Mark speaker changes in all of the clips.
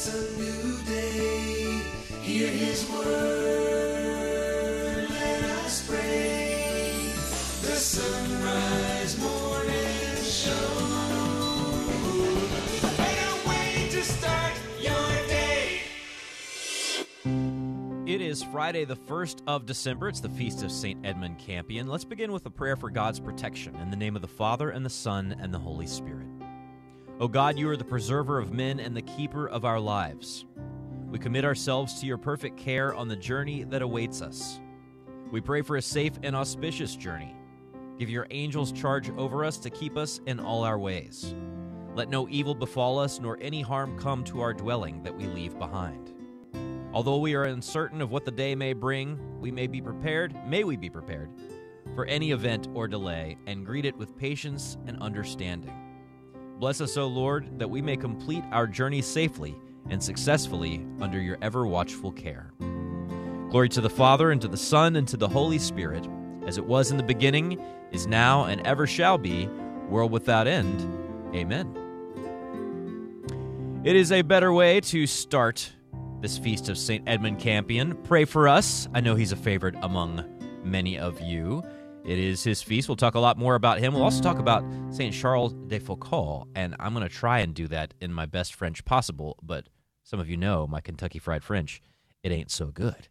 Speaker 1: It's a new day. Hear his word. Let us pray. The sunrise morning. Better way to start your day.
Speaker 2: It is Friday, the 1st of December. It's the feast of St. Edmund Campion. Let's begin with a prayer for God's protection in the name of the Father, and the Son, and the Holy Spirit. O God, you are the preserver of men and the keeper of our lives. We commit ourselves to your perfect care on the journey that awaits us. We pray for a safe and auspicious journey. Give your angels charge over us to keep us in all our ways. Let no evil befall us, nor any harm come to our dwelling that we leave behind. Although we are uncertain of what the day may bring, we may be prepared, may we be prepared, for any event or delay, and greet it with patience and understanding. Bless us, O Lord, that we may complete our journey safely and successfully under your ever watchful care. Glory to the Father, and to the Son, and to the Holy Spirit, as it was in the beginning, is now, and ever shall be, world without end. Amen. It is a better way to start this feast of St. Edmund Campion. Pray for us. I know he's a favorite among many of you. It is his feast. We'll talk a lot more about him. We'll also talk about St. Charles de Foucault, and I'm going to try and do that in my best French possible, but some of you know my Kentucky Fried French, it ain't so good.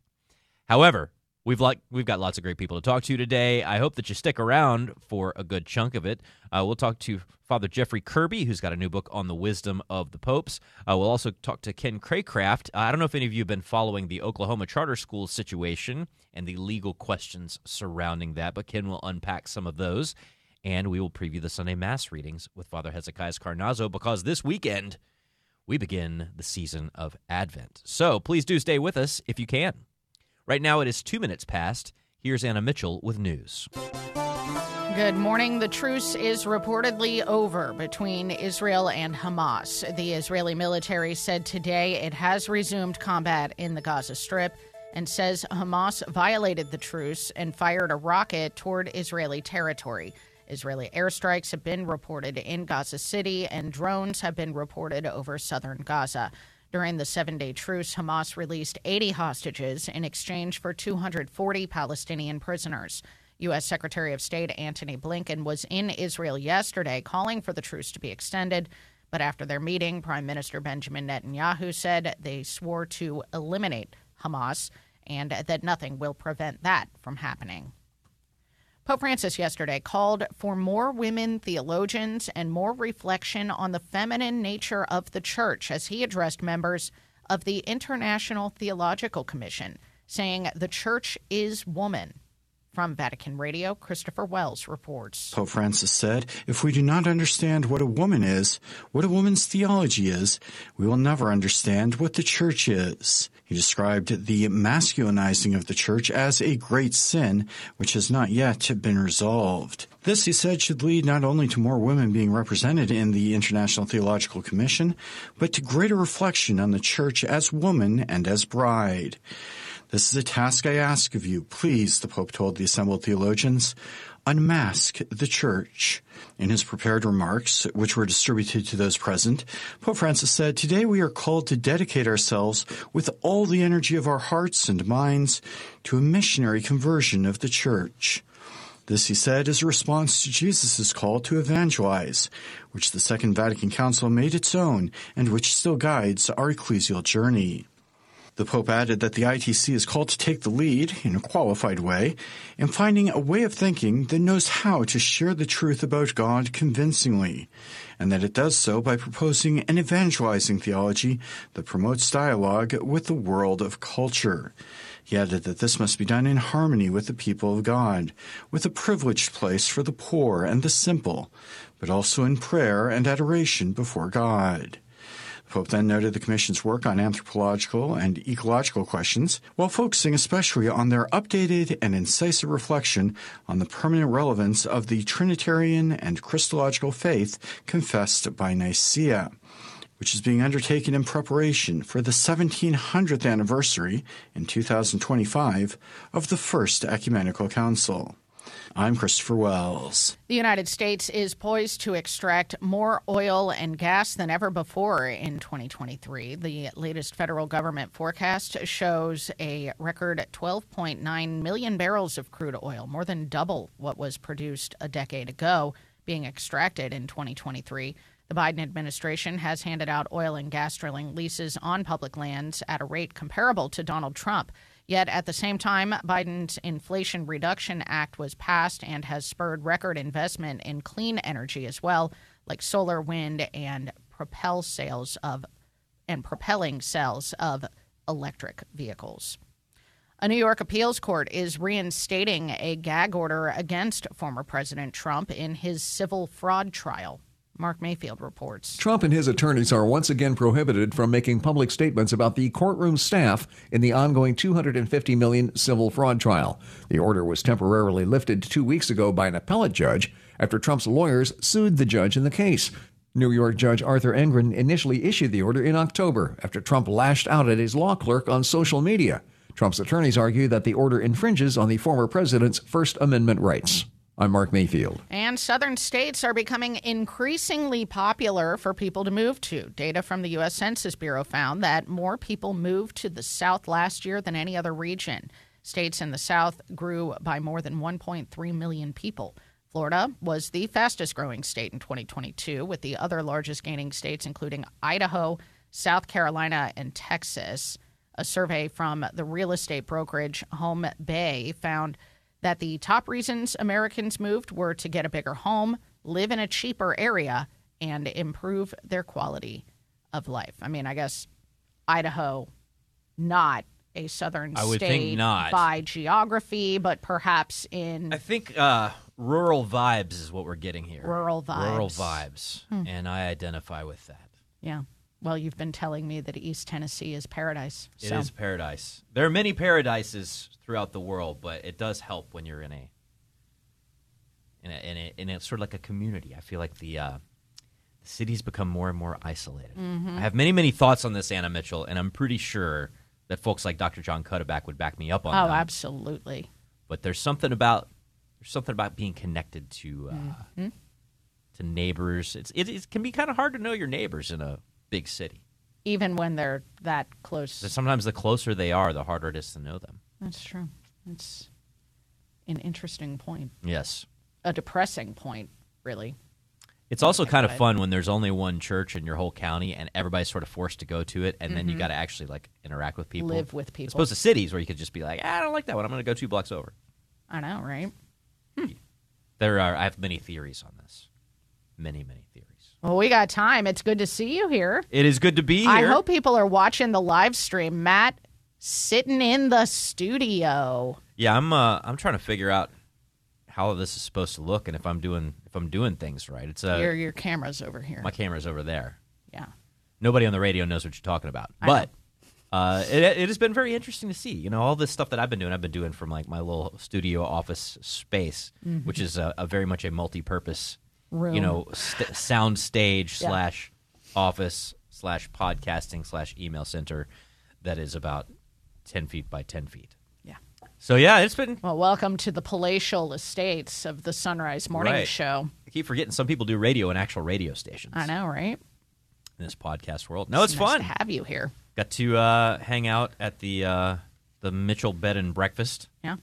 Speaker 2: However, we've like we've got lots of great people to talk to today. I hope that you stick around for a good chunk of it. Uh, we'll talk to Father Jeffrey Kirby, who's got a new book on the wisdom of the popes. Uh, we'll also talk to Ken Craycraft. I don't know if any of you have been following the Oklahoma charter school situation and the legal questions surrounding that, but Ken will unpack some of those. And we will preview the Sunday Mass readings with Father Hezekias Carnazzo because this weekend we begin the season of Advent. So please do stay with us if you can. Right now it is two minutes past. Here's Anna Mitchell with news.
Speaker 3: Good morning. The truce is reportedly over between Israel and Hamas. The Israeli military said today it has resumed combat in the Gaza Strip and says Hamas violated the truce and fired a rocket toward Israeli territory. Israeli airstrikes have been reported in Gaza City, and drones have been reported over southern Gaza. During the seven day truce, Hamas released 80 hostages in exchange for 240 Palestinian prisoners. U.S. Secretary of State Antony Blinken was in Israel yesterday calling for the truce to be extended. But after their meeting, Prime Minister Benjamin Netanyahu said they swore to eliminate Hamas and that nothing will prevent that from happening. Pope Francis yesterday called for more women theologians and more reflection on the feminine nature of the church as he addressed members of the International Theological Commission, saying the church is woman. From Vatican Radio, Christopher Wells reports.
Speaker 4: Pope Francis said, If we do not understand what a woman is, what a woman's theology is, we will never understand what the church is. He described the masculinizing of the church as a great sin, which has not yet been resolved. This, he said, should lead not only to more women being represented in the International Theological Commission, but to greater reflection on the church as woman and as bride. This is a task I ask of you. Please, the Pope told the assembled theologians, unmask the church. In his prepared remarks, which were distributed to those present, Pope Francis said, Today we are called to dedicate ourselves with all the energy of our hearts and minds to a missionary conversion of the church. This, he said, is a response to Jesus' call to evangelize, which the Second Vatican Council made its own and which still guides our ecclesial journey. The Pope added that the ITC is called to take the lead, in a qualified way, in finding a way of thinking that knows how to share the truth about God convincingly, and that it does so by proposing an evangelizing theology that promotes dialogue with the world of culture. He added that this must be done in harmony with the people of God, with a privileged place for the poor and the simple, but also in prayer and adoration before God. Pope then noted the Commission's work on anthropological and ecological questions, while focusing especially on their updated and incisive reflection on the permanent relevance of the Trinitarian and Christological faith confessed by Nicaea, which is being undertaken in preparation for the 1700th anniversary in 2025 of the First Ecumenical Council.
Speaker 5: I'm Christopher Wells.
Speaker 3: The United States is poised to extract more oil and gas than ever before in 2023. The latest federal government forecast shows a record 12.9 million barrels of crude oil, more than double what was produced a decade ago, being extracted in 2023. The Biden administration has handed out oil and gas drilling leases on public lands at a rate comparable to Donald Trump. Yet at the same time, Biden's Inflation Reduction Act was passed and has spurred record investment in clean energy as well, like solar, wind, and propel sales of and propelling cells of electric vehicles. A New York appeals court is reinstating a gag order against former President Trump in his civil fraud trial. Mark Mayfield reports.
Speaker 6: Trump and his attorneys are once again prohibited from making public statements about the courtroom staff in the ongoing 250 million civil fraud trial. The order was temporarily lifted 2 weeks ago by an appellate judge after Trump's lawyers sued the judge in the case. New York Judge Arthur Engoron initially issued the order in October after Trump lashed out at his law clerk on social media. Trump's attorneys argue that the order infringes on the former president's First Amendment rights. I'm Mark Mayfield.
Speaker 3: And southern states are becoming increasingly popular for people to move to. Data from the U.S. Census Bureau found that more people moved to the South last year than any other region. States in the South grew by more than 1.3 million people. Florida was the fastest growing state in 2022, with the other largest gaining states including Idaho, South Carolina, and Texas. A survey from the real estate brokerage Home Bay found that the top reasons Americans moved were to get a bigger home, live in a cheaper area, and improve their quality of life. I mean, I guess Idaho, not a southern
Speaker 2: I would think
Speaker 3: state
Speaker 2: not.
Speaker 3: by geography, but perhaps in
Speaker 2: I think uh, rural vibes is what we're getting here.
Speaker 3: Rural
Speaker 2: Rural
Speaker 3: vibes. Hmm.
Speaker 2: vibes. And I identify with that.
Speaker 3: yeah. Well, you've been telling me that East Tennessee is paradise.
Speaker 2: It
Speaker 3: so
Speaker 2: is paradise. There are many paradises throughout the world, but it does help when you're in a in a in a, in a sort of like a community. I feel like the uh, the cities become more and more isolated.
Speaker 3: Mm-hmm.
Speaker 2: I have many many thoughts on this, Anna Mitchell, and I'm pretty sure that folks like Dr. John Cuddeback would back me up on that.
Speaker 3: oh,
Speaker 2: them.
Speaker 3: absolutely.
Speaker 2: But there's something about there's something about being connected to uh,
Speaker 3: Mm-hmm.
Speaker 2: to neighbors. It's it, it can be kind of hard to know your neighbors in a big city.
Speaker 3: Even when they're that close.
Speaker 2: Sometimes the closer they are, the harder it is to know them.
Speaker 3: That's true. It's an interesting point.
Speaker 2: Yes.
Speaker 3: A depressing point, really.
Speaker 2: It's also kind of fun when there's only one church in your whole county and everybody's sort of forced to go to it, and then you got to actually like interact with people,
Speaker 3: Mm-hmm. Live with people.
Speaker 2: As opposed to cities where you could just be like, "Ah, I don't like that one. I'm going to go two blocks over.
Speaker 3: I know, right?
Speaker 2: There are I have many theories on this, many many theories.
Speaker 3: Well, we got time. It's good to see you here.
Speaker 2: It is good to be here.
Speaker 3: I hope people are watching the live stream. Matt sitting in the studio.
Speaker 2: Yeah, I'm uh, I'm trying to figure out how this is supposed to look and if I'm doing if I'm doing things right. It's uh,
Speaker 3: your your camera's over here.
Speaker 2: my camera's over there.
Speaker 3: yeah.
Speaker 2: Nobody on the radio knows what you're talking about.
Speaker 3: I
Speaker 2: But uh, it, it has been very interesting to see. You know, all this stuff that I've been doing, I've been doing from like my little studio office space, which is a, a very much a multi-purpose,
Speaker 3: Room.
Speaker 2: you know, st- sound stage
Speaker 3: Yeah.
Speaker 2: slash office slash podcasting slash email center that is about ten feet by ten feet.
Speaker 3: Yeah.
Speaker 2: So yeah, it's been.
Speaker 3: Well, welcome to the palatial estates of the Sunrise Morning
Speaker 2: Right.
Speaker 3: Show.
Speaker 2: I keep forgetting some people do radio in actual radio stations.
Speaker 3: I know, right?
Speaker 2: in this podcast world. No, it's
Speaker 3: nice
Speaker 2: fun.
Speaker 3: to have you here.
Speaker 2: Got to uh, hang out at the uh, the Mitchell Bed and Breakfast,
Speaker 3: Yeah.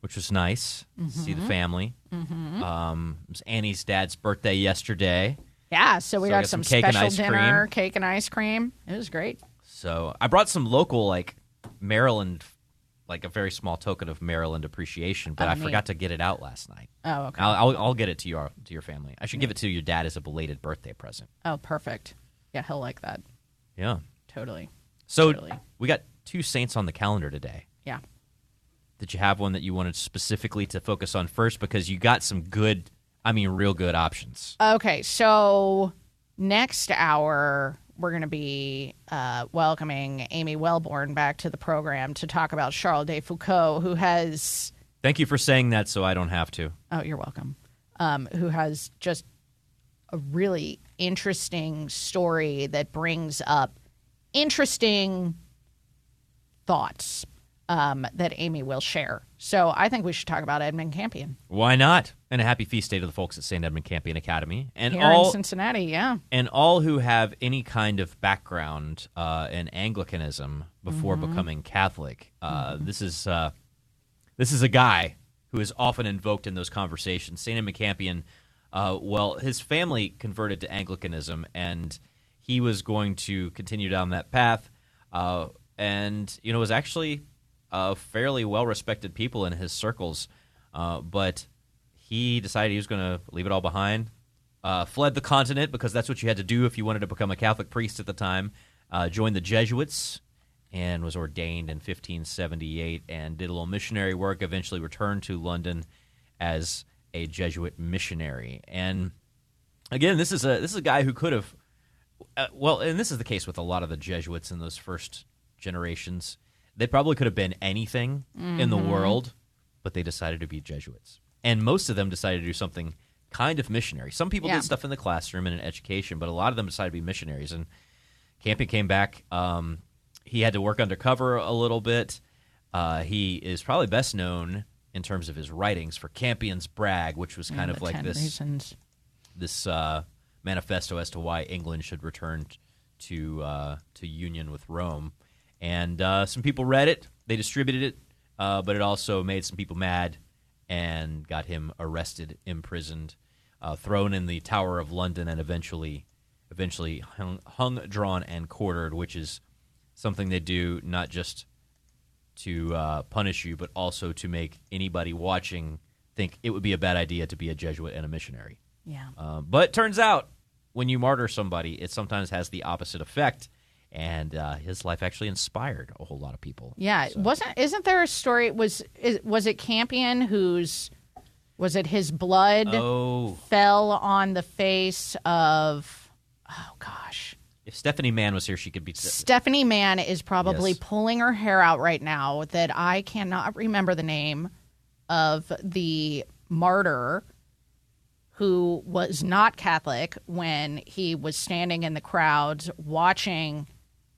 Speaker 2: which was nice. See
Speaker 3: Mm-hmm.
Speaker 2: the family. Um, it was Annie's dad's birthday yesterday,
Speaker 3: Yeah, so we
Speaker 2: So
Speaker 3: got,
Speaker 2: got
Speaker 3: some,
Speaker 2: some cake and
Speaker 3: special
Speaker 2: ice
Speaker 3: dinner,
Speaker 2: cream.
Speaker 3: cake and ice cream. It was great.
Speaker 2: so I brought some local like Maryland, like a very small token of Maryland appreciation, but I
Speaker 3: neat.
Speaker 2: forgot to get it out last night.
Speaker 3: Oh, okay.
Speaker 2: I'll, I'll, I'll get it to your to your family. I should give it to your dad as a belated birthday present.
Speaker 3: oh, perfect. Yeah, he'll like that.
Speaker 2: Yeah.
Speaker 3: Totally.
Speaker 2: So
Speaker 3: Totally.
Speaker 2: we got two saints on the calendar today.
Speaker 3: Yeah.
Speaker 2: Did you have one that you wanted specifically to focus on first? Because you got some good, I mean, real good options.
Speaker 3: Okay, so next hour we're going to be uh, welcoming Amy Welborn back to the program to talk about Charles de Foucault, who has
Speaker 2: Thank you for saying that so I don't have to.
Speaker 3: oh, you're welcome, um, who has just a really interesting story that brings up interesting thoughts um, that Amy will share. So I think we should talk about Edmund Campion
Speaker 2: Why not? And a happy feast day to the folks at St. Edmund Campion Academy and
Speaker 3: here
Speaker 2: all
Speaker 3: in Cincinnati. Yeah.
Speaker 2: and all who have any kind of background uh, in Anglicanism before
Speaker 3: Mm-hmm.
Speaker 2: becoming Catholic. Uh, This is uh, this is a guy who is often invoked in those conversations. Saint Edmund Campion. Uh, well, his family converted to Anglicanism, and he was going to continue down that path. Uh, and you know, was actually a fairly well respected people in his circles, uh, but he decided he was going to leave it all behind. Uh, fled the continent because that's what you had to do if you wanted to become a Catholic priest at the time. Uh, joined the Jesuits and was ordained in 1578 and did a little missionary work. Eventually returned to London as a Jesuit missionary. And again, this is a this is a guy who could have, uh, well, and this is the case with a lot of the Jesuits in those first generations. They probably could have been anything in the world, but they decided to be Jesuits. And most of them decided to do something kind of missionary. Some people
Speaker 3: Yeah.
Speaker 2: did stuff in the classroom and in education, but a lot of them decided to be missionaries. And Campion came back. Um, he had to work undercover a little bit. Uh, he is probably best known in terms of his writings for Campion's Brag, which was kind
Speaker 3: The
Speaker 2: of like this
Speaker 3: reasons.
Speaker 2: this uh, manifesto as to why England should return to uh, to union with Rome. And uh, some people read it, they distributed it, uh, but it also made some people mad and got him arrested, imprisoned, uh, thrown in the Tower of London, and eventually eventually hung, hung, drawn, and quartered, which is something they do not just to uh, punish you, but also to make anybody watching think it would be a bad idea to be a Jesuit and a missionary.
Speaker 3: Yeah.
Speaker 2: Uh, but it turns out when you martyr somebody, it sometimes has the opposite effect. And uh, his life actually inspired a whole lot of people.
Speaker 3: Yeah,
Speaker 2: So-
Speaker 3: wasn't isn't there a story was is, was it Campion whose was it his blood
Speaker 2: Oh,
Speaker 3: fell on the face of oh gosh.
Speaker 2: if Stephanie Mann was here, she could be.
Speaker 3: Stephanie Mann is probably
Speaker 2: Yes.
Speaker 3: pulling her hair out right now that I cannot remember the name of the martyr who was not Catholic when he was standing in the crowds watching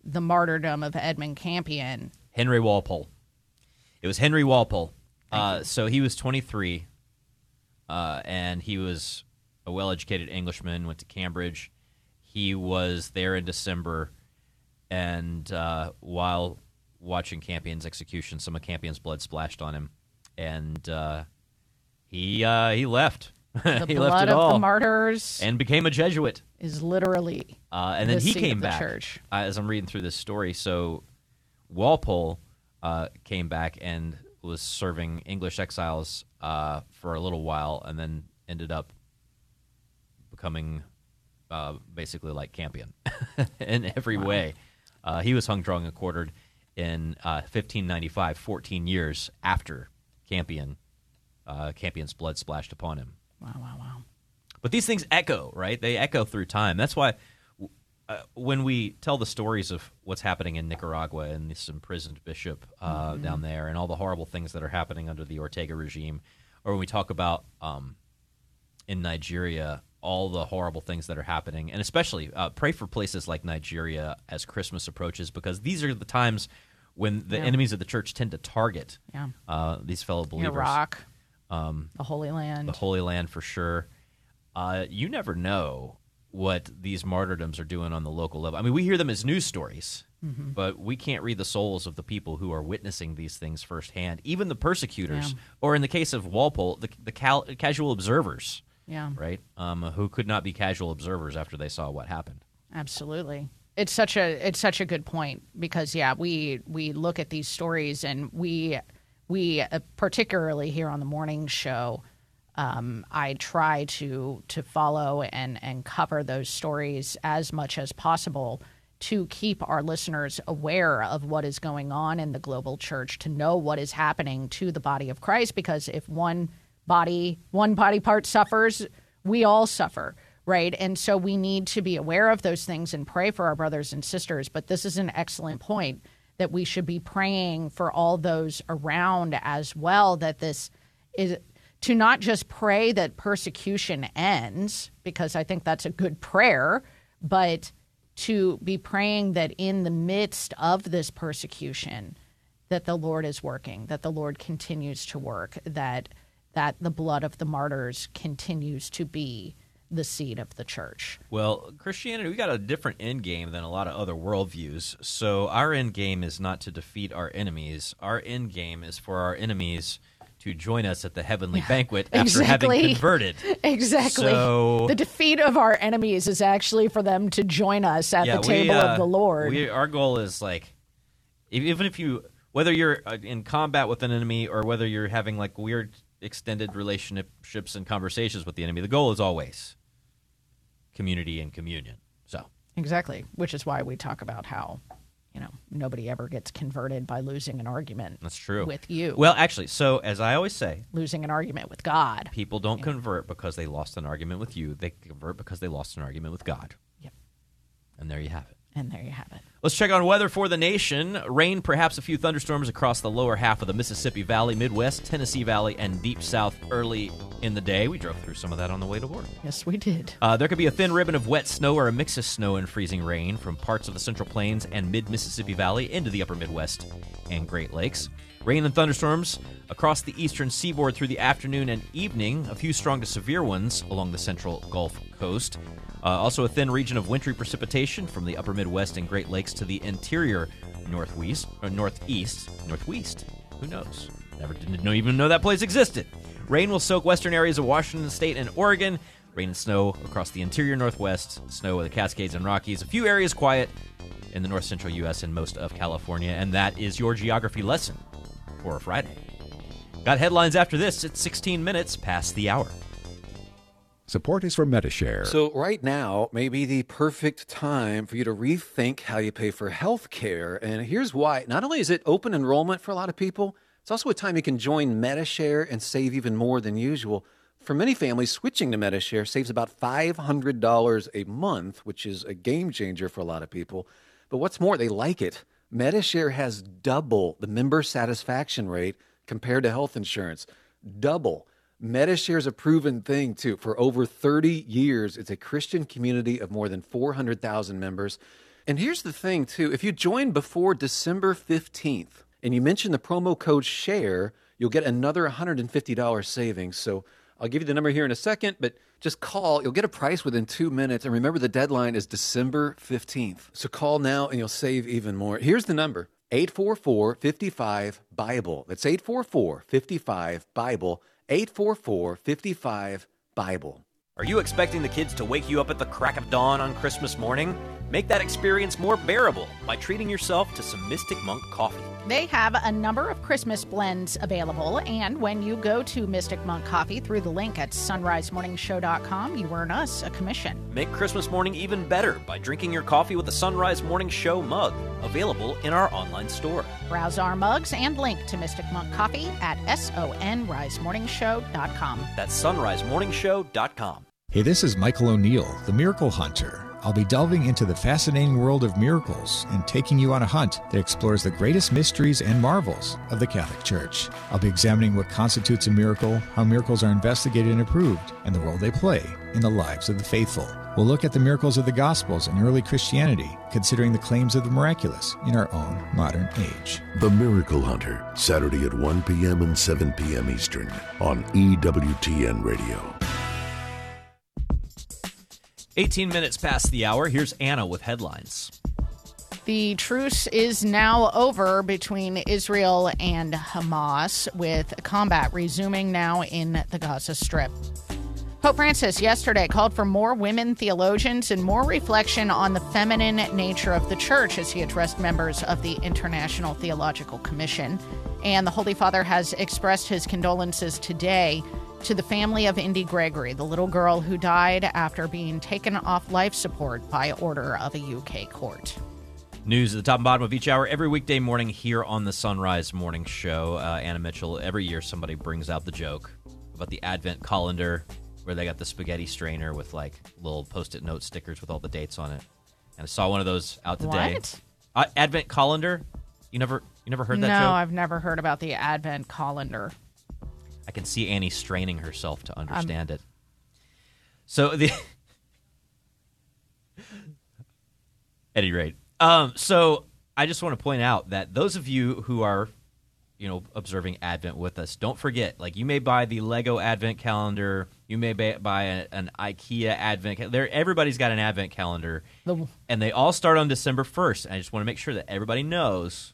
Speaker 3: the martyrdom of Edmund Campion.
Speaker 2: Henry Walpole. It was Henry Walpole. Uh, so he was 23, uh, and he was a well educated Englishman, went to Cambridge. He was there in December, and uh, while watching Campion's execution, some of Campion's blood splashed on him, and uh, he uh, he left.
Speaker 3: The
Speaker 2: he
Speaker 3: blood of
Speaker 2: all
Speaker 3: the martyrs
Speaker 2: and became a Jesuit.
Speaker 3: is literally
Speaker 2: Uh, and then
Speaker 3: the
Speaker 2: he came
Speaker 3: the
Speaker 2: back
Speaker 3: church.
Speaker 2: uh, as I'm reading through this story. So Walpole uh, came back and was serving English exiles uh, for a little while, and then ended up becoming uh, basically like Campion in every way. Uh, he was hung, drawn, and quartered in uh, 1595, 14 years after Campion. Uh, Campion's blood splashed upon him.
Speaker 3: Wow, wow, wow.
Speaker 2: But these things echo, right? They echo through time. That's why uh, when we tell the stories of what's happening in Nicaragua and this imprisoned bishop uh, down there and all the horrible things that are happening under the Ortega regime, or when we talk about um, in Nigeria all the horrible things that are happening, and especially uh, pray for places like Nigeria as Christmas approaches because these are the times when the
Speaker 3: Yeah.
Speaker 2: enemies of the church tend to target
Speaker 3: Yeah.
Speaker 2: uh, these fellow believers.
Speaker 3: Iraq,
Speaker 2: Um,
Speaker 3: the Holy Land.
Speaker 2: the Holy Land for sure. Uh, you never know what these martyrdoms are doing on the local level. I mean, we hear them as news stories,
Speaker 3: Mm-hmm.
Speaker 2: but we can't read the souls of the people who are witnessing these things firsthand. Even the persecutors,
Speaker 3: Yeah.
Speaker 2: or in the case of Walpole, the, the cal- casual observers,
Speaker 3: yeah.
Speaker 2: right? Um, who could not be casual observers after they saw what happened.
Speaker 3: Absolutely. It's such a it's such a good point because yeah, we we look at these stories and we we uh, particularly here on the morning show um, I try to to follow and and cover those stories as much as possible to keep our listeners aware of what is going on in the global church to know what is happening to the body of Christ because if one body one body part suffers we all suffer right? And so we need to be aware of those things and pray for our brothers and sisters. But this is an excellent point that we should be praying for all those around as well that this is to not just pray that persecution ends because i think that's a good prayer but to be praying that in the midst of this persecution that the Lord is working, that the Lord continues to work, that that the blood of the martyrs continues to be the seed of the church.
Speaker 2: Well, Christianity, we got a different end game than a lot of other worldviews. So our end game is not to defeat our enemies. Our end game is for our enemies to join us at the heavenly banquet after having
Speaker 3: Exactly.
Speaker 2: converted.
Speaker 3: Exactly.
Speaker 2: So-
Speaker 3: the defeat of our enemies is actually for them to join us at the
Speaker 2: we,
Speaker 3: table
Speaker 2: uh,
Speaker 3: of the Lord.
Speaker 2: We, our goal is like, even if you, whether you're uh, in combat with an enemy or whether you're having like weird extended relationships and conversations with the enemy, the goal is always community and communion. So
Speaker 3: exactly. Which is why we talk about how, you know, nobody ever gets converted by losing an argument
Speaker 2: that's true.
Speaker 3: with you.
Speaker 2: Well, actually, so as I always say,
Speaker 3: losing an argument with God.
Speaker 2: people don't convert because they lost an argument with you. They convert because they lost an argument with God.
Speaker 3: Yep.
Speaker 2: And there you have it.
Speaker 3: And there you have it.
Speaker 2: Let's check on weather for the nation. Rain, perhaps a few thunderstorms across the lower half of the Mississippi Valley, Midwest, Tennessee Valley, and deep south early in the day. We drove through some of that on the way to work.
Speaker 3: Yes, we did.
Speaker 2: Uh, there could be a thin ribbon of wet snow or a mix of snow and freezing rain from parts of the Central Plains and mid Mississippi Valley into the upper Midwest and Great Lakes. Rain and thunderstorms across the eastern seaboard through the afternoon and evening, a few strong to severe ones along the central Gulf Coast. Uh, also, a thin region of wintry precipitation from the upper Midwest and Great Lakes to the interior northwest or northeast, northwest. Who knows? Never didn't even know that place existed. Rain will soak western areas of Washington State and Oregon. Rain and snow across the interior northwest. Snow in the Cascades and Rockies. A few areas quiet in the north central U.S. and most of California. And that is your geography lesson for a Friday. Got headlines after this. It's 16 minutes past the hour.
Speaker 7: Support is for Medi-Share.
Speaker 8: So, right now may be the perfect time for you to rethink how you pay for health care. And here's why. Not only is it open enrollment for a lot of people, it's also a time you can join Medi-Share and save even more than usual. For many families, switching to Medi-Share saves about $500 a month, which is a game changer for a lot of people. But what's more, they like it. Medi-Share has double the member satisfaction rate compared to health insurance. Double. Medi-Share is a proven thing too. For over 30 years, it's a Christian community of more than 400,000 members. And here's the thing too if you join before December 15th and you mention the promo code SHARE, you'll get another $150 savings. So I'll give you the number here in a second, but just call. You'll get a price within two minutes. And remember, the deadline is December 15th. So call now and you'll save even more. Here's the number 844 55 Bible. That's 844 55 Bible. 844 55 Bible.
Speaker 2: Are you expecting the kids to wake you up at the crack of dawn on Christmas morning? Make that experience more bearable by treating yourself to some Mystic Monk coffee.
Speaker 3: They have a number of Christmas blends available, and when you go to Mystic Monk Coffee through the link at sunrisemorningshow.com, you earn us a commission.
Speaker 2: Make Christmas morning even better by drinking your coffee with a Sunrise Morning Show mug, available in our online store.
Speaker 3: Browse our mugs and link to Mystic Monk Coffee at sunrisemorningshow.com.
Speaker 2: That's sunrisemorningshow.com.
Speaker 7: Hey, this is Michael O'Neill, the Miracle Hunter. I'll be delving into the fascinating world of miracles and taking you on a hunt that explores the greatest mysteries and marvels of the Catholic Church. I'll be examining what constitutes a miracle, how miracles are investigated and approved, and the role they play in the lives of the faithful. We'll look at the miracles of the Gospels and early Christianity, considering the claims of the miraculous in our own modern age.
Speaker 9: The Miracle Hunter, Saturday at 1 p.m. and 7 p.m. Eastern on EWTN Radio.
Speaker 2: 18 minutes past the hour. Here's Anna with headlines.
Speaker 3: The truce is now over between Israel and Hamas, with combat resuming now in the Gaza Strip. Pope Francis yesterday called for more women theologians and more reflection on the feminine nature of the church as he addressed members of the International Theological Commission. And the Holy Father has expressed his condolences today to the family of Indi Gregory, the little girl who died after being taken off life support by order of a UK court.
Speaker 2: News at the top and bottom of each hour every weekday morning here on the Sunrise Morning Show. Uh, Anna Mitchell, every year somebody brings out the joke about the Advent calendar where they got the spaghetti strainer with like little post it note stickers with all the dates on it. And I saw one of those out today.
Speaker 3: What?
Speaker 2: Uh, Advent calendar? You never you never heard
Speaker 3: no,
Speaker 2: that joke?
Speaker 3: No, I've never heard about the Advent calendar.
Speaker 2: I can see Annie straining herself to understand it. So the at any rate, um, so I just want to point out that those of you who are you know, observing Advent with us. Don't forget, like you may buy the Lego Advent calendar, you may buy a, an IKEA Advent. There, everybody's got an Advent calendar,
Speaker 3: The
Speaker 2: and they all start on December first. I just want to make sure that everybody knows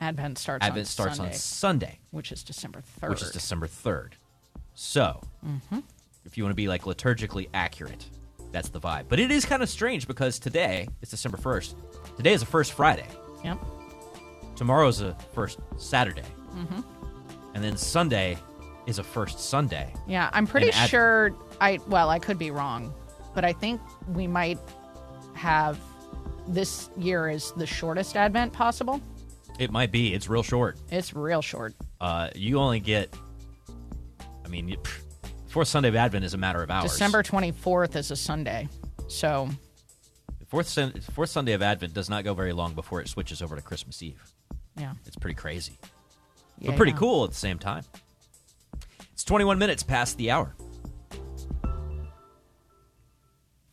Speaker 3: Advent starts
Speaker 2: Advent
Speaker 3: on
Speaker 2: starts
Speaker 3: Sunday,
Speaker 2: on Sunday,
Speaker 3: which is December 3rd.
Speaker 2: which is December third. So, mm-hmm. if you want to be like liturgically accurate, that's the vibe. But it is kind of strange because today is December first. Today is the first Friday.
Speaker 3: Yep.
Speaker 2: Tomorrow's a first Saturday. Mm-hmm. And then Sunday is a first Sunday.
Speaker 3: Yeah, I'm pretty sure I well, I could be wrong, but I think we might have this year is the shortest advent possible.
Speaker 2: It might be. It's real short.
Speaker 3: It's real short.
Speaker 2: Uh, you only get, I mean, pff, fourth Sunday of Advent is a matter of hours.
Speaker 3: December 24th is a Sunday. So,
Speaker 2: Fourth, fourth Sunday of Advent does not go very long before it switches over to Christmas Eve.
Speaker 3: yeah.
Speaker 2: It's pretty crazy.
Speaker 3: yeah
Speaker 2: but pretty
Speaker 3: yeah.
Speaker 2: cool at the same time. It's 21 minutes past the hour.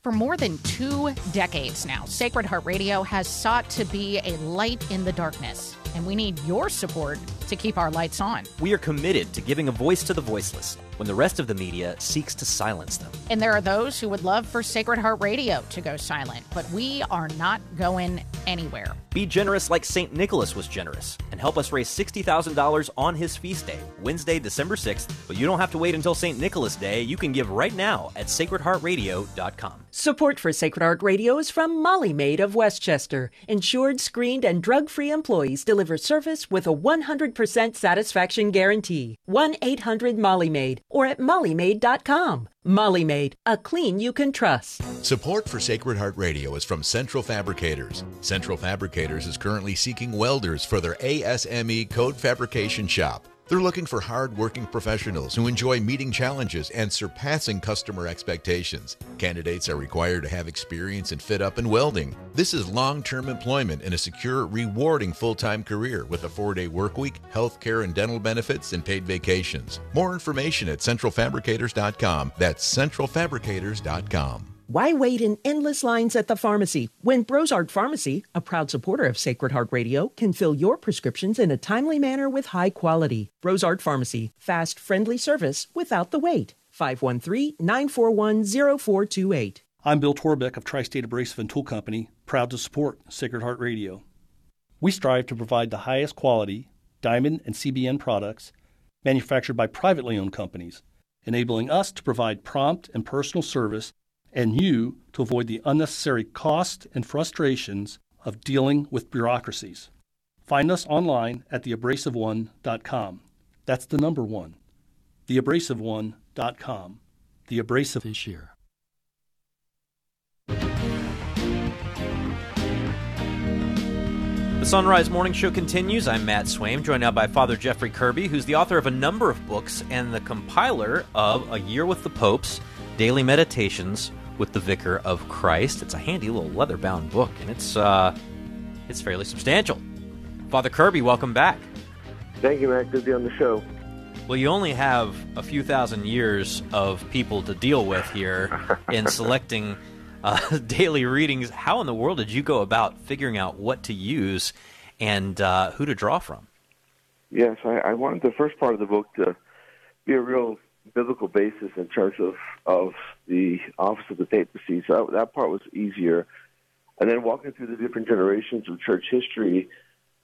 Speaker 3: For more than two decades now, Sacred Heart Radio has sought to be a light in the darkness, and we need your support to keep our lights on.
Speaker 10: We are committed to giving a voice to the voiceless when the rest of the media seeks to silence them.
Speaker 3: And there are those who would love for Sacred Heart Radio to go silent, but we are not going anywhere.
Speaker 10: Be generous like St. Nicholas was generous and help us raise $60,000 on his feast day, Wednesday, December 6th. But you don't have to wait until St. Nicholas Day. You can give right now at sacredheartradio.com.
Speaker 11: Support for Sacred Heart Radio is from Molly Maid of Westchester. Insured, screened, and drug free employees deliver service with a 100% satisfaction guarantee. 1 800 Molly Maid or at mollymaid.com. Molly Maid, a clean you can trust.
Speaker 12: Support for Sacred Heart Radio is from Central Fabricators. Central Fabricators is currently seeking welders for their ASME code fabrication shop. They're looking for hard-working professionals who enjoy meeting challenges and surpassing customer expectations. Candidates are required to have experience in fit up and welding. This is long-term employment in a secure, rewarding full-time career with a four-day work week, health care and dental benefits, and paid vacations. More information at centralfabricators.com. That's centralfabricators.com.
Speaker 11: Why wait in endless lines at the pharmacy when Brosart Pharmacy, a proud supporter of Sacred Heart Radio, can fill your prescriptions in a timely manner with high quality? Brosart Pharmacy, fast, friendly service without the wait. 513 941 0428.
Speaker 13: I'm Bill Torbeck of Tri State Abrasive and Tool Company, proud to support Sacred Heart Radio. We strive to provide the highest quality diamond and CBN products manufactured by privately owned companies, enabling us to provide prompt and personal service and you to avoid the unnecessary cost and frustrations of dealing with bureaucracies. Find us online at theabrasiveone.com. That's the number one. Theabrasiveone.com. The Abrasive this year.
Speaker 2: The Sunrise Morning Show continues. I'm Matt Swaim, joined now by Father Jeffrey Kirby, who's the author of a number of books and the compiler of A Year with the Popes Daily Meditations with the Vicar of Christ. It's a handy little leather bound book, and it's, uh, it's fairly substantial. Father Kirby, welcome back.
Speaker 14: Thank you, Matt. Good to be on the show.
Speaker 2: Well, you only have a few thousand years of people to deal with here in selecting uh, daily readings. How in the world did you go about figuring out what to use and uh, who to draw from?
Speaker 14: Yes, I, I wanted the first part of the book to be a real biblical basis in terms of, of the office of the papacy. So that, part was easier. And then walking through the different generations of church history,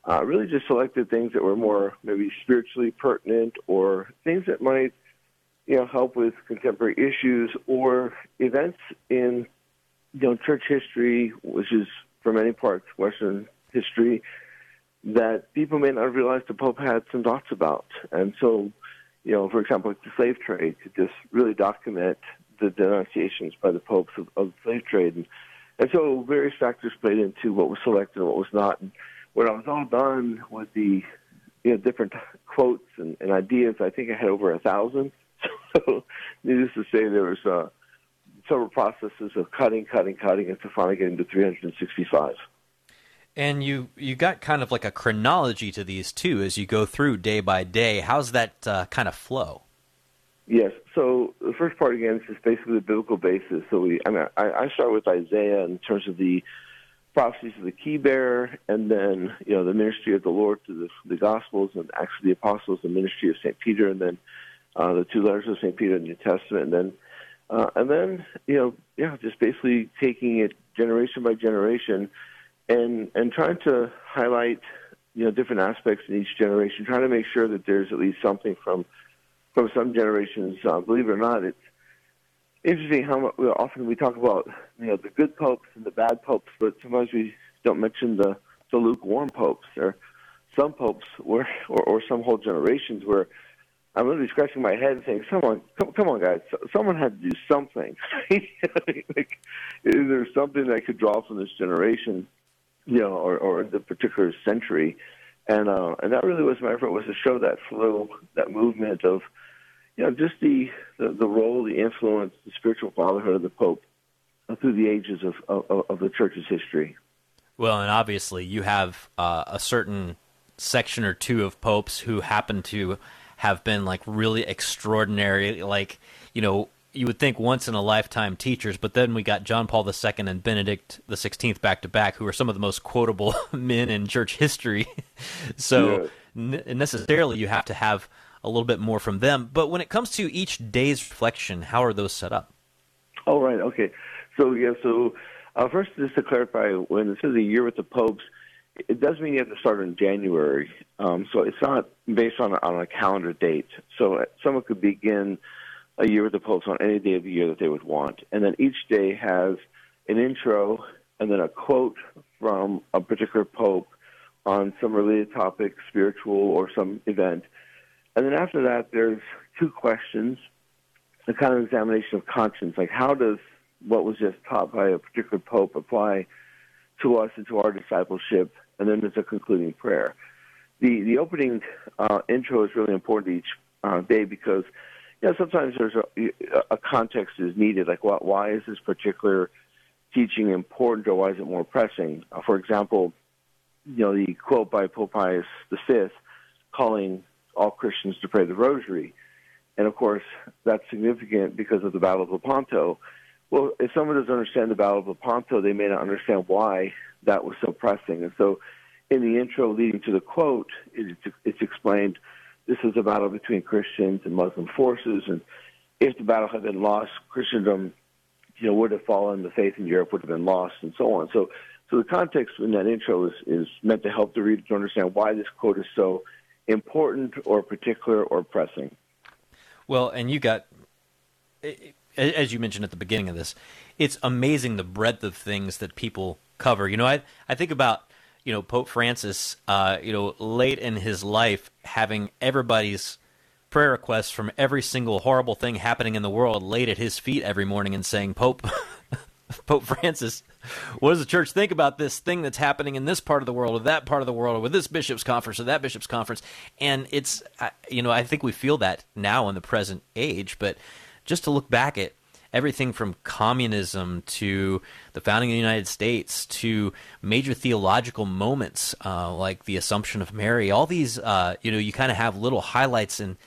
Speaker 14: uh, really just selected things that were more maybe spiritually pertinent or things that might, you know, help with contemporary issues or events in, you know, church history, which is for many parts Western history, that people may not realize the Pope had some thoughts about. And so, you know, for example, the slave trade, to just really document the denunciations by the popes of, of the slave trade. And, and so various factors played into what was selected and what was not. And when I was all done with the you know different quotes and, and ideas, I think I had over a thousand. So, needless to say, there was uh, several processes of cutting, cutting, cutting, and finally getting to 365.
Speaker 2: And you you got kind of like a chronology to these too as you go through day by day. How's that uh, kind of flow?
Speaker 14: Yes. So the first part again is just basically the biblical basis. So we, I mean, I, I start with Isaiah in terms of the prophecies of the key bearer, and then you know the ministry of the Lord through the, the Gospels and Acts of the Apostles, the ministry of Saint Peter, and then uh, the two letters of Saint Peter in the New Testament, and then uh, and then you know yeah, just basically taking it generation by generation, and and trying to highlight you know different aspects in each generation, trying to make sure that there's at least something from from some generations. Uh, believe it or not, it's interesting how much, often we talk about you know the good popes and the bad popes, but sometimes we don't mention the the lukewarm popes. Or some popes where, or, or some whole generations where I'm literally scratching my head and saying, "Someone, come, come on, guys! Someone had to do something. like, is there something that I could draw from this generation, you know, or, or the particular century?" And uh, and that really was my effort was to show that flow, that movement of you know, just the, the, the role, the influence, the spiritual fatherhood of the Pope through the ages of, of, of the Church's history.
Speaker 2: Well, and obviously you have uh, a certain section or two of popes who happen to have been like really extraordinary, like you know you would think once in a lifetime teachers, but then we got John Paul II and Benedict the Sixteenth back to back, who are some of the most quotable men in church history. so yeah. n- necessarily, you have to have a little bit more from them. But when it comes to each day's reflection, how are those set up?
Speaker 14: Oh, right. Okay. So, yeah, so uh, first, just to clarify, when it says a year with the popes, it does mean you have to start in January. Um, so it's not based on a, on a calendar date. So uh, someone could begin a year with the popes on any day of the year that they would want. And then each day has an intro and then a quote from a particular pope on some related topic, spiritual or some event. And then after that, there's two questions, a kind of examination of conscience, like how does what was just taught by a particular pope apply to us and to our discipleship? And then there's a concluding prayer. The the opening uh, intro is really important each uh, day because know sometimes there's a, a context is needed, like what, why is this particular teaching important or why is it more pressing? Uh, for example, you know the quote by Pope Pius V calling all Christians to pray the rosary. And of course, that's significant because of the Battle of Lepanto. Well, if someone doesn't understand the Battle of Lepanto, they may not understand why that was so pressing. And so, in the intro leading to the quote, it's, it's explained this is a battle between Christians and Muslim forces, and if the battle had been lost, Christendom, you know, would have fallen. The faith in Europe would have been lost, and so on. So, so the context in that intro is, is meant to help the reader to understand why this quote is so important or particular or pressing.
Speaker 2: Well, and you got, as you mentioned at the beginning of this, it's amazing the breadth of things that people cover. You know, I I think about you know Pope Francis, uh, you know, late in his life having everybody's prayer requests from every single horrible thing happening in the world laid at his feet every morning and saying, Pope, Pope Francis, what does the church think about this thing that's happening in this part of the world or that part of the world or with this bishop's conference or that bishop's conference? And it's, you know, I think we feel that now in the present age, but just to look back at everything from communism to the founding of the United States to major theological moments uh, like the Assumption of Mary, all these, uh, you know, you kind of have little highlights and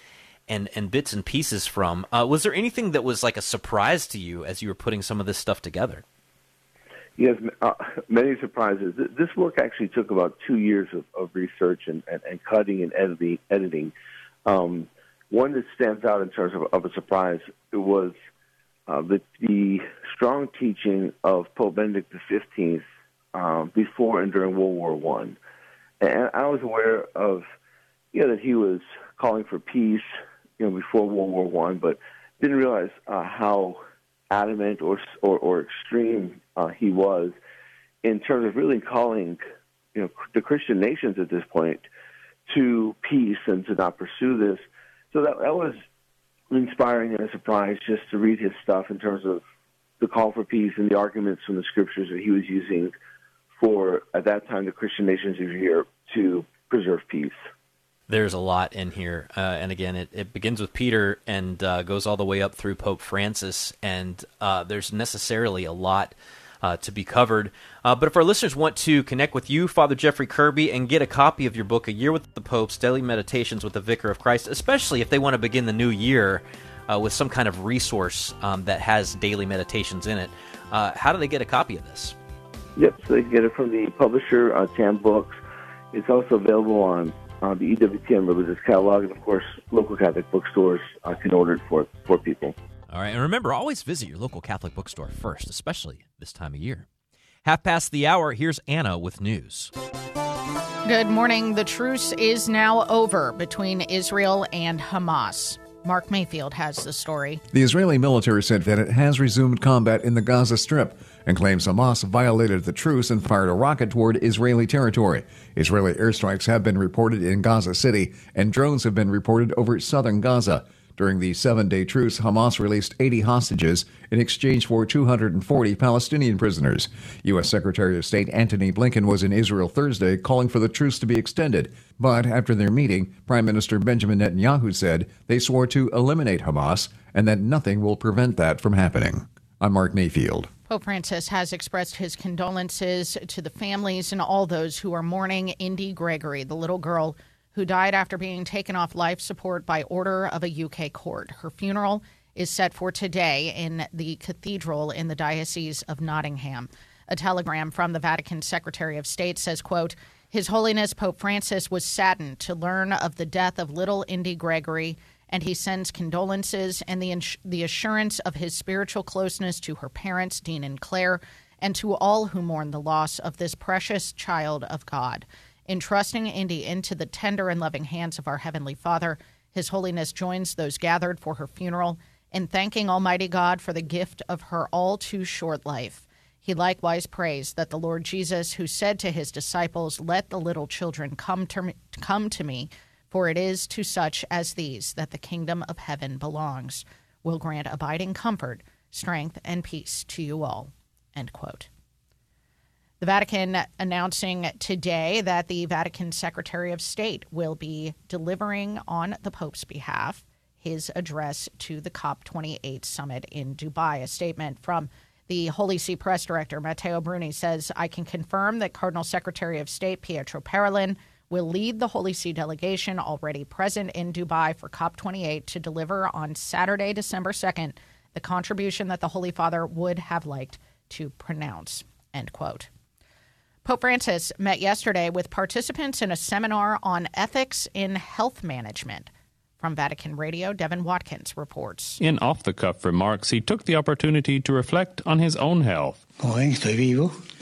Speaker 2: and and bits and pieces from. Uh, was there anything that was like a surprise to you as you were putting some of this stuff together?
Speaker 14: Yes, uh, many surprises. This work actually took about two years of, of research and, and, and, cutting and editing. editing. Um, one that stands out in terms of, of a surprise was uh, the, the, strong teaching of Pope Benedict XV um, before and during World War One, and I was aware of you know that he was calling for peace you know, before World War One, but didn't realize uh, how adamant or or, or extreme uh, he was in terms of really calling you know the Christian nations at this point to peace and to not pursue this. So that that was inspiring and a surprise just to read his stuff in terms of the call for peace and the arguments from the scriptures that he was using for at that time the Christian nations of Europe to preserve peace
Speaker 2: there's a lot in here. Uh, and again, it, it begins with Peter and uh, goes all the way up through Pope Francis. And uh, there's necessarily a lot uh, to be covered. Uh, but if our listeners want to connect with you, Father Jeffrey Kirby, and get a copy of your book, A Year with the Popes Daily Meditations with the Vicar of Christ, especially if they want to begin the new year uh, with some kind of resource um, that has daily meditations in it, how do they get a copy of this?
Speaker 14: Yep, so they get it from the publisher, uh, TAN Books. It's also available on on the EWTN Religious Catalog, and of course, local Catholic bookstores uh, can order it for for people.
Speaker 2: All right, and remember, always visit your local Catholic bookstore first, especially this time of year. Half past the hour, here's Anna with news.
Speaker 3: Good morning. The truce is now over between Israel and Hamas. Mark Mayfield has the story.
Speaker 6: The Israeli military said that it has resumed combat in the Gaza Strip and claims Hamas violated the truce and fired a rocket toward Israeli territory. Israeli airstrikes have been reported in Gaza City, and drones have been reported over southern Gaza. During the seven day truce, Hamas released 80 hostages in exchange for 240 Palestinian prisoners. U.S. Secretary of State Antony Blinken was in Israel Thursday calling for the truce to be extended. But after their meeting, Prime Minister Benjamin Netanyahu said they swore to eliminate Hamas and that nothing will prevent that from happening. I'm Mark Mayfield.
Speaker 3: Pope Francis has expressed his condolences to the families and all those who are mourning Indi Gregory, the little girl who died after being taken off life support by order of a UK court. Her funeral is set for today in the cathedral in the Diocese of Nottingham. A telegram from the Vatican Secretary of State says, quote, His Holiness Pope Francis was saddened to learn of the death of little Indi Gregory, and he sends condolences and the, ins- the assurance of his spiritual closeness to her parents, Dean and Claire, and to all who mourn the loss of this precious child of God. Entrusting Indi into the tender and loving hands of our Heavenly Father, His Holiness joins those gathered for her funeral in thanking Almighty God for the gift of her all too short life. He likewise prays that the Lord Jesus, who said to his disciples, Let the little children come to me, come to me for it is to such as these that the kingdom of heaven belongs, will grant abiding comfort, strength, and peace to you all. End quote. The Vatican announcing today that the Vatican Secretary of State will be delivering on the Pope's behalf his address to the COP28 summit in Dubai. A statement from the Holy See Press Director, Matteo Bruni, says I can confirm that Cardinal Secretary of State Pietro Parolin will lead the Holy See delegation already present in Dubai for COP28 to deliver on Saturday, December 2nd, the contribution that the Holy Father would have liked to pronounce. End quote. Pope Francis met yesterday with participants in a seminar on ethics in health management. From Vatican Radio, Devin Watkins reports.
Speaker 15: In off the cuff remarks, he took the opportunity to reflect on his own health.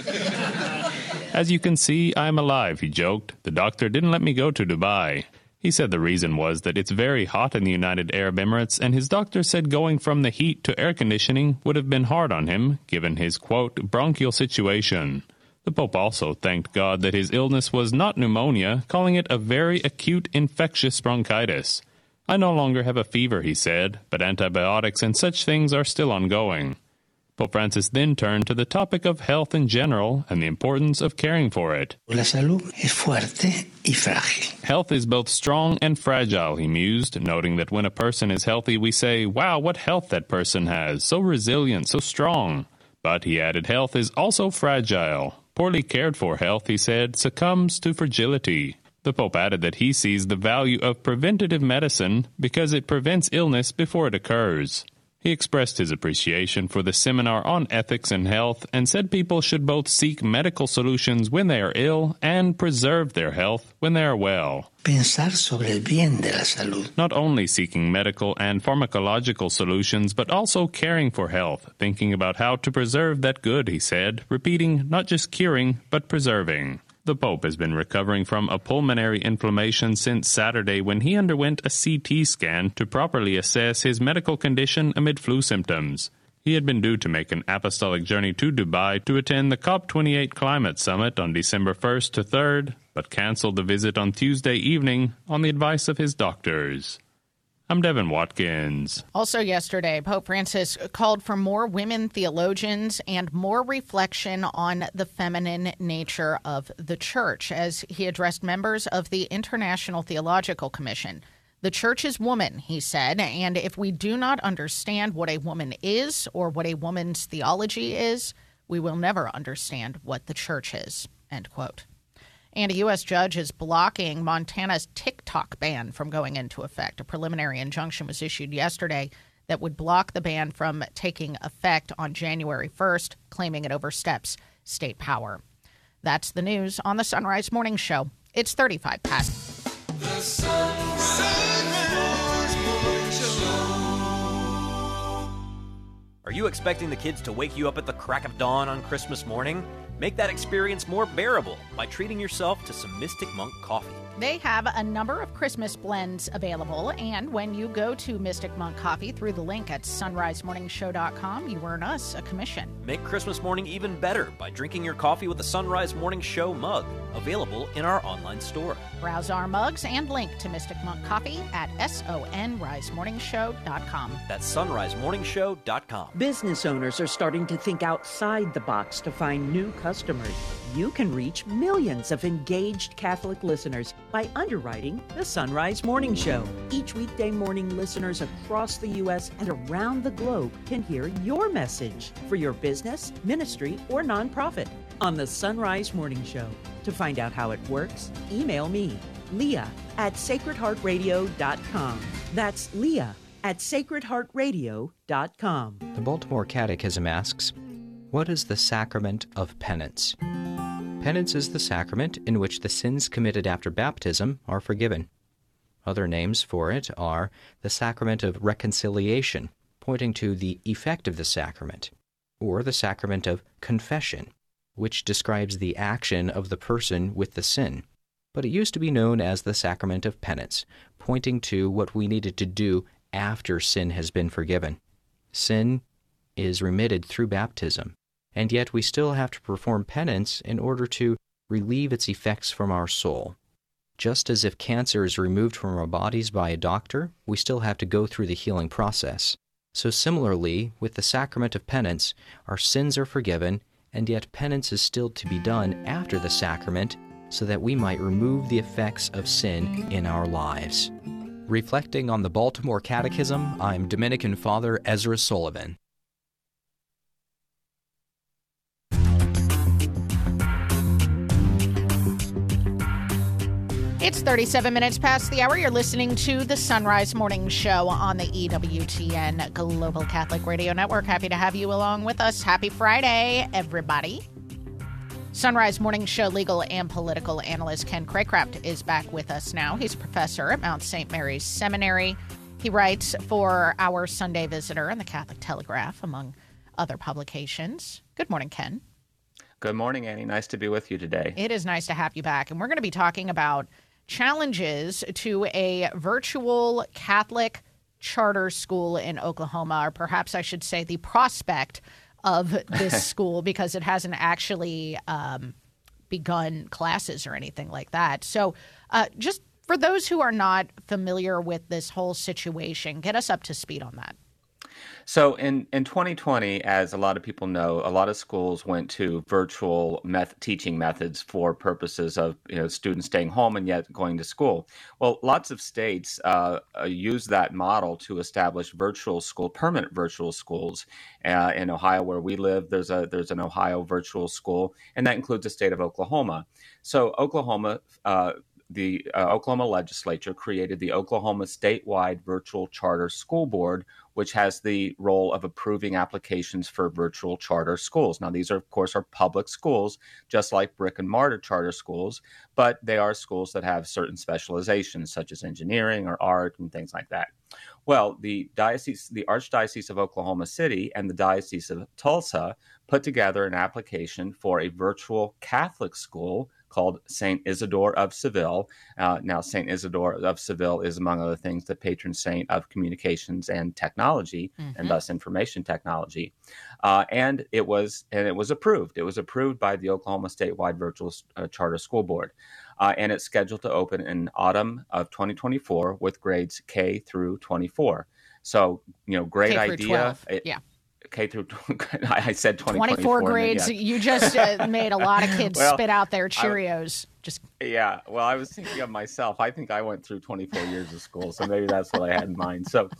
Speaker 15: As you can see, I'm alive, he joked. The doctor didn't let me go to Dubai. He said the reason was that it's very hot in the United Arab Emirates, and his doctor said going from the heat to air conditioning would have been hard on him, given his, quote, bronchial situation. The Pope also thanked God that his illness was not pneumonia, calling it a very acute infectious bronchitis. I no longer have a fever, he said, but antibiotics and such things are still ongoing. Pope Francis then turned to the topic of health in general and the importance of caring for it.
Speaker 16: La salud es fuerte y frágil.
Speaker 15: Health is both strong and fragile, he mused, noting that when a person is healthy, we say, wow, what health that person has, so resilient, so strong. But, he added, health is also fragile. Poorly cared for health, he said, succumbs to fragility. The Pope added that he sees the value of preventative medicine because it prevents illness before it occurs. He expressed his appreciation for the seminar on ethics and health and said people should both seek medical solutions when they are ill and preserve their health when they are well.
Speaker 16: Pensar sobre el bien de la salud.
Speaker 15: Not only seeking medical and pharmacological solutions, but also caring for health, thinking about how to preserve that good, he said, repeating not just curing, but preserving. The Pope has been recovering from a pulmonary inflammation since Saturday when he underwent a CT scan to properly assess his medical condition amid flu symptoms. He had been due to make an apostolic journey to Dubai to attend the COP28 climate summit on December 1st to 3rd, but canceled the visit on Tuesday evening on the advice of his doctors. I'm Devin Watkins.
Speaker 3: Also, yesterday, Pope Francis called for more women theologians and more reflection on the feminine nature of the church as he addressed members of the International Theological Commission. The church is woman, he said, and if we do not understand what a woman is or what a woman's theology is, we will never understand what the church is. End quote. And a U.S. judge is blocking Montana's TikTok ban from going into effect. A preliminary injunction was issued yesterday that would block the ban from taking effect on January 1st, claiming it oversteps state power. That's the news on the Sunrise Morning Show. It's 35 past.
Speaker 1: The Sunrise.
Speaker 10: Are you expecting the kids to wake you up at the crack of dawn on Christmas morning? Make that experience more bearable by treating yourself to some Mystic Monk coffee.
Speaker 3: They have a number of Christmas blends available, and when you go to Mystic Monk Coffee through the link at sunrisemorningshow.com, you earn us a commission.
Speaker 10: Make Christmas morning even better by drinking your coffee with the Sunrise Morning Show mug, available in our online store.
Speaker 3: Browse our mugs and link to Mystic Monk Coffee at sunrisemorningshow.com.
Speaker 10: That's sunrisemorningshow.com.
Speaker 11: Business owners are starting to think outside the box to find new customers. You can reach millions of engaged Catholic listeners by underwriting the Sunrise Morning Show. Each weekday morning, listeners across the U.S. and around the globe can hear your message for your business, ministry, or nonprofit on the Sunrise Morning Show. To find out how it works, email me, Leah at sacredheartradio.com. That's Leah at sacredheartradio.com.
Speaker 17: The Baltimore Catechism asks, What is the sacrament of penance? Penance is the sacrament in which the sins committed after baptism are forgiven. Other names for it are the sacrament of reconciliation, pointing to the effect of the sacrament, or the sacrament of confession, which describes the action of the person with the sin. But it used to be known as the sacrament of penance, pointing to what we needed to do after sin has been forgiven. Sin is remitted through baptism, and yet we still have to perform penance in order to relieve its effects from our soul. Just as if cancer is removed from our bodies by a doctor, we still have to go through the healing process. So, similarly, with the sacrament of penance, our sins are forgiven, and yet penance is still to be done after the sacrament so that we might remove the effects of sin in our lives. Reflecting on the Baltimore Catechism, I'm Dominican Father Ezra Sullivan.
Speaker 3: It's 37 minutes past the hour. You're listening to the Sunrise Morning Show on the EWTN Global Catholic Radio Network. Happy to have you along with us. Happy Friday, everybody. Sunrise Morning Show legal and political analyst Ken Craycraft is back with us now. He's a professor at Mount St. Mary's Seminary. He writes for our Sunday Visitor and the Catholic Telegraph, among other publications. Good morning, Ken.
Speaker 18: Good morning, Annie. Nice to be with you today.
Speaker 3: It is nice to have you back. And we're going to be talking about challenges to a virtual Catholic charter school in Oklahoma, or perhaps I should say the prospect of this school because it hasn't actually um, begun classes or anything like that. So, uh, just for those who are not familiar with this whole situation, get us up to speed on that.
Speaker 18: So in, in 2020, as a lot of people know, a lot of schools went to virtual meth- teaching methods for purposes of you know students staying home and yet going to school. Well, lots of states uh, uh, use that model to establish virtual school, permanent virtual schools. Uh, in Ohio, where we live, there's a there's an Ohio virtual school, and that includes the state of Oklahoma. So Oklahoma. Uh, the uh, Oklahoma legislature created the Oklahoma statewide virtual charter school board, which has the role of approving applications for virtual charter schools. Now, these are, of course, are public schools, just like brick and mortar charter schools, but they are schools that have certain specializations, such as engineering or art and things like that. Well, the diocese, the Archdiocese of Oklahoma City and the Diocese of Tulsa put together an application for a virtual Catholic school called Saint Isidore of Seville. Uh, now, Saint Isidore of Seville is, among other things, the patron saint of communications and technology, mm-hmm. and thus information technology. Uh, and it was and it was approved. It was approved by the Oklahoma statewide virtual uh, charter school board. Uh, and it's scheduled to open in autumn of 2024 with grades K through 24. So, you know, great idea.
Speaker 3: It, yeah.
Speaker 18: K through I said
Speaker 3: 24 grades. yeah. You just uh, made a lot of kids well, spit out their Cheerios.
Speaker 18: I,
Speaker 3: just
Speaker 18: yeah. Well, I was thinking of myself. I think I went through 24 years of school, so maybe that's what I had in mind. So,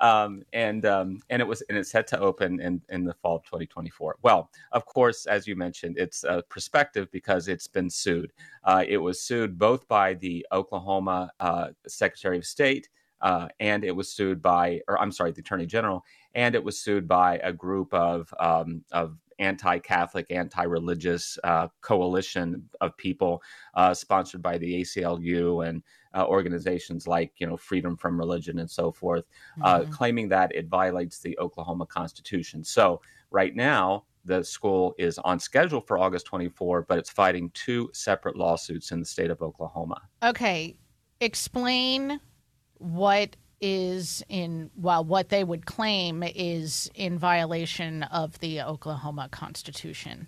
Speaker 18: um, and um, and it was and it's set to open in in the fall of 2024. Well, of course, as you mentioned, it's a perspective because it's been sued. Uh, it was sued both by the Oklahoma uh, Secretary of State. Uh, and it was sued by, or I'm sorry, the Attorney General, and it was sued by a group of um, of anti-Catholic, anti-religious uh, coalition of people uh, sponsored by the ACLU and uh, organizations like you know Freedom from Religion and so forth, uh, mm-hmm. claiming that it violates the Oklahoma Constitution. So right now. The school is on schedule for August 24, but it's fighting two separate lawsuits in the state of Oklahoma.
Speaker 3: Okay. Explain what is in well what they would claim is in violation of the Oklahoma Constitution.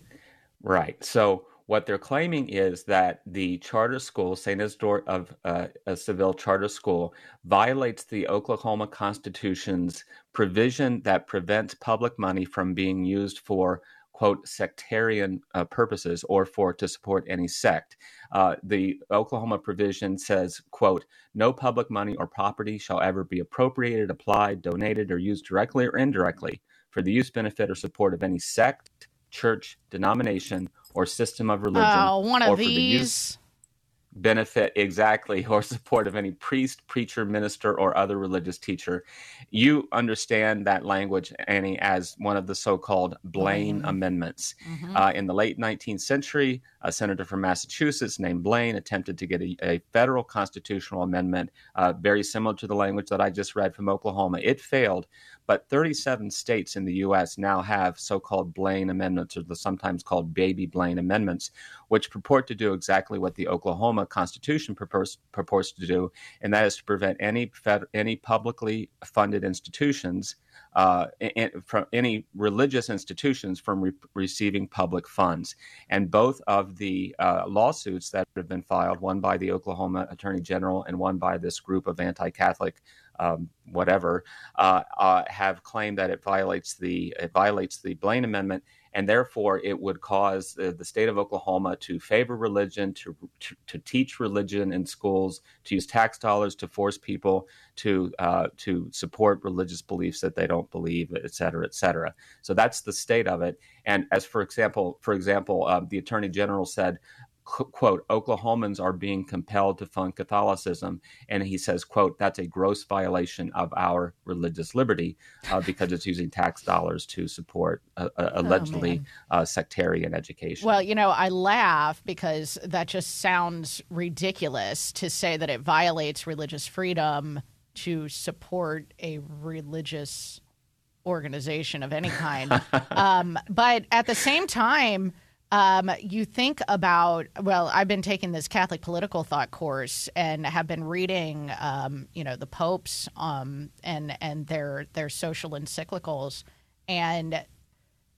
Speaker 18: Right. So what they're claiming is that the charter school, St. Isidore of uh, a Seville Charter School, violates the Oklahoma Constitution's provision that prevents public money from being used for quote sectarian uh, purposes or for to support any sect. Uh, the oklahoma provision says quote no public money or property shall ever be appropriated applied donated or used directly or indirectly for the use benefit or support of any sect church denomination or system of religion
Speaker 3: uh, one of these
Speaker 18: benefit exactly or support of any priest, preacher, minister, or other religious teacher. You understand that language, Annie, as one of the so called Blaine mm-hmm. Amendments. Mm-hmm. Uh, in the late 19th century, a senator from Massachusetts named Blaine attempted to get a, a federal constitutional amendment uh, very similar to the language that I just read from Oklahoma. It failed, but 37 states in the U.S. now have so called Blaine amendments, or the sometimes called baby Blaine amendments, which purport to do exactly what the Oklahoma Constitution purports, purports to do, and that is to prevent any, fed, any publicly funded institutions uh, from any religious institutions from re- receiving public funds. And both of the uh, lawsuits that have been filed, one by the Oklahoma Attorney General and one by this group of anti-Catholic um, whatever, uh, uh have claimed that it violates the it violates the Blaine Amendment and therefore it would cause the, the state of Oklahoma to favor religion, to, to, to teach religion in schools, to use tax dollars to force people to uh, to support religious beliefs that they don't believe, et cetera, et cetera. So that's the state of it. And as for example, for example, uh, the attorney general said quote oklahomans are being compelled to fund catholicism and he says quote that's a gross violation of our religious liberty uh, because it's using tax dollars to support uh, uh, oh, allegedly oh, sectarian education.
Speaker 3: Well you know i laugh because that just sounds ridiculous to say that it violates religious freedom to support a religious organization of any kind. Um, but at the same time um, you think about well, I've been taking this Catholic political thought course and have been reading, um, you know, the popes um, and and their their social encyclicals, and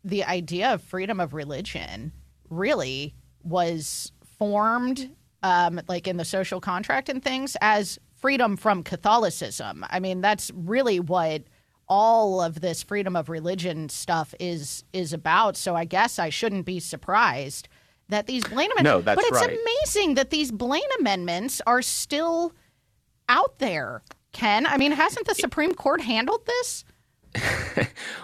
Speaker 3: the idea of freedom of religion really was formed, um, like in the social contract and things, as freedom from Catholicism. I mean, that's really what all of this freedom of religion stuff is is about. So I guess I shouldn't be surprised that these Blaine amendments.
Speaker 18: No, that's
Speaker 3: but it's
Speaker 18: right.
Speaker 3: amazing that these Blaine amendments are still out there. Ken, I mean, hasn't the Supreme Court handled this?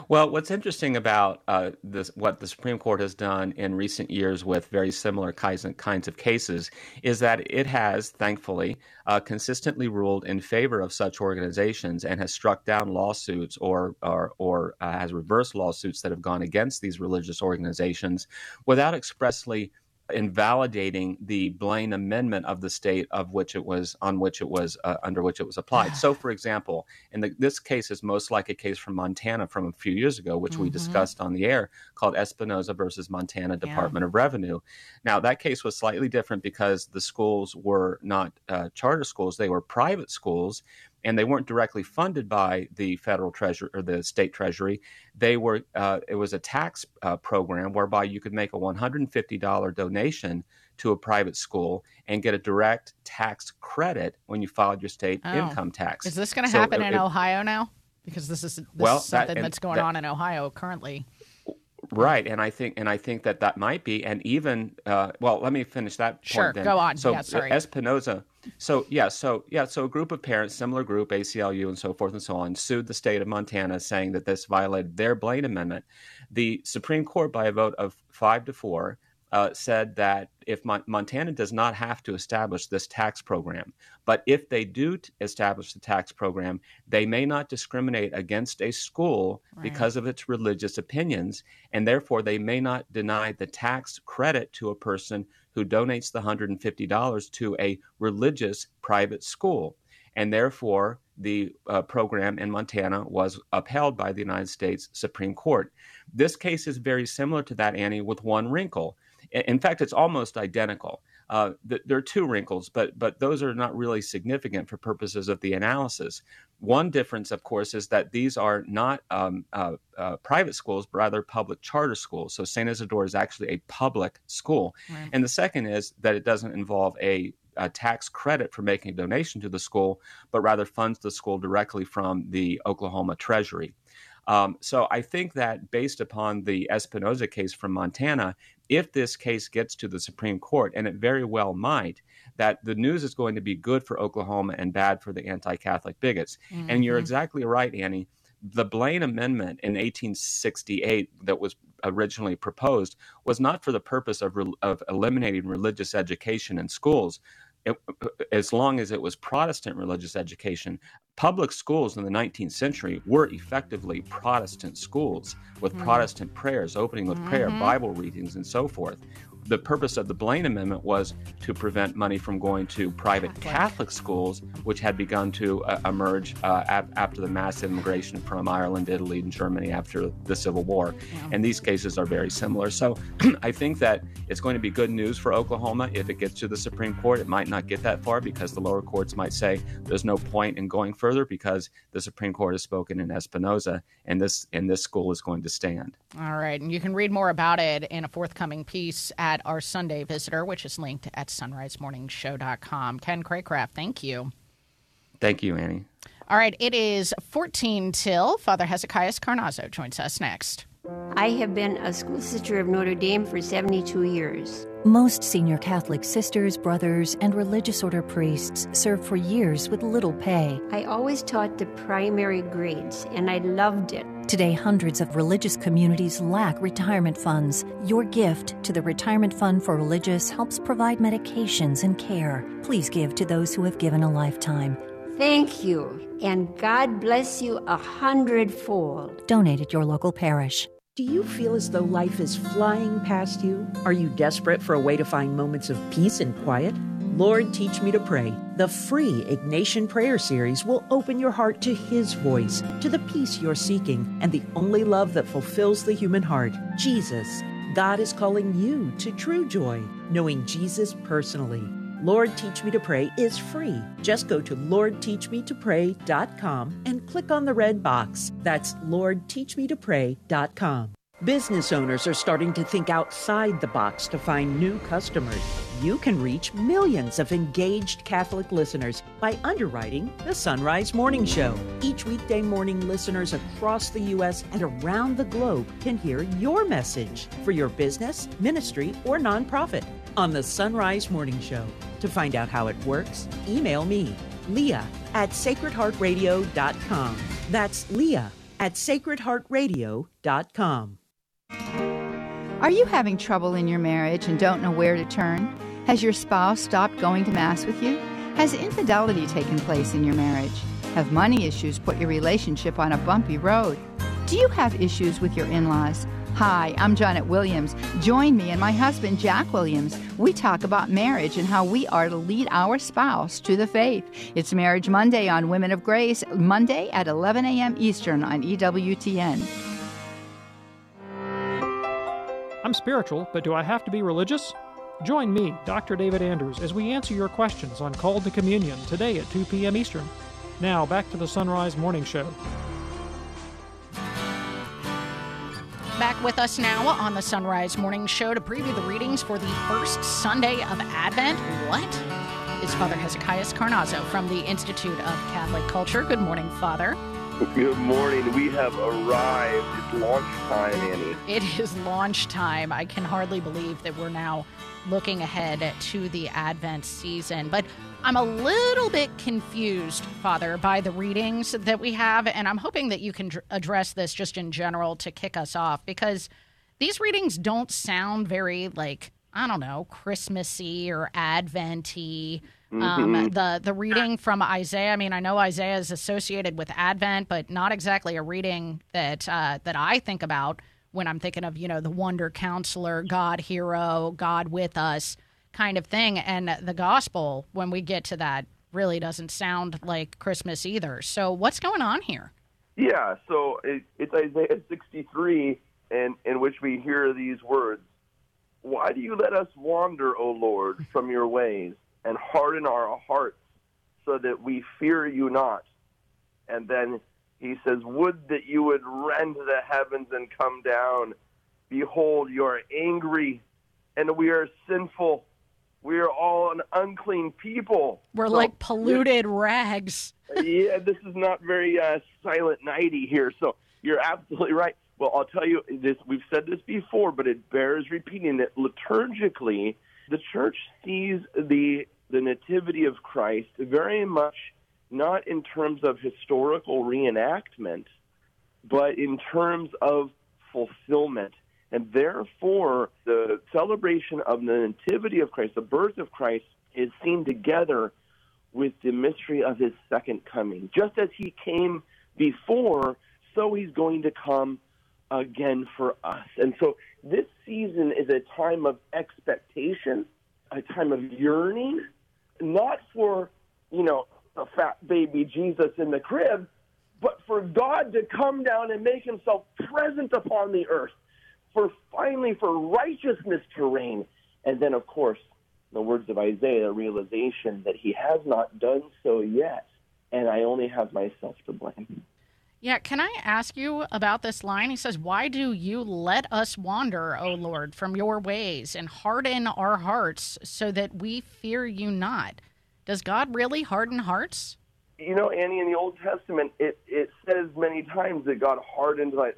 Speaker 18: Well, what's interesting about uh, this, what the Supreme Court has done in recent years with very similar kinds, of cases, is that it has, thankfully, uh, consistently ruled in favor of such organizations and has struck down lawsuits or or, or uh, has reversed lawsuits that have gone against these religious organizations without expressly invalidating the Blaine Amendment of the state of which it was on which it was uh, under which it was applied. so, for example, in the, this case is most like a case from Montana from a few years ago, which mm-hmm. we discussed on the air, called Espinoza versus Montana Department yeah. of Revenue. Now, that case was slightly different because the schools were not uh, charter schools; they were private schools and they weren't directly funded by the federal treasury or the state treasury. They were uh, it was a tax uh, program whereby you could make a $150 donation to a private school and get a direct tax credit when you filed your state oh. income tax.
Speaker 3: Is this going to so happen it, in it, Ohio now? Because this is, this well, is something that, that's going that, on in Ohio currently.
Speaker 18: Right, and I think and I think that that might be, and even uh, well, let me finish that.
Speaker 3: Sure,
Speaker 18: then.
Speaker 3: go on.
Speaker 18: So
Speaker 3: yeah, sorry.
Speaker 18: Espinoza. So yeah, so yeah, so a group of parents, similar group, ACLU and so forth and so on, sued the state of Montana, saying that this violated their Blaine Amendment. The Supreme Court, by a vote of five to four, uh, said that if Mon- Montana does not have to establish this tax program, but if they do t- establish the tax program, they may not discriminate against a school
Speaker 19: Right.
Speaker 18: because of its religious opinions, and therefore they may not deny the tax credit to a person who donates the $150 to a religious private school. And therefore, the uh, program in Montana was upheld by the United States Supreme Court. This case is very similar to that, Annie, with one wrinkle. In fact, it's almost identical. Uh, th- there are two wrinkles, but but those are not really significant for purposes of the analysis. One difference, of course, is that these are not um, uh, uh, private schools, but rather public charter schools. So Saint Isidore is actually a public school,
Speaker 19: Right.
Speaker 18: and the second is that it doesn't involve a, a tax credit for making a donation to the school, but rather funds the school directly from the Oklahoma Treasury. Um, so I think that based upon the Espinoza case from Montana, if this case gets to the Supreme Court, and it very well might, that the news is going to be good for Oklahoma and bad for the anti Catholic bigots. And you're
Speaker 19: Mhm.
Speaker 18: exactly right, Annie. The Blaine Amendment in 1868 that was originally proposed was not for the purpose of, re- of eliminating religious education in schools. It, as long as it was Protestant religious education, public schools in the 19th century were effectively Protestant schools with
Speaker 19: Mhm.
Speaker 18: Protestant prayers, opening with prayer,
Speaker 19: Mhm.
Speaker 18: Bible readings, and so forth. The purpose of the Blaine Amendment was to prevent money from going to private Catholic, schools, which had begun to uh, emerge uh, ap- after the massive immigration from Ireland, Italy, and Germany after the Civil War. And these cases are very similar. So I think that it's going to be good news for Oklahoma if it gets to the Supreme Court. It might not get that far because the lower courts might say there's no point in going further because the Supreme Court has spoken in Espinoza, and this and this school is going to stand.
Speaker 3: All right. And you can read more about it in a forthcoming piece at our Sunday Visitor, which is linked at sunrisemorningshow.com. Ken Craycraft, thank you.
Speaker 18: Thank you, Annie.
Speaker 3: All right. It is 14 till. Father Hezekias Carnazzo joins us next.
Speaker 20: I have been a school sister of Notre Dame for 72 years.
Speaker 21: Most senior Catholic sisters, brothers, and religious order priests serve for years with little pay.
Speaker 20: I always taught the primary grades, and I loved it.
Speaker 21: Today, hundreds of religious communities lack retirement funds. Your gift to the Retirement Fund for Religious helps provide medications and care. Please give to those who have given a lifetime.
Speaker 20: Thank you, and God bless you a hundredfold.
Speaker 21: Donate at your local parish.
Speaker 11: Do you feel as though life is flying past you? Are you desperate for a way to find moments of peace and quiet? Lord, Teach Me to Pray, the free Ignatian Prayer Series will open your heart to His voice, to the peace you're seeking, and the only love that fulfills the human heart Jesus. God is calling you to true joy, knowing Jesus personally. Lord Teach Me to Pray is free. Just go to LordTeachMeToPray.com and click on the red box. That's LordTeachMeToPray.com. Business owners are starting to think outside the box to find new customers. You can reach millions of engaged Catholic listeners by underwriting the Sunrise Morning Show. Each weekday morning, listeners across the U.S. and around the globe can hear your message for your business, ministry, or nonprofit on the Sunrise Morning Show. To find out how it works, email me, Leah at sacredheartradio.com. That's Leah at sacredheartradio.com.
Speaker 19: Are you having trouble in your marriage and don't know where to turn? Has your spouse stopped going to Mass with you? Has infidelity taken place in your marriage? Have money issues put your relationship on a bumpy road? Do you have issues with your in laws? Hi, I'm Janet Williams. Join me and my husband, Jack Williams. We talk about marriage and how we are to lead our spouse to the faith. It's Marriage Monday on Women of Grace, Monday at 11 a.m. Eastern on EWTN.
Speaker 22: I'm spiritual, but do I have to be religious? Join me, Dr. David Andrews, as we answer your questions on Call to Communion today at 2 p.m. Eastern. Now, back to the Sunrise Morning Show.
Speaker 3: Back with us now on the Sunrise Morning Show to preview the readings for the first Sunday of Advent. What? Is Father Hezekias Carnazzo from the Institute of Catholic Culture. Good morning, Father.
Speaker 23: Good morning. We have arrived. It's launch time, Annie.
Speaker 3: It is launch time. I can hardly believe that we're now looking ahead to the Advent season. But I'm a little bit confused, Father, by the readings that we have. And I'm hoping that you can dr- address this just in general to kick us off because these readings don't sound very like I don't know, Christmassy or Adventy. Um,
Speaker 23: Mhm.
Speaker 3: the the reading from Isaiah. I mean, I know Isaiah is associated with Advent, but not exactly a reading that uh, that I think about when I'm thinking of you know the Wonder Counselor, God Hero, God with us kind of thing. And the Gospel, when we get to that, really doesn't sound like Christmas either. So what's going on here?
Speaker 23: Yeah, so it, it's Isaiah 63, in, in which we hear these words Why do you let us wander, O Lord, from your ways, and harden our hearts so that we fear you not? And then he says, Would that you would rend the heavens and come down. Behold, you are angry, and we are sinful. We are all an unclean people.
Speaker 3: We're
Speaker 23: So-
Speaker 3: like polluted rags.
Speaker 23: yeah, this is not very uh, silent nighty here. So you're absolutely right. Well, I'll tell you this. We've said this before, but it bears repeating that liturgically, the church sees the the nativity of Christ very much not in terms of historical reenactment, but in terms of fulfillment. And therefore, the celebration of the nativity of Christ, the birth of Christ, is seen together with the mystery of his second coming. Just as he came before, so he's going to come again for us. And so this season is a time of expectation, a time of yearning, not for, you know, a fat baby Jesus in the crib, but for God to come down and make himself present upon the earth, for finally for righteousness to reign. And then, of course, the words of Isaiah, the realization that he has not done so yet, and I only have myself to blame.
Speaker 3: Yeah, can I ask you about this line? He says, Why do you let us wander, O Lord, from your ways and harden our hearts so that we fear you not? Does God really harden hearts?
Speaker 23: You know, Annie, in the Old Testament, it, it says many times that God hardened like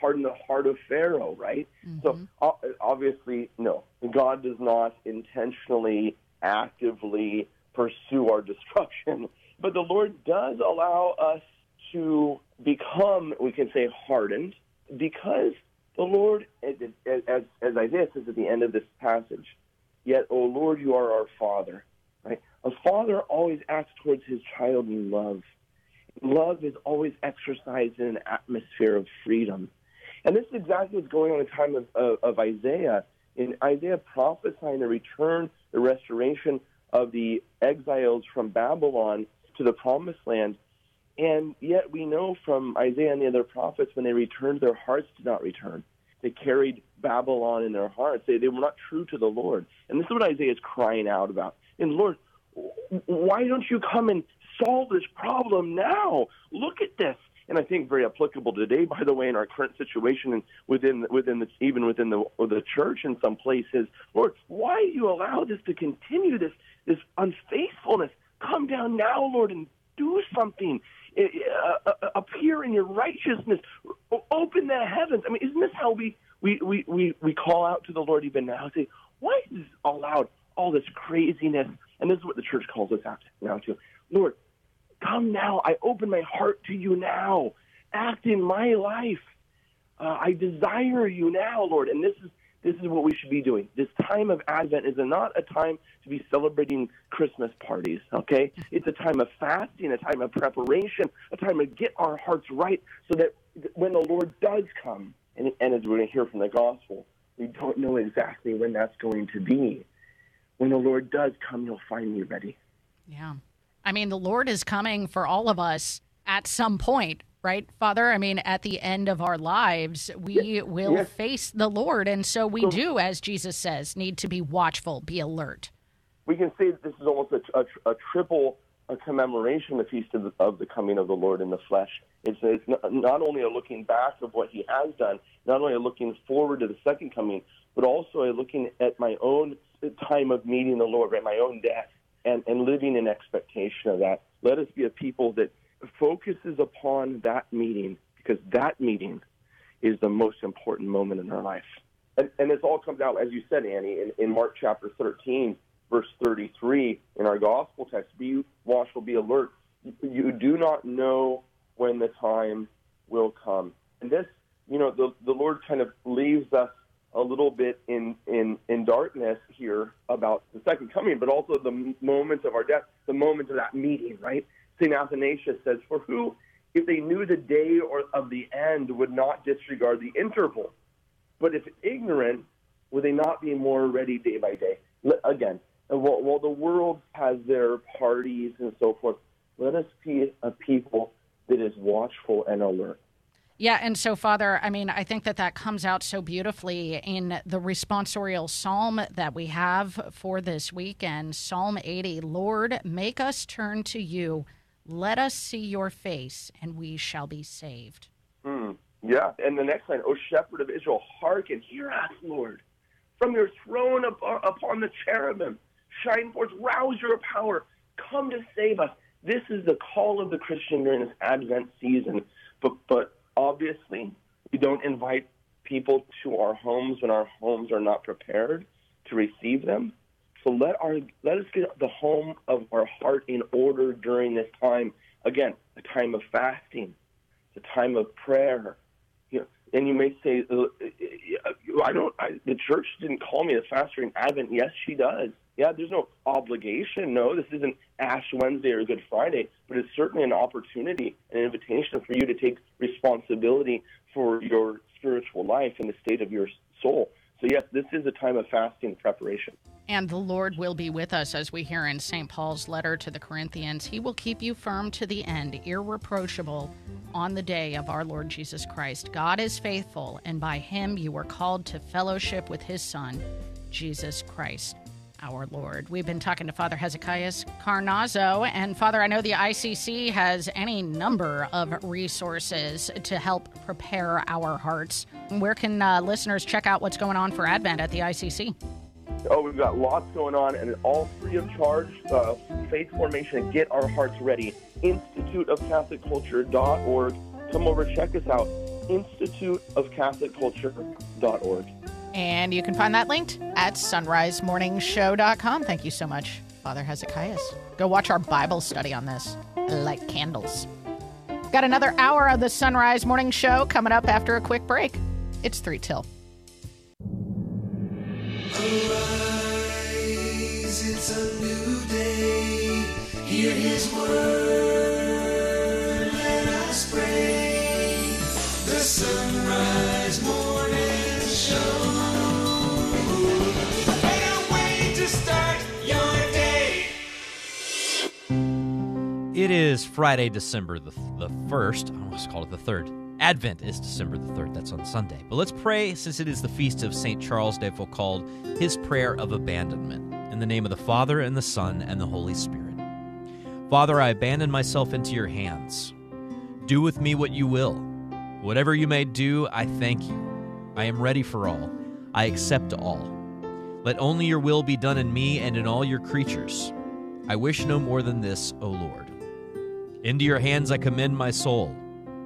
Speaker 23: hardened the heart of Pharaoh, right? So mm-hmm. obviously, no, God does not intentionally, actively pursue our destruction, but the Lord does allow us to become, we can say, hardened, because the Lord, as, as, Isaiah says at the end of this passage, yet, O Lord, you are our Father. Right? A father always acts towards his child in love. Love is always exercised in an atmosphere of freedom. And this is exactly what's going on in the time of, of, of Isaiah. In Isaiah prophesying the return, the restoration of the exiles from Babylon to the promised land. And yet we know from Isaiah and the other prophets when they returned, their hearts did not return. They carried Babylon in their hearts. They, they were not true to the Lord. And this is what Isaiah is crying out about. And Lord, why don't you come and solve this problem now? Look at this. And I think very applicable today, by the way, in our current situation and within within even within the the church in some places. Lord, why do you allow this to continue? This this unfaithfulness. Come down now, Lord, and do something. Uh, uh, appear in your righteousness. Open the heavens. I mean, isn't this how we we, we, we, we call out to the Lord even now? Say, why is this allowed all this craziness? And this is what the church calls us out now to. Lord, come now. I open my heart to you now. Act in my life. Uh, I desire you now, Lord. And this is this is what we should be doing. This time of Advent is not a time to be celebrating Christmas parties, okay? It's a time of fasting, a time of preparation, a time to get our hearts right so that when the Lord does come, and, and as we're going to hear from the gospel, we don't know exactly when that's going to be. When the Lord does come, you'll find me ready.
Speaker 3: Yeah. I mean, the Lord is coming for all of us at some point, right, Father? I mean, at the end of our lives, we will
Speaker 23: Yes.
Speaker 3: face the Lord. And so we do, as Jesus says, need to be watchful, be alert.
Speaker 23: we can say that this is almost a, a, a triple a commemoration, the feast of the, of the coming of the Lord in the flesh. It's, it's not, not only a looking back of what He has done, not only a looking forward to the second coming, but also a looking at my own time of meeting the Lord, right, my own death, and, and living in expectation of that. Let us be a people that focuses upon that meeting, because that meeting is the most important moment in our life. And, and this all comes out, as you said, Annie, in, in Mark chapter 13, verse 33 in our gospel text be watchful, be alert. You do not know when the time will come. And this, you know, the, the Lord kind of leaves us a little bit in, in, in darkness here about the second coming, but also the moment of our death, the moment of that meeting, right? St. Athanasius says, For who, if they knew the day or of the end, would not disregard the interval? But if ignorant, would they not be more ready day by day? Again, uh, while, while the world has their parties and so forth, let us be a people that is watchful and alert.
Speaker 3: Yeah, and so, Father, I mean, I think that that comes out so beautifully in the responsorial psalm that we have for this weekend Psalm 80 Lord, make us turn to you. Let us see your face, and we shall be saved.
Speaker 23: Hmm. Yeah, and the next line, O shepherd of Israel, hearken, hear us, Lord. From your throne up, upon the cherubim, shine forth, rouse your power, come to save us. This is the call of the Christian during this Advent season. But, but obviously, we don't invite people to our homes when our homes are not prepared to receive them. So let our let us get the home of our heart in order during this time. Again, a time of fasting, a time of prayer. You know, and you may say, uh, I don't. I, the church didn't call me to fast during Advent. Yes, she does. Yeah, there's no obligation. No, this isn't Ash Wednesday or Good Friday, but it's certainly an opportunity, an invitation for you to take responsibility for your spiritual life and the state of your soul. So yes, this is a time of fasting preparation.
Speaker 3: And the Lord will be with us, as we hear in St. Paul's letter to the Corinthians. He will keep you firm to the end, irreproachable on the day of our Lord Jesus Christ. God is faithful, and by him you are called to fellowship with his Son, Jesus Christ. Our Lord. We've been talking to Father Hezekias Carnazzo. And Father, I know the ICC has any number of resources to help prepare our hearts. Where can uh, listeners check out what's going on for Advent at the ICC?
Speaker 23: Oh, we've got lots going on, and all free of charge. Uh, faith formation, get our hearts ready. Instituteofcatholicculture.org. Come over, check us out. Instituteofcatholicculture.org.
Speaker 3: And you can find that linked at sunrisemorningshow.com. Thank you so much, Father Hezekias. Go watch our Bible study on this. Like candles. Got another hour of the Sunrise Morning Show coming up after a quick break. It's 3 till.
Speaker 1: Arise, it's a new day. Hear his word,
Speaker 2: It is Friday, December the, the 1st. I almost called it the 3rd. Advent is December the 3rd. That's on Sunday. But let's pray since it is the feast of St. Charles de Foucauld, his prayer of abandonment. In the name of the Father, and the Son, and the Holy Spirit. Father, I abandon myself into your hands. Do with me what you will. Whatever you may do, I thank you. I am ready for all. I accept all. Let only your will be done in me and in all your creatures. I wish no more than this, O Lord. Into your hands I commend my soul.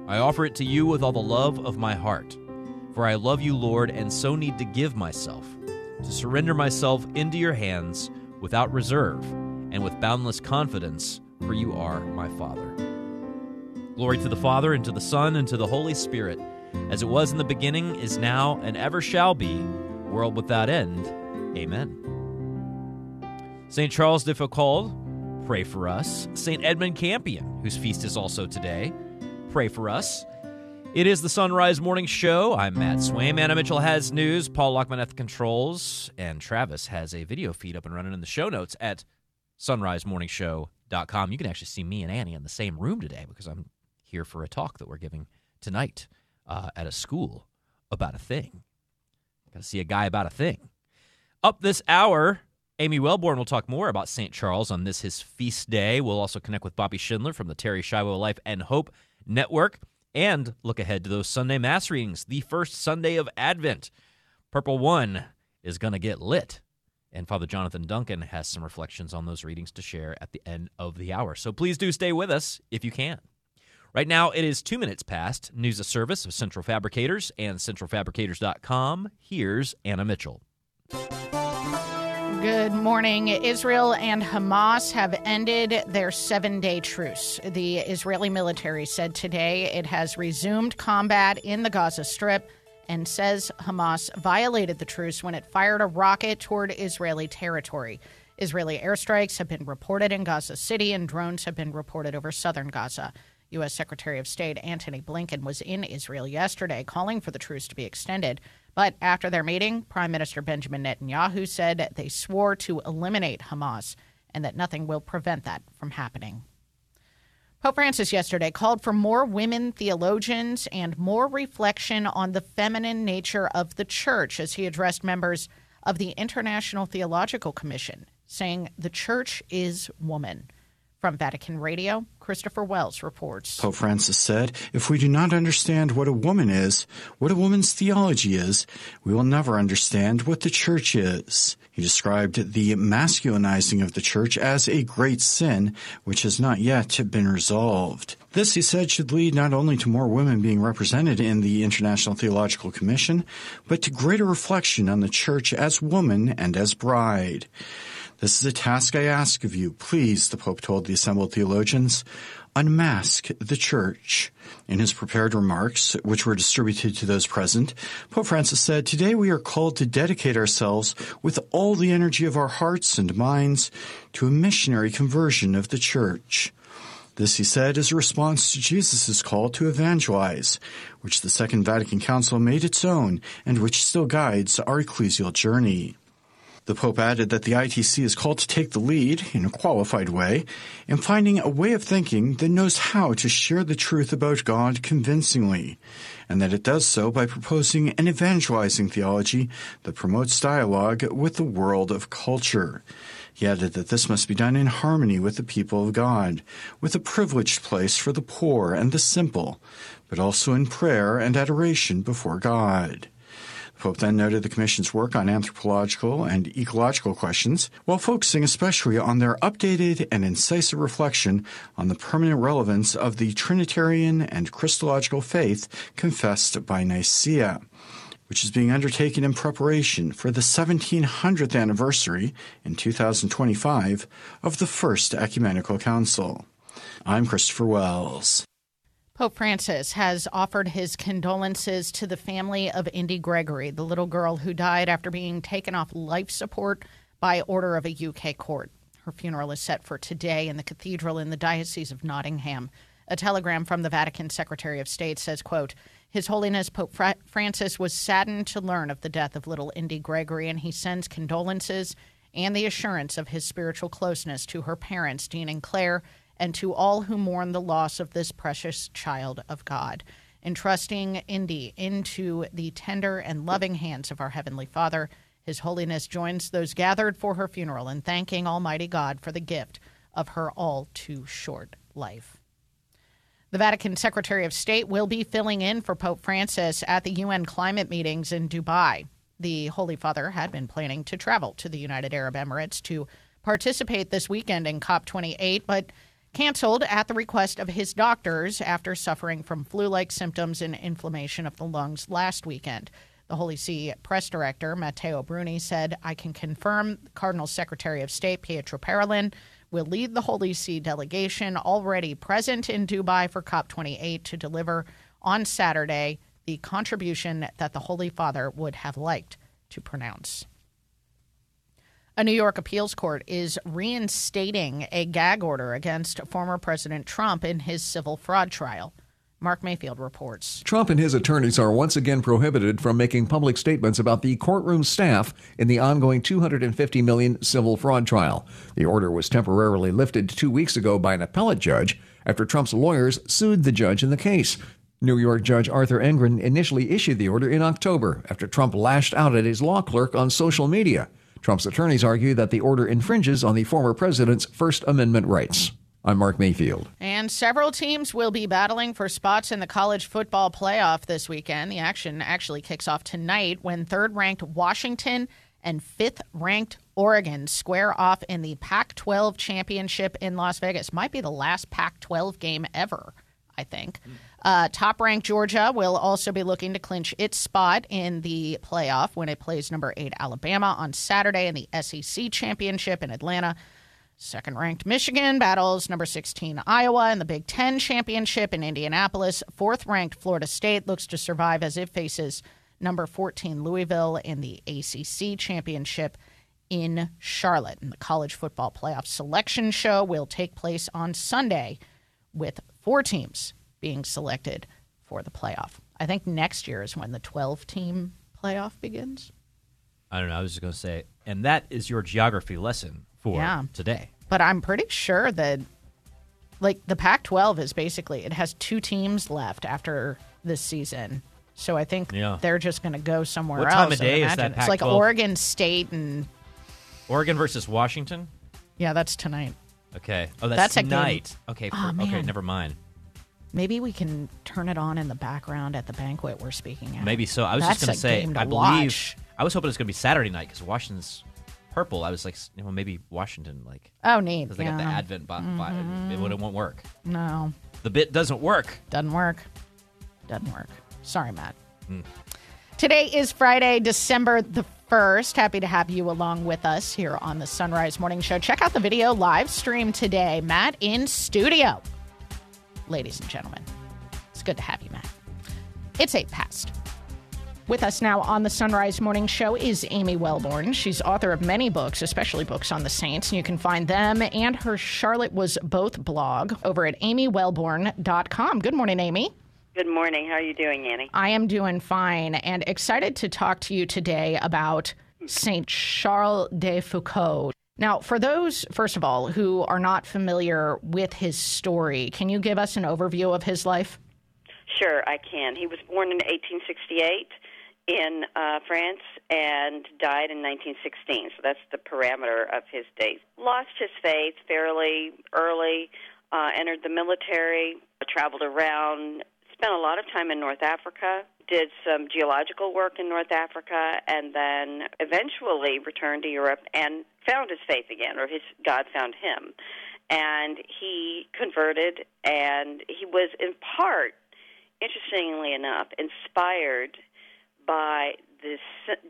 Speaker 2: I offer it to you with all the love of my heart. For I love you, Lord, and so need to give myself, to surrender myself into your hands without reserve and with boundless confidence, for you are my Father. Glory to the Father, and to the Son, and to the Holy Spirit, as it was in the beginning, is now, and ever shall be, world without end. Amen. St. Charles de Foucauld, pray for us. St. Edmund Campion, whose feast is also today, pray for us. It is the Sunrise Morning Show. I'm Matt Swaim. Anna Mitchell has news. Paul Lockman at the controls. And Travis has a video feed up and running in the show notes at sunrisemorningshow.com. You can actually see me and Annie in the same room today because I'm here for a talk that we're giving tonight uh, at a school about a thing. Got to see a guy about a thing. Up this hour, Amy Welborn will talk more about St. Charles on this his feast day. We'll also connect with Bobby Schindler from the Terri Schiavo Life and Hope Network and look ahead to those Sunday Mass readings, the first Sunday of Advent. Purple One is going to get lit. And Father Jonathan Duncan has some reflections on those readings to share at the end of the hour. So please do stay with us if you can. Right now, it is two minutes past news of service of Central Fabricators and centralfabricators.com. Here's Anna Mitchell.
Speaker 3: Good morning. Israel and Hamas have ended their seven day truce. The Israeli military said today it has resumed combat in the Gaza Strip and says Hamas violated the truce when it fired a rocket toward Israeli territory. Israeli airstrikes have been reported in Gaza City, and drones have been reported over southern Gaza. U.S. Secretary of State Antony Blinken was in Israel yesterday calling for the truce to be extended. But after their meeting, Prime Minister Benjamin Netanyahu said they swore to eliminate Hamas and that nothing will prevent that from happening. Pope Francis yesterday called for more women theologians and more reflection on the feminine nature of the church as he addressed members of the International Theological Commission, saying the church is woman. From Vatican Radio, Christopher Wells reports.
Speaker 4: Pope Francis said, If we do not understand what a woman is, what a woman's theology is, we will never understand what the church is. He described the masculinizing of the church as a great sin, which has not yet been resolved. This, he said, should lead not only to more women being represented in the International Theological Commission, but to greater reflection on the church as woman and as bride. This is a task I ask of you. Please, the Pope told the assembled theologians, unmask the church. In his prepared remarks, which were distributed to those present, Pope Francis said, Today we are called to dedicate ourselves with all the energy of our hearts and minds to a missionary conversion of the church. This, he said, is a response to Jesus' call to evangelize, which the Second Vatican Council made its own and which still guides our ecclesial journey. The Pope added that the ITC is called to take the lead, in a qualified way, in finding a way of thinking that knows how to share the truth about God convincingly, and that it does so by proposing an evangelizing theology that promotes dialogue with the world of culture. He added that this must be done in harmony with the people of God, with a privileged place for the poor and the simple, but also in prayer and adoration before God. Pope then noted the Commission's work on anthropological and ecological questions, while focusing especially on their updated and incisive reflection on the permanent relevance of the Trinitarian and Christological faith confessed by Nicaea, which is being undertaken in preparation for the 1700th anniversary in 2025 of the First Ecumenical Council. I'm Christopher Wells.
Speaker 3: Pope Francis has offered his condolences to the family of Indi Gregory, the little girl who died after being taken off life support by order of a UK court. Her funeral is set for today in the cathedral in the Diocese of Nottingham. A telegram from the Vatican Secretary of State says, quote, His Holiness Pope Fra- Francis was saddened to learn of the death of little Indi Gregory, and he sends condolences and the assurance of his spiritual closeness to her parents, Dean and Claire, and to all who mourn the loss of this precious child of God. Entrusting Indi into the tender and loving hands of our Heavenly Father, His Holiness joins those gathered for her funeral in thanking Almighty God for the gift of her all too short life. The Vatican Secretary of State will be filling in for Pope Francis at the UN climate meetings in Dubai. The Holy Father had been planning to travel to the United Arab Emirates to participate this weekend in COP28, but canceled at the request of his doctors after suffering from flu like symptoms and inflammation of the lungs last weekend. The Holy See press director, Matteo Bruni, said, I can confirm Cardinal Secretary of State Pietro Parolin will lead the Holy See delegation already present in Dubai for COP28 to deliver on Saturday the contribution that the Holy Father would have liked to pronounce. A New York appeals court is reinstating a gag order against former President Trump in his civil fraud trial. Mark Mayfield reports.
Speaker 6: Trump and his attorneys are once again prohibited from making public statements about the courtroom staff in the ongoing 250 million civil fraud trial. The order was temporarily lifted 2 weeks ago by an appellate judge after Trump's lawyers sued the judge in the case. New York Judge Arthur Engoron initially issued the order in October after Trump lashed out at his law clerk on social media. Trump's attorneys argue that the order infringes on the former president's First Amendment rights. I'm Mark Mayfield.
Speaker 3: And several teams will be battling for spots in the college football playoff this weekend. The action actually kicks off tonight when third ranked Washington and fifth ranked Oregon square off in the Pac 12 championship in Las Vegas. Might be the last Pac 12 game ever, I think. Uh, top ranked Georgia will also be looking to clinch its spot in the playoff when it plays number eight Alabama on Saturday in the SEC championship in Atlanta. Second ranked Michigan battles number 16 Iowa in the Big Ten championship in Indianapolis. Fourth ranked Florida State looks to survive as it faces number 14 Louisville in the ACC championship in Charlotte. And the college football playoff selection show will take place on Sunday with four teams being selected for the playoff. I think next year is when the 12 team playoff begins.
Speaker 2: I don't know. I was just going to say, and that is your geography lesson for
Speaker 3: Yeah.
Speaker 2: today.
Speaker 3: But I'm pretty sure that, like, the Pac 12 is basically, it has two teams left after this season. So I think
Speaker 2: Yeah.
Speaker 3: they're just going to go somewhere
Speaker 2: What
Speaker 3: else.
Speaker 2: time of day is that
Speaker 3: It's like Oregon State and,
Speaker 2: Oregon versus Washington.
Speaker 3: yeah, that's tonight.
Speaker 2: Okay. Oh, that's,
Speaker 3: That's
Speaker 2: tonight. Okay.
Speaker 3: Oh,
Speaker 2: for- okay. Never mind.
Speaker 3: Maybe we can turn it on in the background at the banquet we're speaking at.
Speaker 2: Maybe so. I was
Speaker 3: That's
Speaker 2: just going to say,
Speaker 3: to
Speaker 2: I believe.
Speaker 3: watch.
Speaker 2: I was hoping it was going to be Saturday night because Washington's purple. I was like, you know, maybe Washington, like,
Speaker 3: Oh, neat.
Speaker 2: because they got the
Speaker 3: yeah.
Speaker 2: Advent. Bi- bi- it, it won't work.
Speaker 3: No,
Speaker 2: The bit doesn't work.
Speaker 3: doesn't work. Doesn't work. Sorry, Matt.
Speaker 2: Mm.
Speaker 3: Today is Friday, December the 1st. Happy to have you along with us here on the Sunrise Morning Show. Check out the video live stream today. Matt in studio. Ladies and gentlemen, it's good to have you, Matt. It's 8 past. With us now on the Sunrise Morning Show is Amy Welborn. She's author of many books, especially books on the Saints, and you can find them and her Charlotte Was Both blog over at amywelborn.com. Good morning, Amy.
Speaker 24: Good morning. How are you doing, Annie?
Speaker 3: I am doing fine and excited to talk to you today about Saint Charles de Foucault. Now, for those, first of all, who are not familiar with his story, can you give us an overview of his life?
Speaker 24: Sure, I can. He was born in 1868 in uh, France and died in 1916. So that's the parameter of his days. Lost his faith fairly early, uh, entered the military, traveled around, spent a lot of time in North Africa, did some geological work in North Africa, and then eventually returned to Europe and found his faith again, or his God found him. And he converted, and he was in part, interestingly enough, inspired by this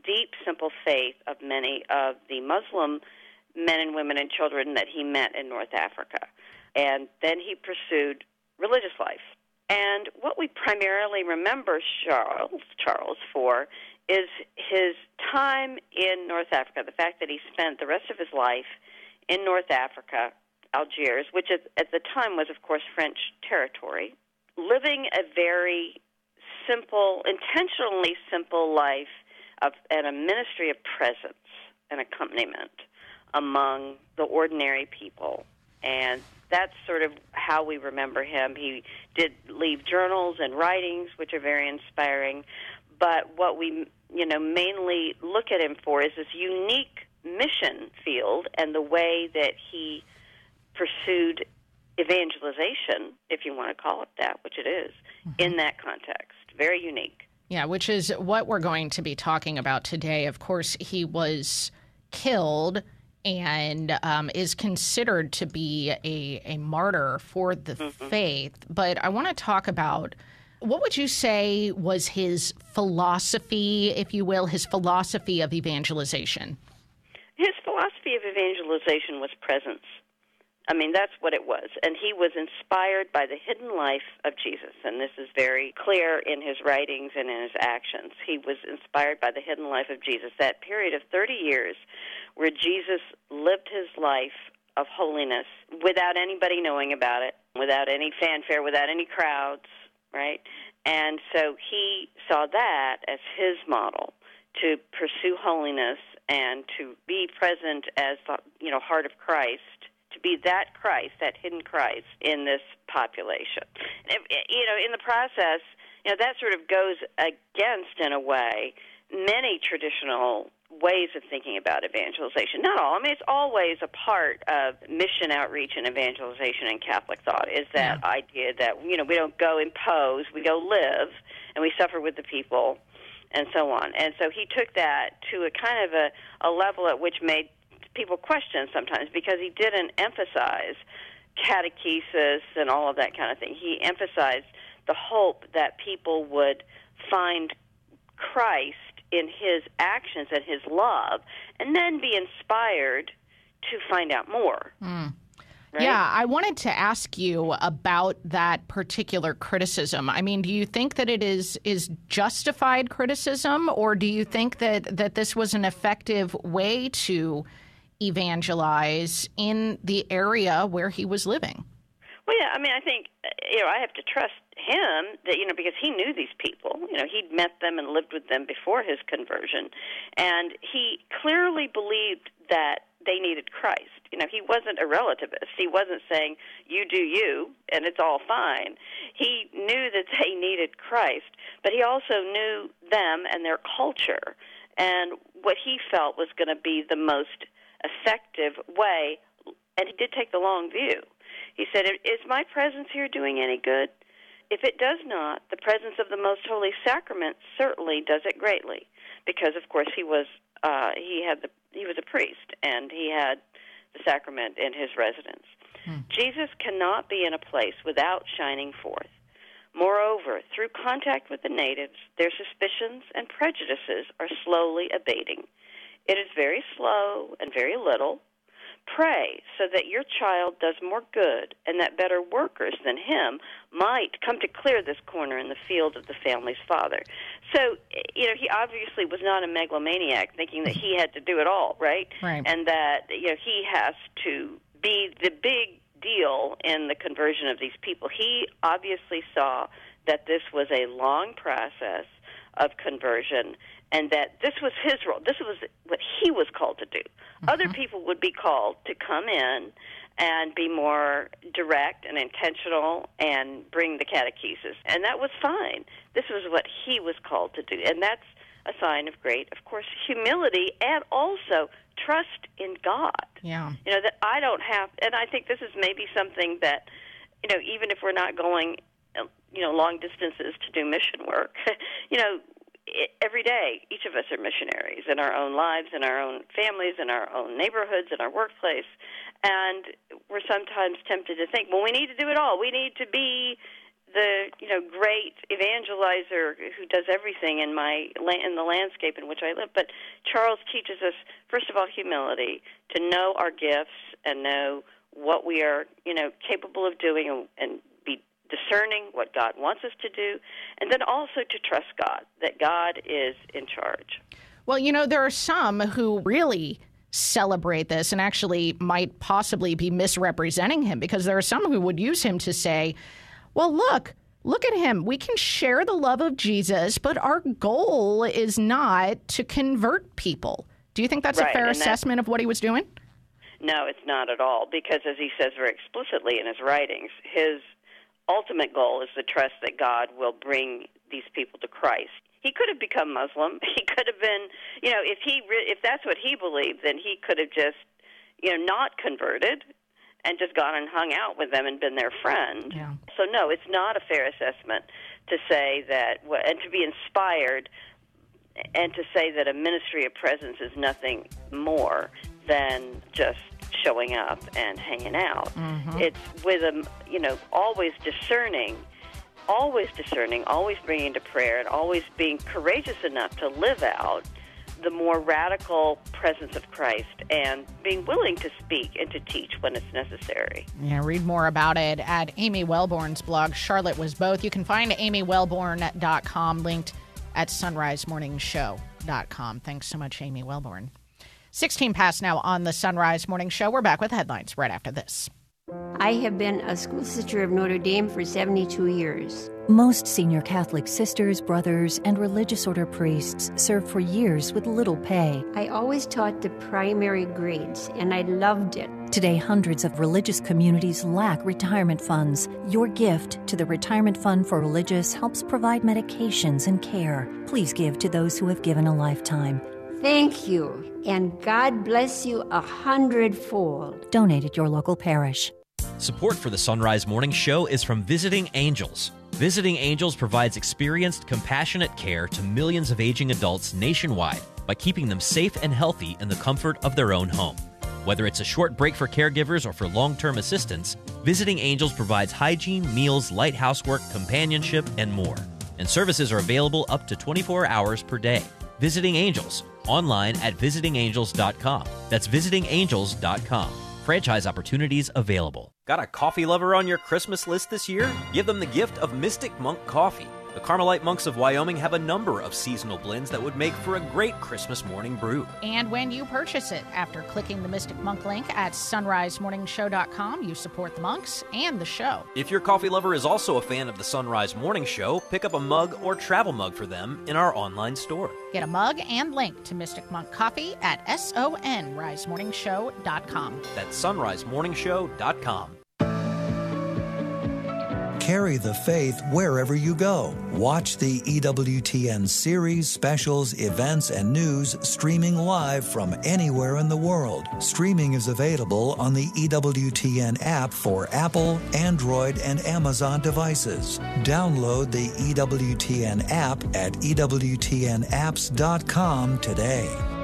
Speaker 24: deep, simple faith of many of the Muslim men and women and children that he met in North Africa. And then he pursued religious life. And what we primarily remember Charles Charles for is his time in North Africa, the fact that he spent the rest of his life in North Africa, Algiers, which at, at the time was of course French territory, living a very simple, intentionally simple life of and a ministry of presence and accompaniment among the ordinary people. And that's sort of how we remember him. He did leave journals and writings, which are very inspiring. But what we, you know, mainly look at him for is this unique mission field and the way that he pursued evangelization, if you want to call it that, which it is, mm-hmm. in that context. Very unique.
Speaker 3: Yeah, which is what we're going to be talking about today. Of course, he was killed and um, is considered to be a, a martyr for the faith. But I want to talk about what would you say was his philosophy, if you will, his philosophy of evangelization?
Speaker 24: His philosophy of evangelization was presence. I mean, that's what it was. And he was inspired by the hidden life of Jesus. And this is very clear in his writings and in his actions. He was inspired by the hidden life of Jesus. That period of 30 years where Jesus lived his life of holiness without anybody knowing about it, without any fanfare, without any crowds, right? And so he saw that as his model to pursue holiness and to be present as the you know heart of Christ to be that Christ, that hidden Christ in this population. You know, in the process, you know, that sort of goes against, in a way, many traditional ways of thinking about evangelization. Not all. I mean, it's always a part of mission outreach and evangelization in Catholic thought is that idea that, you know, we don't go impose, we go live, and we suffer with the people, and so on. And so he took that to a kind of a, a level at which made people question sometimes because he didn't emphasize catechesis and all of that kind of thing. He emphasized the hope that people would find Christ in his actions and his love and then be inspired to find out more.
Speaker 3: Hmm.
Speaker 24: Right?
Speaker 3: Yeah, I wanted to ask you about that particular criticism. I mean, do you think that it is is justified criticism, or do you think that that this was an effective way to evangelize in the area where he was living?
Speaker 24: Well, yeah. I mean, I think you know I have to trust him that you know because he knew these people. You know, he'd met them and lived with them before his conversion, and he clearly believed that they needed Christ. You know, he wasn't a relativist. He wasn't saying you do you and it's all fine. He knew that they needed Christ, but he also knew them and their culture and what he felt was going to be the most effective way. And he did take the long view. He said, "Is my presence here doing any good?" If it does not, the presence of the most holy sacrament certainly does it greatly, because of course he was uh, he had the he was a priest and he had the sacrament in his residence. Hmm. Jesus cannot be in a place without shining forth. Moreover, through contact with the natives, their suspicions and prejudices are slowly abating. It is very slow and very little, Pray so that your child does more good and that better workers than him might come to clear this corner in the field of the family's father. So, you know, he obviously was not a megalomaniac thinking that he had to do it all, right?
Speaker 3: Right.
Speaker 24: And that, you know, he has to be the big deal in the conversion of these people. He obviously saw that this was a long process of conversion and that this was his role. This was what he was called to do. Mm-hmm. Other people would be called to come in and be more direct and intentional and bring the catechesis. And that was fine. This was what he was called to do. And that's a sign of great, of course, humility and also trust in God.
Speaker 3: Yeah.
Speaker 24: You know, that I don't have, and I think this is maybe something that, you know, even if we're not going, you know, long distances to do mission work, you know, every day, each of us are missionaries in our own lives, in our own families, in our own neighborhoods, in our workplace. And we're sometimes tempted to think, well, we need to do it all. We need to be the you know great evangelizer who does everything in my in the landscape in which I live. But Charles teaches us first of all humility, to know our gifts and know what we are you know capable of doing and, and discerning what God wants us to do, and then also to trust God, that God is in charge.
Speaker 3: Well, you know, there are some who really celebrate this and actually might possibly be misrepresenting him because there are some who would use him to say, well, look, look at him. We can share the love of Jesus, but our goal is not to convert people. Do you think that's
Speaker 24: right,
Speaker 3: a fair assessment of what he was doing?
Speaker 24: No, it's not at all, because as he says very explicitly in his writings, his ultimate goal is the trust that God will bring these people to Christ. He could have become Muslim. He could have been, you know, if he re- if that's what he believed, then he could have just, you know, not converted and just gone and hung out with them and been their friend.
Speaker 3: Yeah.
Speaker 24: So no, it's not a fair assessment to say that and to be inspired and to say that a ministry of presence is nothing more than just showing up and hanging out.
Speaker 3: Mm-hmm.
Speaker 24: It's with a, you know, always discerning, always discerning, always bringing to prayer, and always being courageous enough to live out the more radical presence of Christ and being willing to speak and to teach when it's necessary.
Speaker 3: Yeah, read more about it at Amy Welborn's blog, Charlotte Was Both. You can find amywelborn.com linked at sunrisemorningshow.com. Thanks so much, Amy Welborn. 16 past now on the Sunrise Morning Show. We're back with headlines right after this.
Speaker 20: I have been a school sister of Notre Dame for 72 years.
Speaker 21: Most senior Catholic sisters, brothers, and religious order priests serve for years with little pay.
Speaker 20: I always taught the primary grades, and I loved it.
Speaker 21: Today, hundreds of religious communities lack retirement funds. Your gift to the Retirement Fund for Religious helps provide medications and care. Please give to those who have given a lifetime.
Speaker 20: Thank you, and God bless you a hundredfold.
Speaker 21: Donate at your local parish.
Speaker 2: Support for the Sunrise Morning Show is from Visiting Angels. Visiting Angels provides experienced, compassionate care to millions of aging adults nationwide by keeping them safe and healthy in the comfort of their own home. Whether it's a short break for caregivers or for long term assistance, Visiting Angels provides hygiene, meals, light housework, companionship, and more. And services are available up to 24 hours per day. Visiting Angels, online at visitingangels.com. That's visitingangels.com. Franchise opportunities available.
Speaker 10: Got a coffee lover on your Christmas list this year? Give them the gift of Mystic Monk Coffee. The Carmelite monks of Wyoming have a number of seasonal blends that would make for a great Christmas morning brew.
Speaker 3: And when you purchase it, after clicking the Mystic Monk link at sunrisemorningshow.com, you support the monks and the show.
Speaker 10: If your coffee lover is also a fan of the Sunrise Morning Show, pick up a mug or travel mug for them in our online store.
Speaker 3: Get a mug and link to Mystic Monk Coffee at sunrisemorningshow.com.
Speaker 10: That's sunrisemorningshow.com.
Speaker 25: Carry the faith wherever you go. Watch the EWTN series, specials, events, and news streaming live from anywhere in the world. Streaming is available on the EWTN app for Apple, Android, and Amazon devices. Download the EWTN app at EWTNapps.com today.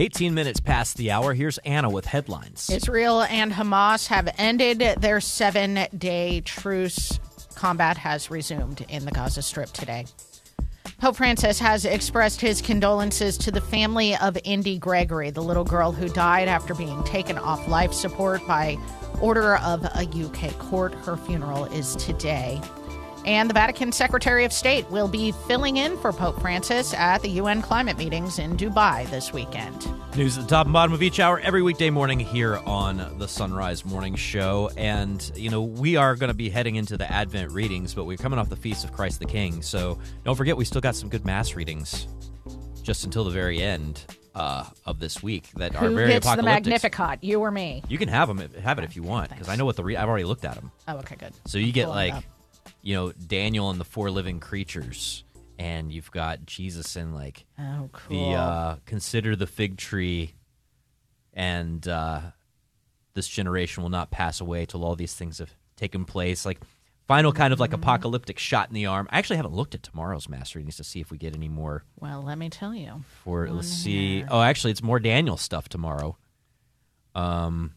Speaker 2: 18 minutes past the hour. Here's Anna with headlines.
Speaker 3: Israel and Hamas have ended their seven day truce. Combat has resumed in the Gaza Strip today. Pope Francis has expressed his condolences to the family of Indi Gregory, the little girl who died after being taken off life support by order of a UK court. Her funeral is today. And the Vatican Secretary of State will be filling in for Pope Francis at the UN climate meetings in Dubai this weekend.
Speaker 2: News at the top and bottom of each hour every weekday morning here on the Sunrise Morning Show. And, you know, we are going to be heading into the Advent readings, but we're coming off the Feast of Christ the King. So don't forget, we still got some good Mass readings just until the very end uh, of this week that are
Speaker 3: Who
Speaker 2: very
Speaker 3: gets the. Magnificat? You or me?
Speaker 2: You can have them, have it if you want, because I know what the re- I've already looked at them.
Speaker 3: Oh, okay, good.
Speaker 2: So you get
Speaker 3: Pull it
Speaker 2: like,
Speaker 3: up.
Speaker 2: You know, Daniel and the four living creatures, and you've got Jesus in like
Speaker 3: Oh,
Speaker 2: the uh, consider the fig tree, and uh, this generation will not pass away till all these things have taken place. Like final kind of like
Speaker 3: Mm-hmm.
Speaker 2: apocalyptic shot in the arm. I actually haven't looked at tomorrow's mass readings to see if we get any more.
Speaker 3: Well, let me tell you.
Speaker 2: For
Speaker 3: One
Speaker 2: let's see.
Speaker 3: here.
Speaker 2: Oh, actually, it's more Daniel stuff tomorrow. Um,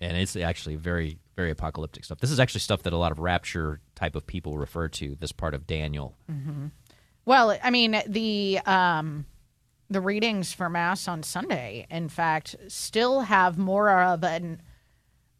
Speaker 2: and it's actually very very apocalyptic stuff. This is actually stuff that a lot of rapture type of people refer to. This part of Daniel.
Speaker 3: hmm Well, I mean the um, the readings for Mass on Sunday, in fact, still have more of an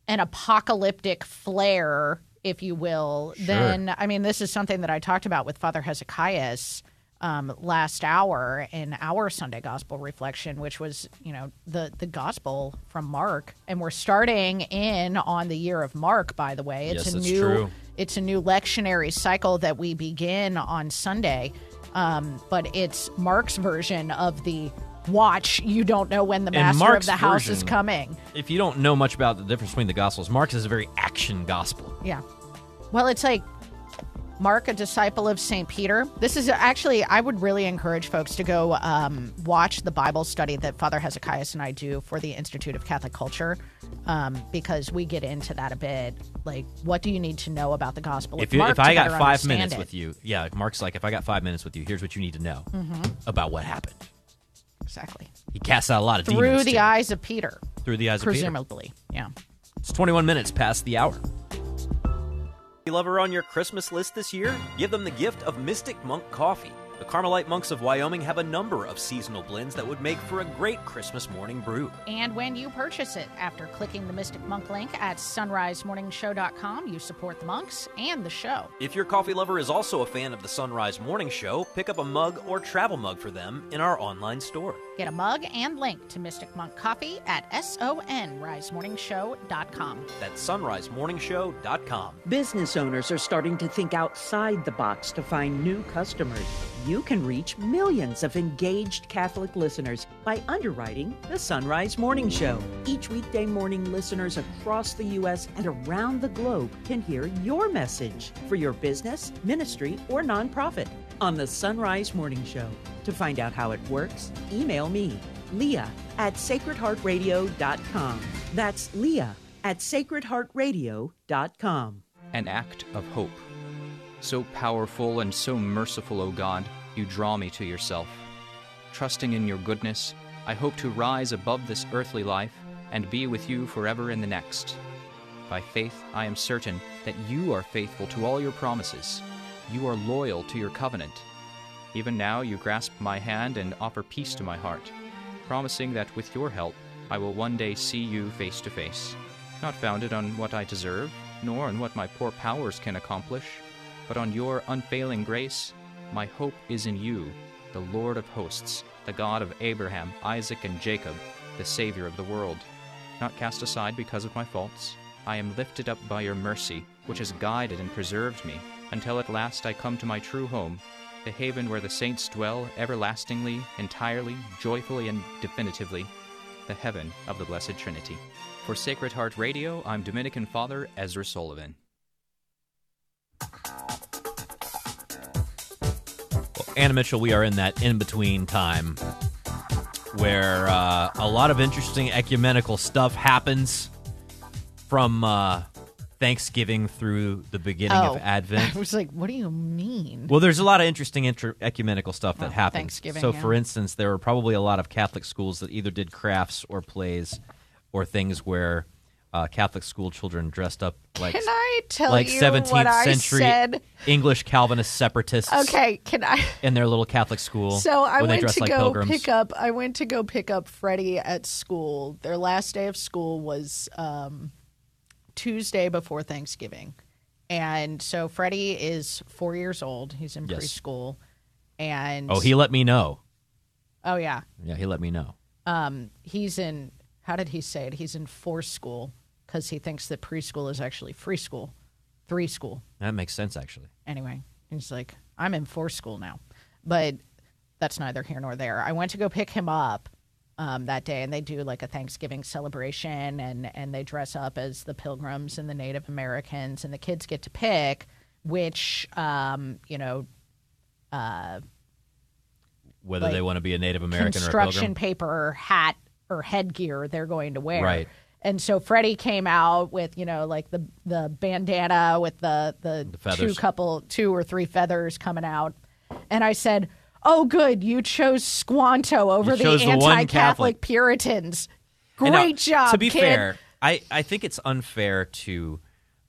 Speaker 3: an apocalyptic flair, if you will,
Speaker 26: Sure.
Speaker 3: than I mean. This is something that I talked about with Father Hezekias um, last hour in our Sunday Gospel reflection, which was you know the the Gospel from Mark, and we're starting in on the year of Mark. By the way, it's
Speaker 2: Yes,
Speaker 3: a new
Speaker 2: true.
Speaker 3: it's a new lectionary cycle that we begin on Sunday, um, but it's Mark's version of the watch. You don't know when the master of the house is coming.
Speaker 2: If you don't know much about the difference between the Gospels, Mark's is a very action gospel.
Speaker 3: Yeah. Well, it's like Mark, a disciple of St. Peter. This is actually, I would really encourage folks to go um, watch the Bible study that Father Hezekias and I do for the Institute of Catholic Culture um, because we get into that a bit. Like, what do you need to know about the gospel?
Speaker 2: If,
Speaker 3: of
Speaker 2: you,
Speaker 3: Mark
Speaker 2: if I got five minutes
Speaker 3: it?
Speaker 2: with you, yeah, Mark's like, if I got five minutes with you, here's what you need to know
Speaker 3: Mhm.
Speaker 2: about what happened.
Speaker 3: Exactly.
Speaker 2: He casts out a lot of
Speaker 3: Through
Speaker 2: demons Through
Speaker 3: the
Speaker 2: too.
Speaker 3: eyes of Peter.
Speaker 2: Through the eyes of Peter.
Speaker 3: Presumably. Yeah.
Speaker 2: It's 21 minutes past the hour.
Speaker 10: Lover on your Christmas list this year? Give them the gift of Mystic Monk Coffee. The Carmelite monks of Wyoming have a number of seasonal blends that would make for a great Christmas morning brew.
Speaker 3: And when you purchase it, after clicking the Mystic Monk link at sunrisemorningshow.com, you support the monks and the show.
Speaker 10: If your coffee lover is also a fan of the Sunrise Morning Show, pick up a mug or travel mug for them in our online store.
Speaker 3: Get a mug and link to Mystic Monk Coffee at sunrisemorningshow.com.
Speaker 10: That's sunrisemorningshow.com.
Speaker 11: Business owners are starting to think outside the box to find new customers. You can reach millions of engaged Catholic listeners by underwriting the Sunrise Morning Show. Each weekday morning, listeners across the U.S. and around the globe can hear your message for your business, ministry, or nonprofit on the Sunrise Morning Show. To find out how it works, email me, Leah at sacredheartradio.com. That's Leah at sacredheartradio.com.
Speaker 17: An act of hope. So powerful and so merciful, O God, you draw me to yourself. Trusting in your goodness, I hope to rise above this earthly life and be with you forever in the next. By faith, I am certain that you are faithful to all your promises. You are loyal to your covenant. Even now you grasp my hand and offer peace to my heart, promising that with your help I will one day see you face to face, not founded on what I deserve, nor on what my poor powers can accomplish, but on your unfailing grace. My hope is in you, the Lord of hosts, the God of Abraham, Isaac, and Jacob, the Savior of the world. Not cast aside because of my faults, I am lifted up by your mercy, which has guided and preserved me, until at last I come to my true home, the haven where the saints dwell everlastingly, entirely, joyfully, and definitively, the heaven of the Blessed Trinity. For Sacred Heart Radio, I'm Dominican Father Ezra Sullivan.
Speaker 2: Well, Anna Mitchell, we are in that in between time where uh, a lot of interesting ecumenical stuff happens from uh, Thanksgiving through the beginning
Speaker 3: Oh.
Speaker 2: of Advent.
Speaker 3: I was like, what do you mean?
Speaker 2: Well, there's a lot of interesting inter- ecumenical stuff that
Speaker 3: Oh,
Speaker 2: happens.
Speaker 3: Thanksgiving,
Speaker 2: So,
Speaker 3: yeah.
Speaker 2: for instance, there were probably a lot of Catholic schools that either did crafts or plays or things where uh, Catholic school children dressed up like
Speaker 3: Can I tell
Speaker 2: like
Speaker 3: you
Speaker 2: 17th
Speaker 3: what I
Speaker 2: century
Speaker 3: said?
Speaker 2: English Calvinist separatists.
Speaker 3: Okay, can I?
Speaker 2: In their little Catholic school.
Speaker 3: So I
Speaker 2: when they
Speaker 3: went to
Speaker 2: like
Speaker 3: go
Speaker 2: pilgrims.
Speaker 3: pick up. I went to go pick up Freddie at school. Their last day of school was um, Tuesday before Thanksgiving, and so Freddie is four years old. He's in
Speaker 2: Yes.
Speaker 3: preschool, and
Speaker 2: Oh, he let me know.
Speaker 3: oh yeah,
Speaker 2: Yeah, he let me know.
Speaker 3: um, he's in. How did he say it? He's in force school because he thinks that preschool is actually free school, three school.
Speaker 2: That makes sense, actually.
Speaker 3: anyway, he's like, I'm in force school now. But that's neither here nor there. I went to go pick him up um, that day, and they do like a Thanksgiving celebration, and, and they dress up as the pilgrims and the Native Americans, and the kids get to pick which, um, you know, uh,
Speaker 2: Whether
Speaker 3: like,
Speaker 2: they want to be a Native American or a
Speaker 3: construction
Speaker 2: pilgrim.
Speaker 3: paper, hat, or headgear they're going to wear.
Speaker 2: Right.
Speaker 3: And so Freddie came out with, you know, like the the bandana with the the, two couple two or three feathers coming out. And I said, "Oh good, you chose Squanto over
Speaker 2: You
Speaker 3: the
Speaker 2: one
Speaker 3: anti-Catholic Puritans. Great
Speaker 2: now,
Speaker 3: job,
Speaker 2: To be
Speaker 3: kid."
Speaker 2: fair, I, I think it's unfair to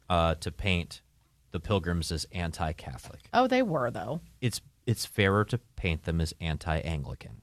Speaker 2: uh, to paint the pilgrims as anti-Catholic.
Speaker 3: Oh, they were though.
Speaker 2: It's it's fairer to paint them as anti-Anglican,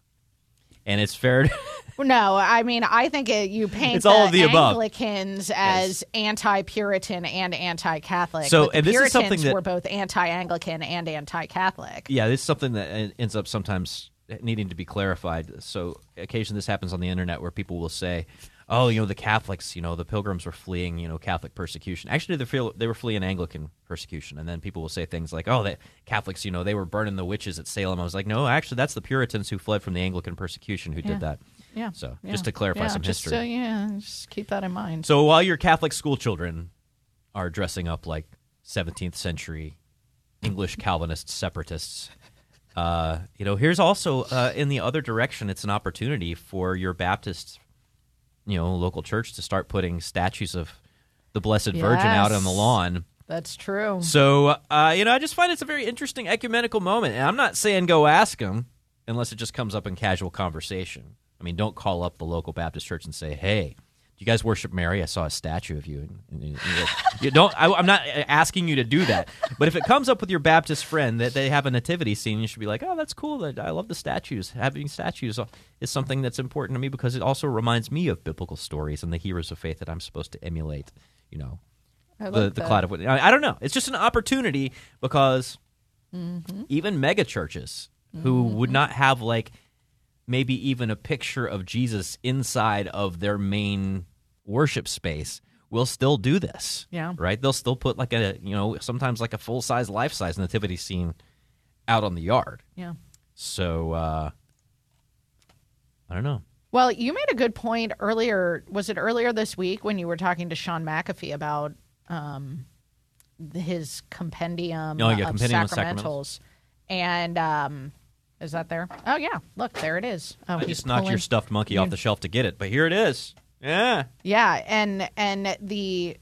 Speaker 2: and it's fair. To,
Speaker 3: No, I mean I think it, you paint
Speaker 2: It's all
Speaker 3: the,
Speaker 2: of the above.
Speaker 3: Anglicans as anti-Puritan and anti-Catholic.
Speaker 2: So, and this is something that-
Speaker 3: were both anti-Anglican and anti-Catholic.
Speaker 2: yeah, this is something that ends up sometimes needing to be clarified. So, occasionally this happens on the internet where people will say, "Oh, you know, the Catholics, you know, the Pilgrims were fleeing, you know, Catholic persecution. Actually, they feel they were fleeing Anglican persecution." And then people will say things like, "Oh, the Catholics, you know, they were burning the witches at Salem." I was like, "No, actually, that's the Puritans who fled from the Anglican persecution who
Speaker 3: Yeah.
Speaker 2: did that."
Speaker 3: Yeah.
Speaker 2: So,
Speaker 3: yeah,
Speaker 2: just to clarify
Speaker 3: yeah,
Speaker 2: some
Speaker 3: just,
Speaker 2: history.
Speaker 3: uh, yeah, just keep that in mind.
Speaker 2: So while your Catholic school children are dressing up like 17th century English Calvinist separatists, uh, you know, here's also uh, in the other direction, it's an opportunity for your Baptist, you know, local church to start putting statues of the Blessed Virgin out on the lawn.
Speaker 3: That's true.
Speaker 2: So, uh, you know, I just find it's a very interesting ecumenical moment. And I'm not saying go ask them unless it just comes up in casual conversation. I mean, don't call up the local Baptist church and say, hey, you guys worship Mary? I saw a statue of you. And, and you, you don't. I, I'm not asking you to do that. But if it comes up with your Baptist friend that they have a nativity scene, you should be like, "Oh, that's cool. I love the statues. Having statues is something that's important to me because it also reminds me of biblical stories and the heroes of faith that I'm supposed to emulate." You know,
Speaker 3: I
Speaker 2: the
Speaker 3: like
Speaker 2: the
Speaker 3: that.
Speaker 2: cloud of witness. I, I don't know. It's just an opportunity because
Speaker 3: Mhm.
Speaker 2: even mega churches who would not have like maybe even a picture of Jesus inside of their main worship space will still do this.
Speaker 3: Yeah.
Speaker 2: Right? They'll still put like a, you know, sometimes like a full-size life-size nativity scene out on the yard.
Speaker 3: Yeah.
Speaker 2: So uh I don't know.
Speaker 3: Well, you made a good point earlier. Was it earlier this week when you were talking to Shaun McAfee about um, his compendium,
Speaker 2: Oh, yeah,
Speaker 3: of
Speaker 2: compendium
Speaker 3: sacramentals? And um, is that there? Oh yeah, look there it is. Oh,
Speaker 2: I just knocked your stuffed monkey off the shelf to get it, but here it is. Yeah.
Speaker 3: Yeah, and and the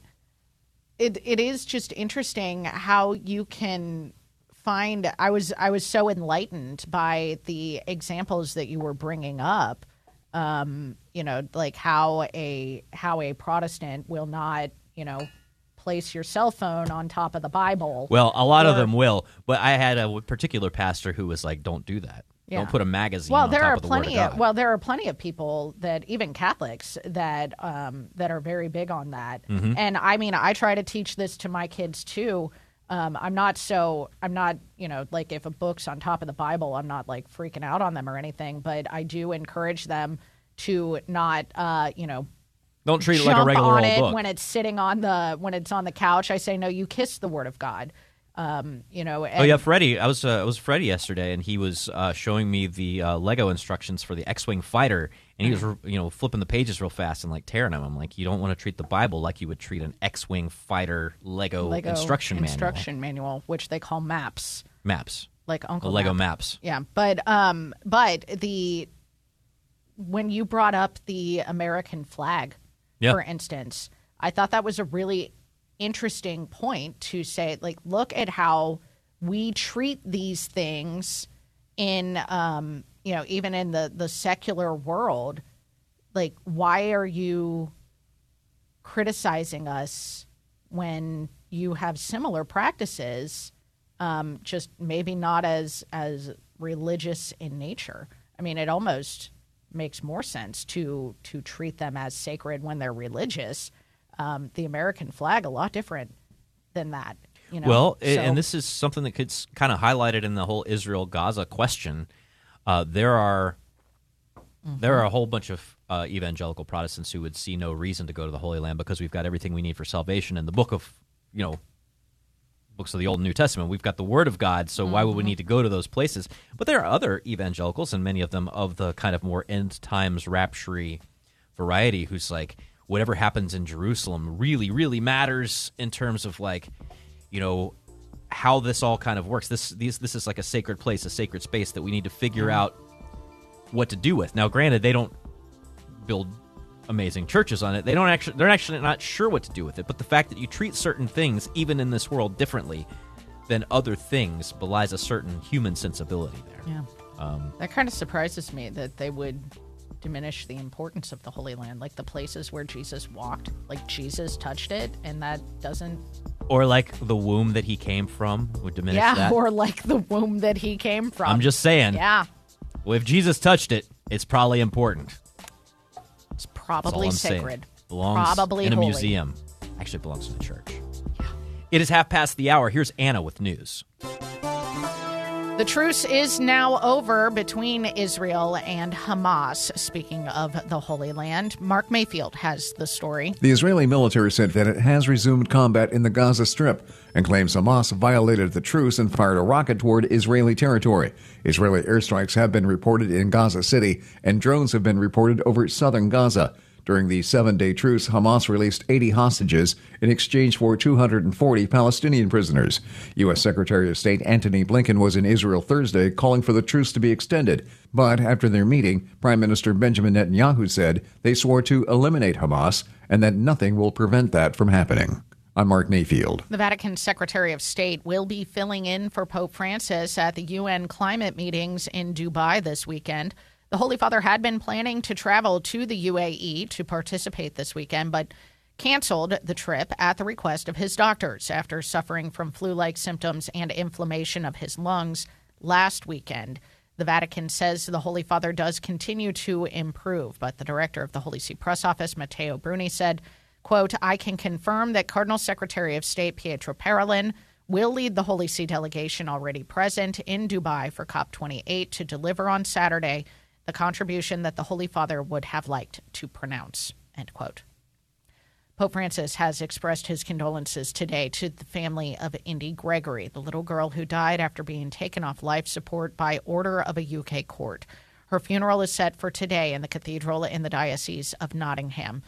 Speaker 3: it it is just interesting how you can find I was I was so enlightened by the examples that you were bringing up um you know like how a how a protestant will not you know place your cell phone on top of the Bible.
Speaker 2: Well, a lot of them will, but I had a particular pastor who was like, "Don't do that.
Speaker 3: Yeah.
Speaker 2: Don't put a magazine
Speaker 3: well,
Speaker 2: on
Speaker 3: there
Speaker 2: top
Speaker 3: are
Speaker 2: of the
Speaker 3: plenty
Speaker 2: of
Speaker 3: well, there are plenty of people that even Catholics that um, that are very big on that.
Speaker 2: Mhm.
Speaker 3: And I mean, I try to teach this to my kids too. Um, I'm not so I'm not you know like if a book's on top of the Bible, I'm not like freaking out on them or anything. But I do encourage them to not uh, you know
Speaker 2: Don't treat it like a regular
Speaker 3: on
Speaker 2: old
Speaker 3: it
Speaker 2: book.
Speaker 3: when it's sitting on the when it's on the couch. I say no, you kiss the Word of God. Um, you know. And,
Speaker 2: oh yeah, Freddie. I was uh, it was Freddie yesterday, and he was uh, showing me the uh, Lego instructions for the X-wing fighter, and he was
Speaker 3: Mm-hmm.
Speaker 2: you know flipping the pages real fast and like tearing them. I'm like, you don't want to treat the Bible like you would treat an X-wing fighter Lego,
Speaker 3: Lego
Speaker 2: instruction,
Speaker 3: instruction manual, which they call maps.
Speaker 2: maps.
Speaker 3: like Uncle
Speaker 2: The Lego
Speaker 3: Map.
Speaker 2: maps.
Speaker 3: Yeah, but um, but the when you brought up the American flag,
Speaker 2: Yeah.
Speaker 3: for instance, I thought that was a really interesting point to say. Like, look at how we treat these things in um, you know, even in the the secular world. Like, why are you criticizing us when you have similar practices? um, just maybe not as as religious in nature. I mean, it almost makes more sense to to treat them as sacred when they're religious. Um, the American flag a lot different than that. You know,
Speaker 2: Well,
Speaker 3: So-
Speaker 2: and this is something that gets kind of highlighted in the whole Israel Gaza question. Uh, there are there
Speaker 3: Mm-hmm.
Speaker 2: are a whole bunch of uh, evangelical Protestants who would see no reason to go to the Holy Land because we've got everything we need for salvation in the book of you know books of the Old and New Testament. We've got the Word of God, so why would we
Speaker 3: Mhm.
Speaker 2: need to go to those places? But there are other evangelicals, and many of them of the kind of more end times rapture variety, who's like, whatever happens in Jerusalem really, really matters in terms of like, you know, how this all kind of works. This these this is like a sacred place, a sacred space that we need to figure
Speaker 3: Mhm.
Speaker 2: out what to do with. Now, granted, they don't build amazing churches on it. They don't actually they're actually not sure what to do with it. But the fact that you treat certain things, even in this world, differently than other things belies a certain human sensibility there.
Speaker 3: Yeah.
Speaker 2: Um,
Speaker 3: that kind of surprises me that they would diminish the importance of the Holy Land, like the places where Jesus walked, like Jesus touched it, and that doesn't.
Speaker 2: or like the womb that he came from would diminish
Speaker 3: yeah,
Speaker 2: that.
Speaker 3: or like the womb that he came from.
Speaker 2: I'm just saying.
Speaker 3: Yeah,
Speaker 2: Well, if Jesus touched it, it's probably important.
Speaker 3: it's probably sacred.
Speaker 2: Belongs
Speaker 3: probably
Speaker 2: in a
Speaker 3: holy.
Speaker 2: museum. Actually, belongs in a church. It is half past the hour. Here's Anna with news.
Speaker 3: The truce is now over between Israel and Hamas. Speaking of the Holy Land, Mark Mayfield has the story.
Speaker 6: The Israeli military said that it has resumed combat in the Gaza Strip and claims Hamas violated the truce and fired a rocket toward Israeli territory. Israeli airstrikes have been reported in Gaza City, and drones have been reported over southern Gaza. During the seven day truce, Hamas released 80 hostages in exchange for 240 Palestinian prisoners. U.S. Secretary of State Antony Blinken was in Israel Thursday calling for the truce to be extended. But after their meeting, Prime Minister Benjamin Netanyahu said they swore to eliminate Hamas and that nothing will prevent that from happening. I'm Mark Mayfield.
Speaker 3: The Vatican Secretary of State will be filling in for Pope Francis at the UN climate meetings in Dubai this weekend. The Holy Father had been planning to travel to the UAE to participate this weekend, but canceled the trip at the request of his doctors after suffering from flu like symptoms and inflammation of his lungs last weekend. The Vatican says the Holy Father does continue to improve, but the director of the Holy See Press Office, Matteo Bruni, said, quote, I can confirm that Cardinal Secretary of State Pietro Parolin will lead the Holy See delegation already present in Dubai for COP28 to deliver on Saturday the contribution that the Holy Father would have liked to pronounce, end quote. Pope Francis has expressed his condolences today to the family of Indi Gregory, the little girl who died after being taken off life support by order of a UK court. Her funeral is set for today in the cathedral in the Diocese of Nottingham.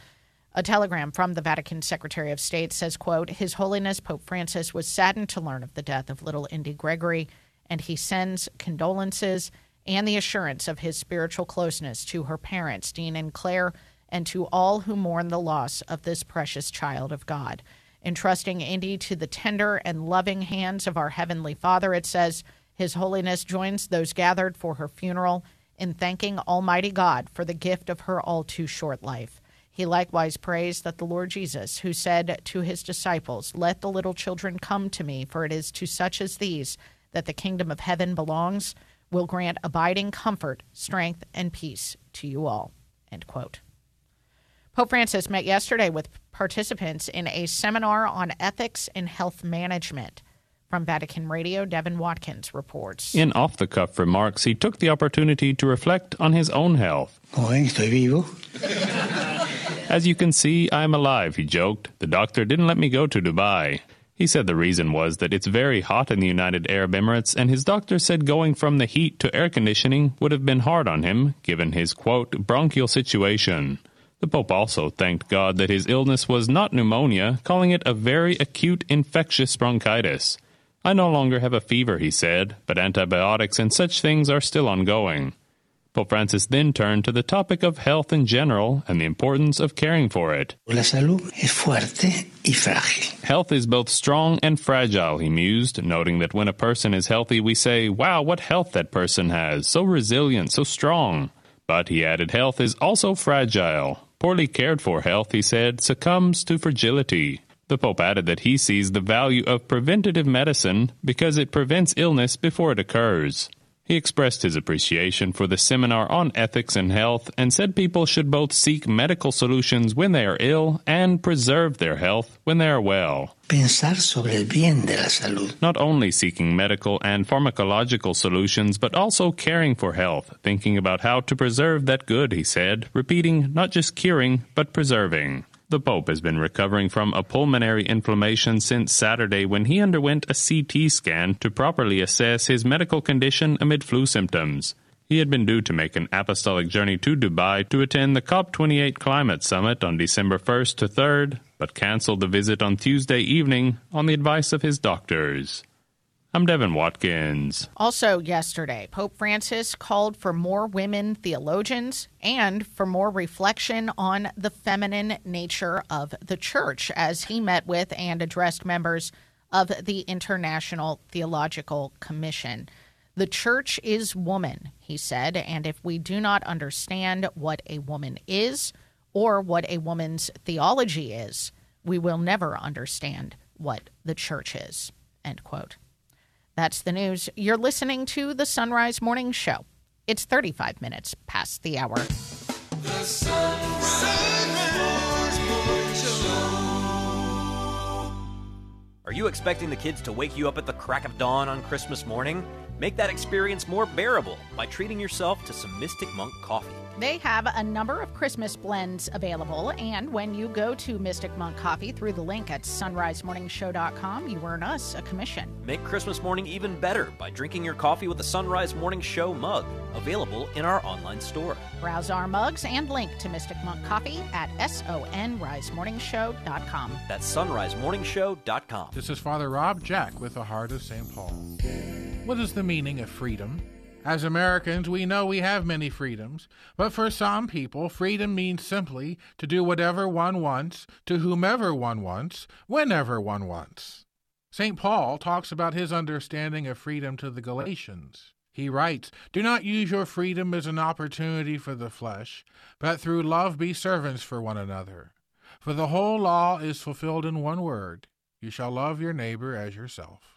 Speaker 3: A telegram from the Vatican Secretary of State says, quote, His Holiness Pope Francis was saddened to learn of the death of little Indi Gregory, and he sends condolences and the assurance of his spiritual closeness to her parents, Dean and Claire, and to all who mourn the loss of this precious child of God. Entrusting Indi to the tender and loving hands of our Heavenly Father, it says, His Holiness joins those gathered for her funeral in thanking Almighty God for the gift of her all too short life. He likewise prays that the Lord Jesus, who said to his disciples, Let the little children come to me, for it is to such as these that the kingdom of heaven belongs, will grant abiding comfort, strength, and peace to you all. End quote. Pope Francis met yesterday with participants in a seminar on ethics in health management. From Vatican Radio, Devin Watkins reports.
Speaker 15: In off the cuff remarks, he took the opportunity to reflect on his own health. As you can see, I'm alive, he joked. The doctor didn't let me go to Dubai. He said the reason was that it's very hot in the United Arab Emirates, and his doctor said going from the heat to air conditioning would have been hard on him, given his, quote, bronchial situation. The Pope also thanked God that his illness was not pneumonia, calling it a very acute infectious bronchitis. I no longer have a fever, he said, but antibiotics and such things are still ongoing. Pope Francis then turned to the topic of health in general and the importance of caring for it.
Speaker 16: La salud es fuerte y frágil.
Speaker 15: Health is both strong and fragile, he mused, noting that when a person is healthy, we say, wow, what health that person has, so resilient, so strong. But, he added, health is also fragile. Poorly cared for health, he said, succumbs to fragility. The Pope added that he sees the value of preventative medicine because it prevents illness before it occurs. He expressed his appreciation for the seminar on ethics and health and said people should both seek medical solutions when they are ill and preserve their health when they are well.
Speaker 16: Pensar sobre el bien de la salud.
Speaker 15: Not only seeking medical and pharmacological solutions, but also caring for health, thinking about how to preserve that good, he said, repeating not just curing, but preserving. The Pope has been recovering from a pulmonary inflammation since Saturday when he underwent a CT scan to properly assess his medical condition amid flu symptoms. He had been due to make an apostolic journey to Dubai to attend the COP28 climate summit on December 1st to 3rd, but canceled the visit on Tuesday evening on the advice of his doctors. I'm Devin Watkins.
Speaker 3: Also, yesterday, Pope Francis called for more women theologians and for more reflection on the feminine nature of the church as he met with and addressed members of the International Theological Commission. The church is woman, he said, and if we do not understand what a woman is or what a woman's theology is, we will never understand what the church is. End quote. That's the news. You're listening to the Sunrise Morning Show. It's 35 minutes past the hour.
Speaker 1: The Sunrise.
Speaker 10: Are you expecting the kids to wake you up at the crack of dawn on Christmas morning? Make that experience more bearable by treating yourself to some Mystic Monk coffee.
Speaker 3: They have a number of Christmas blends available, and when you go to Mystic Monk Coffee through the link at sunrisemorningshow.com, you earn us a commission.
Speaker 10: Make Christmas morning even better by drinking your coffee with a Sunrise Morning Show mug, available in our online store.
Speaker 3: Browse our mugs and link to Mystic Monk Coffee at sunrisemorningshow.com.
Speaker 10: That's sunrisemorningshow.com.
Speaker 26: This is Father Rob Jack with the Heart of St. Paul. What is the meaning of freedom? As Americans, we know we have many freedoms, but for some people, freedom means simply to do whatever one wants, to whomever one wants, whenever one wants. St. Paul talks about his understanding of freedom to the Galatians. He writes, Do not use your freedom as an opportunity for the flesh, but through love be servants for one another. For the whole law is fulfilled in one word you shall love your neighbor as yourself.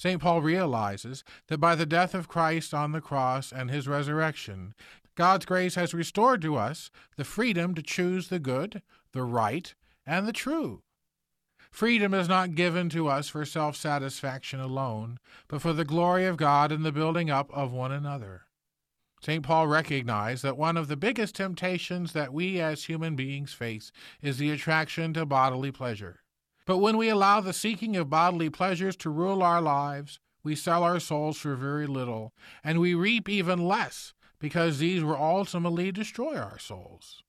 Speaker 26: St. Paul realizes that by the death of Christ on the cross and his resurrection, God's grace has restored to us the freedom to choose the good, the right, and the true. Freedom is not given to us for self satisfaction alone, but for the glory of God and the building up of one another. St. Paul recognized that one of the biggest temptations that we as human beings face is the attraction to bodily pleasure. But when we allow the seeking of bodily pleasures to rule our lives, we sell our souls for very little, and we reap even less because these will ultimately destroy our souls.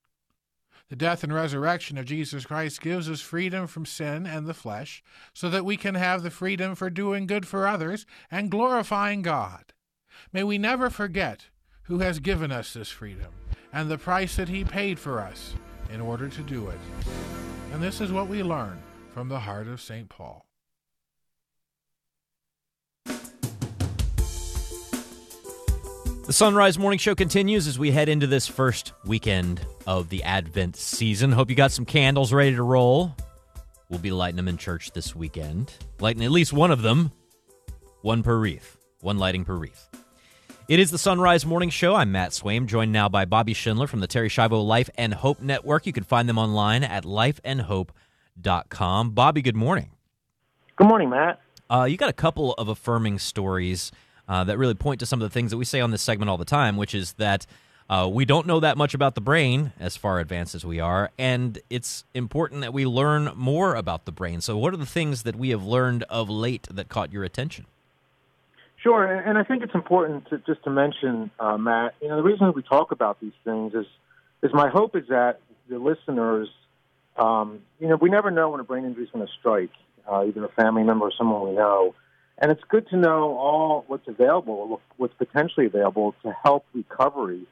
Speaker 26: The death and resurrection of Jesus Christ gives us freedom from sin and the flesh, so that we can have the freedom for doing good for others and glorifying God. May we never forget who has given us this freedom and the price that he paid for us in order to do it. And this is what we learn from the heart of St. Paul.
Speaker 2: The Sunrise Morning Show continues as we head into this first weekend of the Advent season. Hope you got some candles ready to roll. We'll be lighting them in church this weekend. Lighting at least one of them, one per wreath, one lighting per wreath. It is the Sunrise Morning Show. I'm Matt Swaim, joined now by Bobby Schindler from the Terri Schiavo Life and Hope Network. You can find them online at lifeandhope.com. Bobby, good morning.
Speaker 27: Good morning, Matt.
Speaker 2: Uh, you got a couple of affirming stories uh, that really point to some of the things that we say on this segment all the time, which is that uh, we don't know that much about the brain as far advanced as we are, and it's important that we learn more about the brain. So, what are the things that we have learned of late that caught your attention?
Speaker 27: Sure, and I think it's important to just to mention, uh, Matt. You know, the reason we talk about these things is is my hope is that the listeners, um, you know, we never know when a brain injury is going to strike, uh, either a family member or someone we know, and it's good to know all what's available, what's potentially available to help recovery,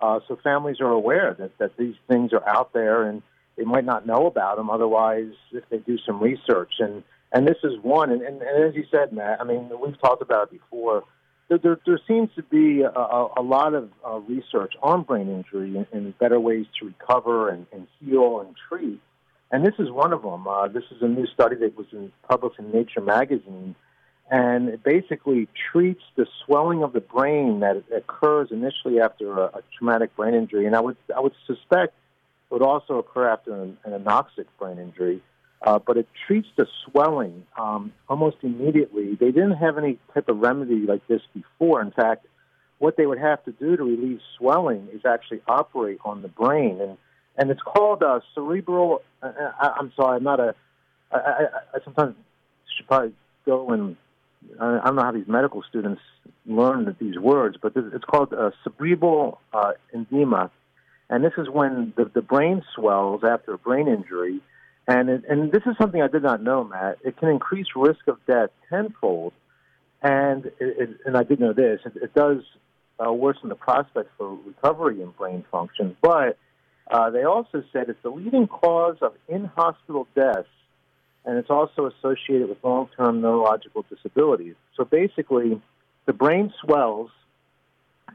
Speaker 27: uh, so families are aware that that these things are out there and they might not know about them otherwise if they do some research and and this is one. And, and, and as you said, Matt, I mean, we've talked about it before. There, there, seems to be a, a, lot of uh, research on brain injury and, and better ways to recover and, and heal and treat. And this is one of them. Uh, this is a new study that was in, published in Nature magazine, and it basically treats the swelling of the brain that occurs initially after a, a traumatic brain injury. And I would I would suspect it would also occur after an, an anoxic brain injury uh, but it treats the swelling um, almost immediately. They didn't have any type of remedy like this before. In fact, what they would have to do to relieve swelling is actually operate on the brain, and and it's called uh, cerebral. Uh, I, I'm sorry, I'm not a. I, I, I sometimes should probably go and I don't know how these medical students learn these words, but this, it's called uh, cerebral uh, edema, and this is when the, the brain swells after a brain injury and it, and this is something I did not know, Matt. It can increase risk of death tenfold, and it, it, and I did know this. It, does uh, worsen the prospect for recovery in brain function. But uh, they also said it's the leading cause of in-hospital deaths, and it's also associated with long-term neurological disabilities. So basically, the brain swells,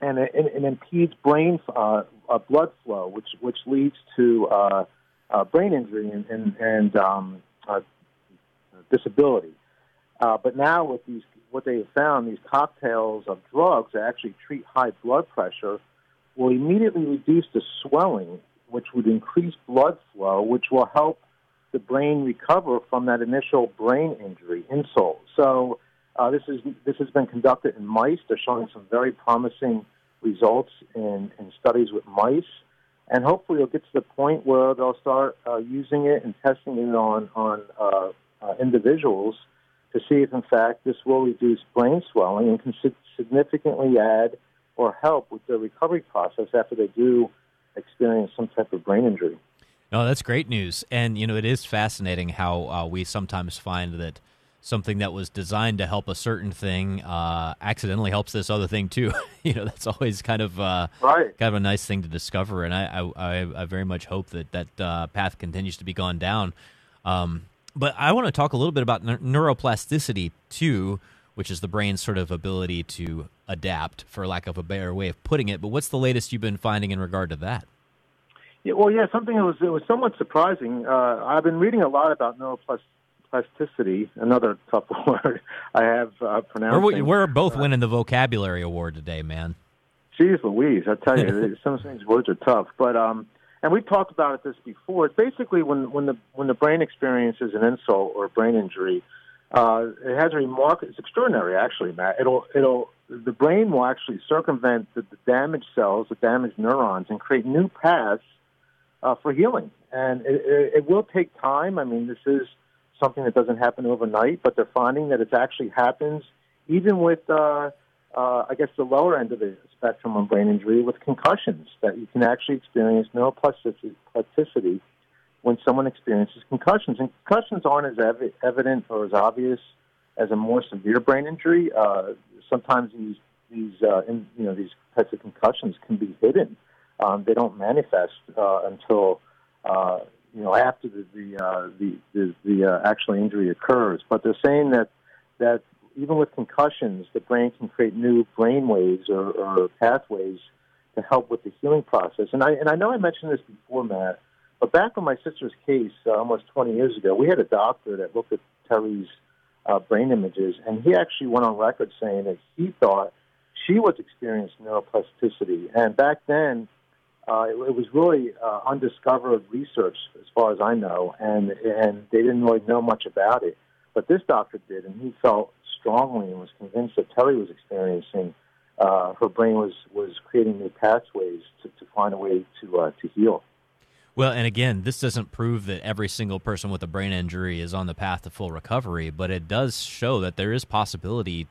Speaker 27: and it, it impedes brain uh, uh, blood flow, which which leads to uh, brain injury and, and, and um, uh, disability. Uh, but now with these, what they have found, these cocktails of drugs that actually treat high blood pressure will immediately reduce the swelling, which would increase blood flow, which will help the brain recover from that initial brain injury insult. So uh, this is this has been conducted in mice. They're showing some very promising results in, in studies with mice and hopefully it'll get to the point where they'll start uh, using it and testing it on on uh, uh, individuals to see if, in fact, this will reduce brain swelling and can significantly add or help with the recovery process after they do experience some type of brain injury.
Speaker 2: No, that's great news, and you know it is fascinating how uh, we sometimes find that something that was designed to help a certain thing uh, accidentally helps this other thing too. you know, that's always kind of uh,
Speaker 27: right.
Speaker 2: kind of a nice thing to discover, and I I, I very much hope that that uh, path continues to be gone down. Um, but I want to talk a little bit about neuroplasticity too, which is the brain's sort of ability to adapt, for lack of a better way of putting it. But what's the latest you've been finding in regard to that?
Speaker 27: Yeah, well, yeah, something that was it was somewhat surprising. Uh, I've been reading a lot about neuroplasticity plasticity, another tough word I have uh, pronounced.
Speaker 2: We're, we're, both uh, winning the vocabulary award today, man.
Speaker 27: Jeez Louise, I tell you, some of these words are tough. But um, and we've talked about it this before. It's basically when when the when the brain experiences an insult or a brain injury, uh, it has a remark. It's extraordinary, actually, Matt. It'll it'll the brain will actually circumvent the, the damaged cells, the damaged neurons, and create new paths uh, for healing. And it, it, it will take time. I mean, this is something that doesn't happen overnight, but they're finding that it actually happens even with, uh, uh, I guess, the lower end of the spectrum on brain injury with concussions, that you can actually experience neuroplasticity when someone experiences concussions. And concussions aren't as ev- evident or as obvious as a more severe brain injury. Uh, sometimes these these uh, in, you know these types of concussions can be hidden. Um, they don't manifest uh, until uh, you know, after the the uh, the the, the uh, actual injury occurs. But they're saying that that even with concussions, the brain can create new brain waves or, or pathways to help with the healing process. And I and I know I mentioned this before, Matt, but back on my sister's case uh, almost 20 years ago, we had a doctor that looked at Terri's uh, brain images, and he actually went on record saying that he thought she was experiencing neuroplasticity. And back then, uh, it, it was really uh, undiscovered research, as far as I know, and and they didn't really know much about it. But this doctor did, and he felt strongly and was convinced that Terri was experiencing. Uh, her brain was was creating new pathways to, to find a way to uh, to heal.
Speaker 2: Well, and again, this doesn't prove that every single person with a brain injury is on the path to full recovery, but it does show that there is possibility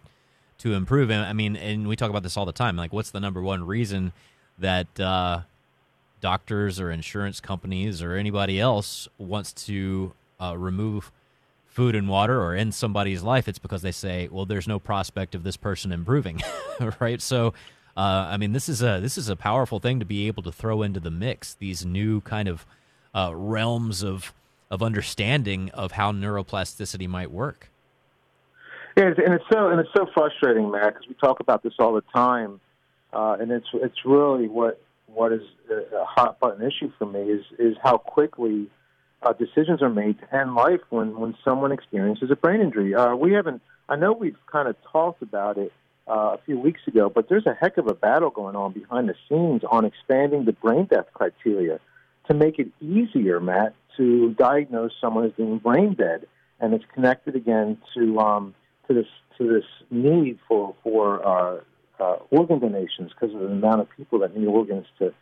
Speaker 2: to improve. And I mean, and we talk about this all the time. Like, what's the number one reason that uh, doctors or insurance companies or anybody else wants to uh, remove food and water or end somebody's life? It's because they say, well, there's no prospect of this person improving, right? So, uh, I mean, this is a this is a powerful thing to be able to throw into the mix. These new kind of uh, realms of of understanding of how neuroplasticity might work.
Speaker 27: Yeah, and it's so and it's so frustrating, Matt, because we talk about this all the time, uh, and it's it's really what what is a hot button issue for me is is how quickly uh, decisions are made to end life when when someone experiences a brain injury. Uh, we haven't. I know we've kind of talked about it uh, a few weeks ago, but there's a heck of a battle going on behind the scenes on expanding the brain death criteria to make it easier, Matt, to diagnose someone as being brain dead, and it's connected again to um, to this to this need for for uh, uh, organ donations because of the amount of people that need organs to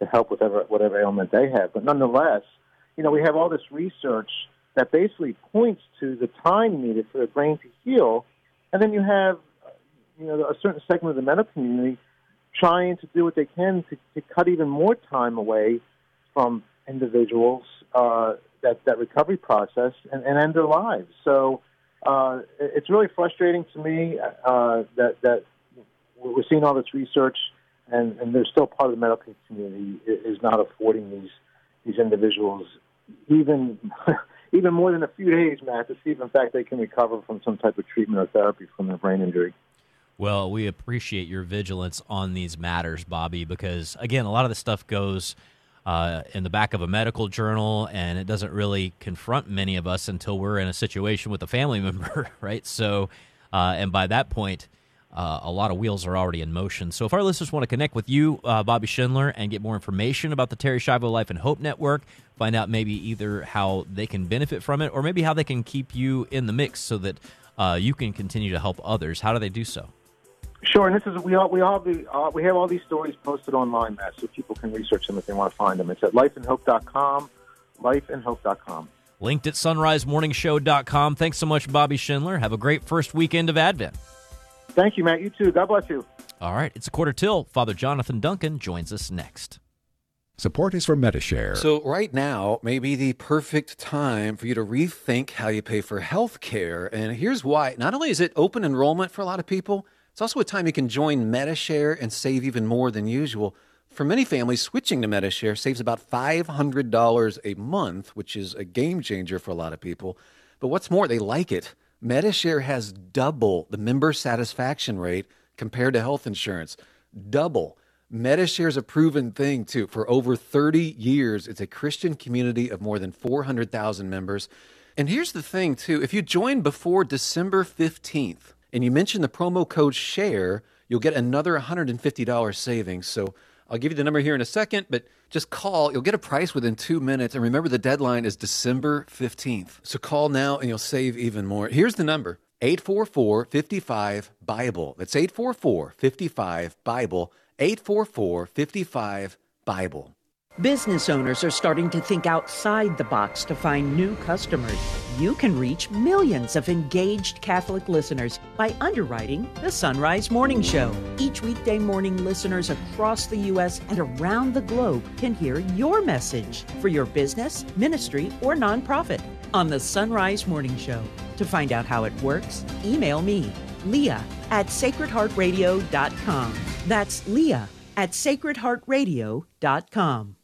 Speaker 27: to help with whatever whatever ailment they have. But nonetheless, you know, we have all this research that basically points to the time needed for the brain to heal, and then you have you know a certain segment of the medical community trying to do what they can to, to cut even more time away from individuals uh, that that recovery process and, and end their lives. So uh, it's really frustrating to me uh, that that we're seeing all this research, and, and there's still part of the medical community is not affording these these individuals even even more than a few days, Matt, to see if in fact they can recover from some type of treatment or therapy from their brain injury.
Speaker 2: Well, we appreciate your vigilance on these matters, Bobby, because again, a lot of this stuff goes uh, in the back of a medical journal, and it doesn't really confront many of us until we're in a situation with a family member, right? So, uh, and by that point, uh, a lot of wheels are already in motion. So, if our listeners want to connect with you, uh, Bobby Schindler, and get more information about the Terri Schiavo Life and Hope Network, find out maybe either how they can benefit from it or maybe how they can keep you in the mix so that uh, you can continue to help others, how do they do so?
Speaker 27: Sure, and this is we all we all the, uh, we have all these stories posted online, Matt, so people can research them if they want to find them. It's at lifeandhope.com, lifeandhope.com.
Speaker 2: Linked at sunrisemorningshow.com. Thanks so much, Bobby Schindler. Have a great first weekend of Advent.
Speaker 27: Thank you, Matt. You too. God bless you.
Speaker 2: All right, it's a quarter till. Father Jonathan Duncan joins us next.
Speaker 28: Support is for Medi-Share.
Speaker 8: So right now may be the perfect time for you to rethink how you pay for health care. And here's why. Not only is it open enrollment for a lot of people, it's also a time you can join Medi-Share and save even more than usual. For many families, switching to Medi-Share saves about $500 a month, which is a game changer for a lot of people. But what's more, they like it. Medi-Share has double the member satisfaction rate compared to health insurance. Double. Medi-Share is a proven thing, too. For over 30 years, it's a Christian community of more than 400,000 members. And here's the thing, too. If you join before December 15th, and you mention the promo code SHARE, you'll get another $150 savings. So I'll give you the number here in a second, but just call. You'll get a price within two minutes. And remember, the deadline is December 15th. So call now and you'll save even more. Here's the number 844 55 Bible. That's 844 55 Bible. 844 55 Bible.
Speaker 11: Business owners are starting to think outside the box to find new customers. You can reach millions of engaged Catholic listeners by underwriting the Sunrise Morning Show. Each weekday morning, listeners across the U.S. and around the globe can hear your message for your business, ministry, or nonprofit on the Sunrise Morning Show. To find out how it works, email me, Leah at sacredheartradio.com. That's Leah at sacredheartradio.com.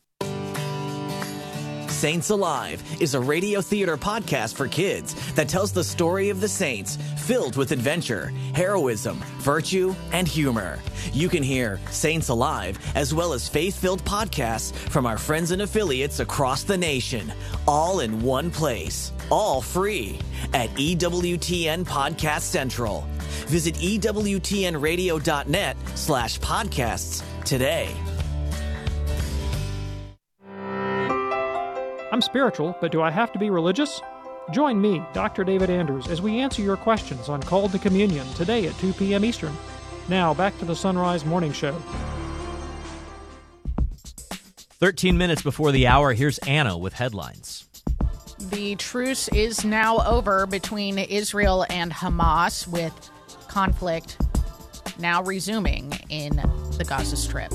Speaker 29: Saints Alive is a radio theater podcast for kids that tells the story of the saints, filled with adventure, heroism, virtue, and humor. You can hear Saints Alive as well as faith filled podcasts from our friends and affiliates across the nation, all in one place, all free at EWTN Podcast Central. Visit EWTNradio.net slash podcasts today.
Speaker 22: I'm spiritual, but do I have to be religious? Join me, Dr. David Anders, as we answer your questions on Called to Communion today at 2 p.m. Eastern. Now, back to the Sunrise Morning Show.
Speaker 2: 13 minutes before the hour, here's Anna with headlines.
Speaker 3: The truce is now over between Israel and Hamas, with conflict now resuming in the Gaza Strip.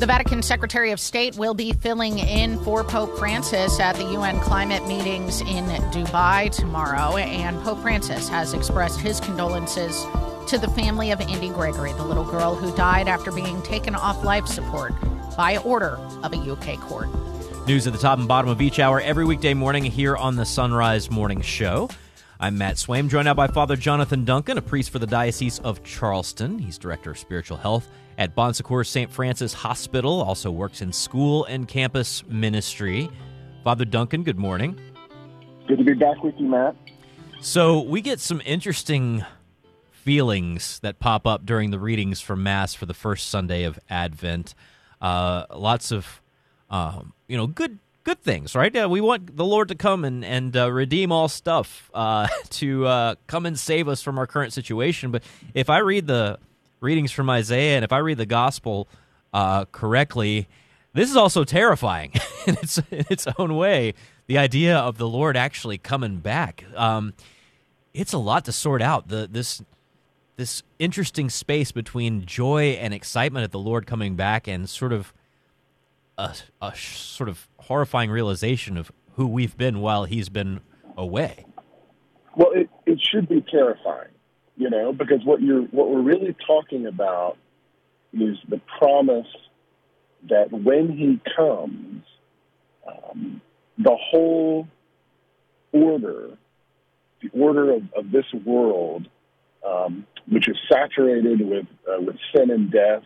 Speaker 3: The Vatican Secretary of State will be filling in for Pope Francis at the UN climate meetings in Dubai tomorrow, and Pope Francis has expressed his condolences to the family of Indi Gregory, the little girl who died after being taken off life support by order of a UK court.
Speaker 2: News at the top and bottom of each hour every weekday morning here on the Sunrise Morning Show. I'm Matt Swaim, joined now by Father Jonathan Duncan, a priest for the Diocese of Charleston. He's Director of Spiritual Health at Bon Secours St. Francis Hospital, also works in school and campus ministry. Father Duncan, good morning.
Speaker 30: Good to be back with you, Matt.
Speaker 2: So, we get some interesting feelings that pop up during the readings from Mass for the first Sunday of Advent. Uh, lots of, um, you know, good good things, right? Uh, we want the Lord to come and and uh, redeem all stuff, uh, to uh, come and save us from our current situation. But if I read the readings from Isaiah and if I read the Gospel uh, correctly, this is also terrifying in its in its own way. The idea of the Lord actually coming back. Um, it's a lot to sort out. The this this interesting space between joy and excitement at the Lord coming back and sort of a, a sort of horrifying realization of who we've been while he's been away.
Speaker 30: Well, it, it should be terrifying, you know, because what you're what we're really talking about is the promise that when he comes, um, the whole order, the order of, of this world, um, which is saturated with uh, with sin and death,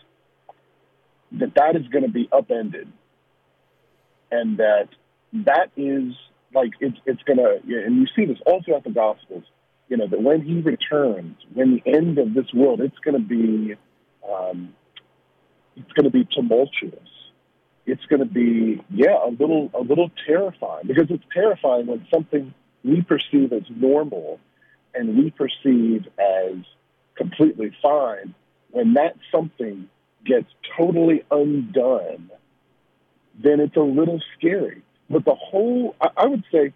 Speaker 30: that that is going to be upended, and that that is like it's it's going to, and you see this all throughout the Gospels. You know that when he returns, when the end of this world, it's going to be, um, it's going to be tumultuous. It's going to be, yeah, a little a little terrifying because it's terrifying when something we perceive as normal and we perceive as completely fine, when that something gets totally undone, then it's a little scary. But the whole, I, I would say,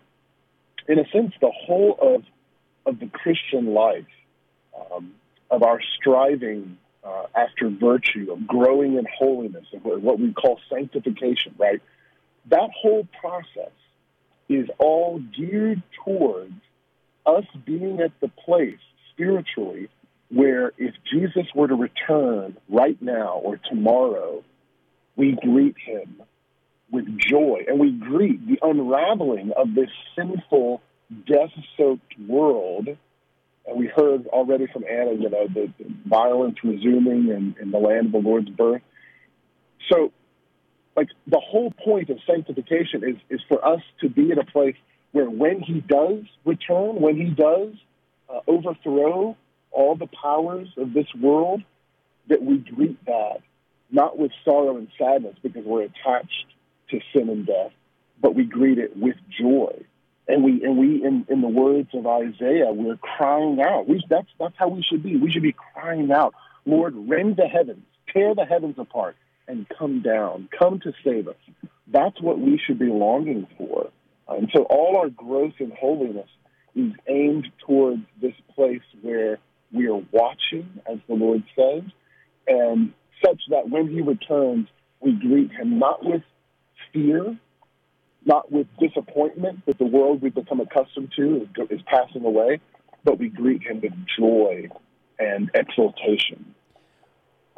Speaker 30: in a sense, the whole of of the Christian life, um, of our striving uh, after virtue, of growing in holiness, of what we call sanctification, right? That whole process is all geared towards us being at the place spiritually where if Jesus were to return right now or tomorrow, we greet him with joy and we greet the unraveling of this sinful, death soaked world. And we heard already from Anna, you know, the, the violence resuming in, in the land of the Lord's birth. So, like, the whole point of sanctification is, is for us to be in a place where when he does return, when he does uh, overthrow all the powers of this world, that we greet that not with sorrow and sadness because we're attached to sin and death, but we greet it with joy. And we, and we, in, in the words of Isaiah, we're crying out. We, that's, that's how we should be. We should be crying out, Lord, rend the heavens, tear the heavens apart, and come down. Come to save us. That's what we should be longing for. And so all our growth in holiness is aimed towards this place where we are watching, as the Lord says, and such that when he returns, we greet him not with fear, not with disappointment that the world we've become accustomed to is, is passing away, but we greet him with joy and exultation.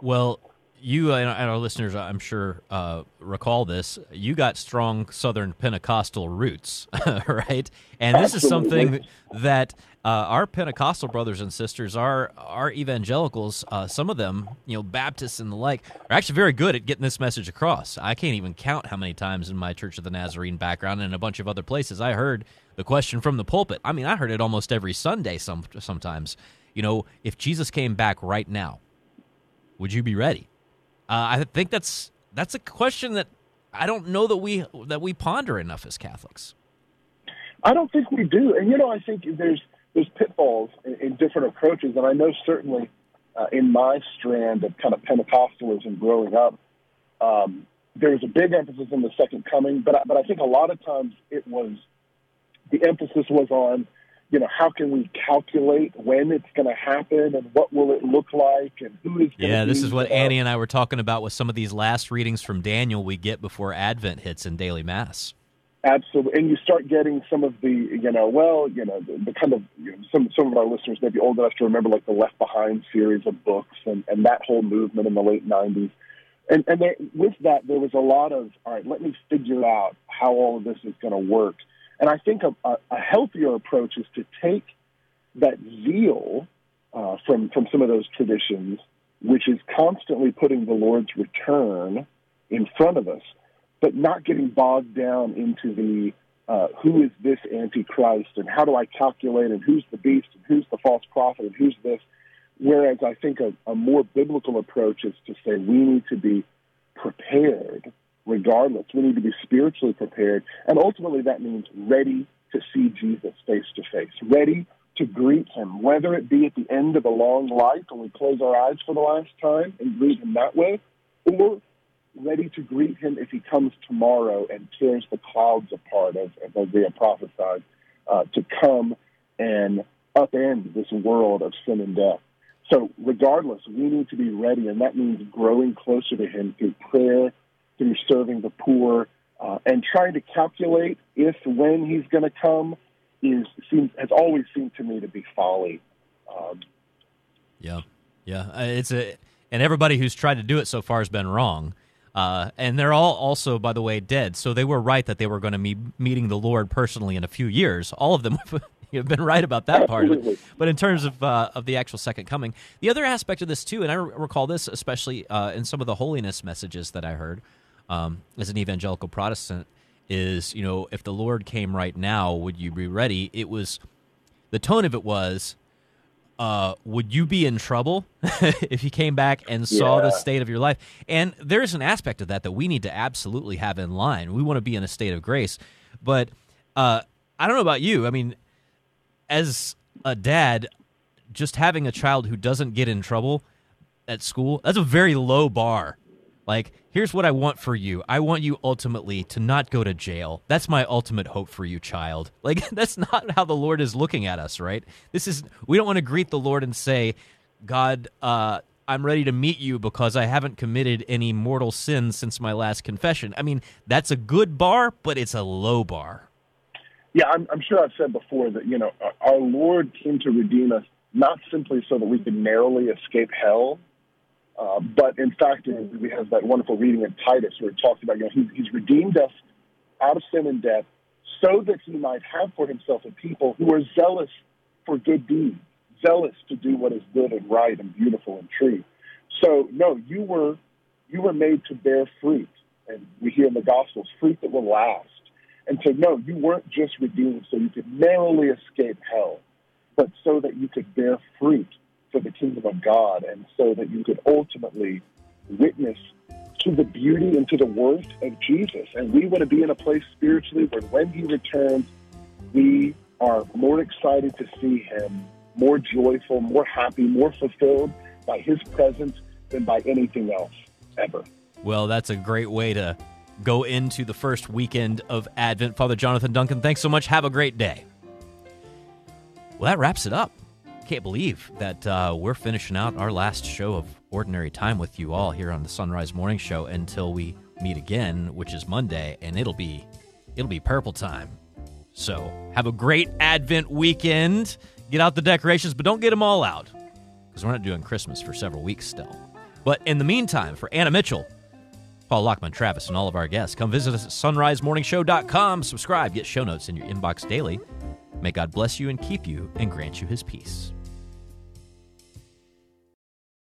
Speaker 2: Well, you and our listeners, I'm sure, uh, recall this. You got strong Southern Pentecostal roots, right? And this is something that uh, our Pentecostal brothers and sisters, our our evangelicals, uh, some of them, you know, Baptists and the like, are actually very good at getting this message across. I can't even count how many times in my Church of the Nazarene background and a bunch of other places I heard the question from the pulpit. I mean, I heard it almost every Sunday. Some sometimes, you know, if Jesus came back right now, would you be ready? Uh, I think that's that's a question that I don't know that we that we ponder enough as Catholics.
Speaker 30: I don't think we do, and you know, I think there's there's pitfalls in, in different approaches, and I know certainly uh, in my strand of kind of Pentecostalism growing up, um, there was a big emphasis on the second coming, but I, but I think a lot of times it was the emphasis was on you know, how can we calculate when it's going to happen and what will it look like and who is
Speaker 2: Yeah, this is what Annie and I were talking about with some of these last readings from Daniel we get before Advent hits in daily mass.
Speaker 30: Absolutely, and you start getting some of the, you know, well, you know, the, the kind of you know, some some of our listeners may be old enough to remember like the Left Behind series of books and and that whole movement in the late '90s, and and there, with that there was a lot of all right, let me figure out how all of this is going to work, and I think a, a, healthier approach is to take that zeal uh, from from some of those traditions, which is constantly putting the Lord's return in front of us but not getting bogged down into the uh, who is this antichrist and how do I calculate and who's the beast and who's the false prophet and who's this. Whereas I think a, a more biblical approach is to say we need to be prepared regardless. We need to be spiritually prepared. And ultimately that means ready to see Jesus face to face, ready to greet him, whether it be at the end of a long life when we close our eyes for the last time and greet him that way, or ready to greet him if he comes tomorrow and tears the clouds apart, as, as Isaiah prophesied, uh, to come and upend this world of sin and death. So, regardless, we need to be ready, and that means growing closer to him through prayer, through serving the poor, uh, and trying to calculate if when he's going to come is seems has always seemed to me to be folly. Um,
Speaker 2: yeah, yeah, uh, it's a and everybody who's tried to do it so far has been wrong. Uh, and they're all also, by the way, dead. So they were right that they were going to be meeting the Lord personally in a few years. All of them have been right about that part. But in terms of uh, of the actual second coming, the other aspect of this too, and I recall this especially uh, in some of the holiness messages that I heard um, as an evangelical Protestant, is you know if the Lord came right now, would you be ready? It was the tone of it was uh, would you be in trouble if you came back and saw
Speaker 30: Yeah.
Speaker 2: the state of your life? And there's an aspect of that that we need to absolutely have in line. We want to be in a state of grace. But uh, I don't know about you. I mean, as a dad, just having a child who doesn't get in trouble at school, that's a very low bar. Like, here's what I want for you. I want you ultimately to not go to jail. That's my ultimate hope for you, child. Like, that's not how the Lord is looking at us, right? This is, we don't want to greet the Lord and say, God, uh, I'm ready to meet you because I haven't committed any mortal sins since my last confession. I mean, that's a good bar, but it's a low bar.
Speaker 30: Yeah, I'm, I'm sure I've said before that, you know, our Lord came to redeem us not simply so that we could narrowly escape hell, uh, but in fact, we have that wonderful reading in Titus where it talks about, you know, he's, he's redeemed us out of sin and death so that he might have for himself a people who are zealous for good deeds, zealous to do what is good and right and beautiful and true. So, no, you were you were made to bear fruit, and we hear in the Gospels fruit that will last. And so, no, you weren't just redeemed so you could narrowly escape hell, but so that you could bear fruit for the kingdom of God, and so that you could ultimately witness to the beauty and to the worth of Jesus. And we want to be in a place spiritually where when he returns, we are more excited to see him, more joyful, more happy, more fulfilled by his presence than by anything else ever.
Speaker 2: Well, that's a great way to go into the first weekend of Advent. Father Jonathan Duncan, thanks so much. Have a great day. Well, that wraps it up. Can't believe that uh, we're finishing out our last show of Ordinary Time with you all here on the Sunrise Morning Show until we meet again, which is Monday, and it'll be it'll be purple time. So have a great Advent weekend. Get out the decorations, but don't get them all out because we're not doing Christmas for several weeks still. But in the meantime, for Anna Mitchell, Paul Lockman, Travis, and all of our guests, come visit us at sunrisemorningshow.com. Subscribe, get show notes in your inbox daily. May God bless you and keep you and grant you his peace.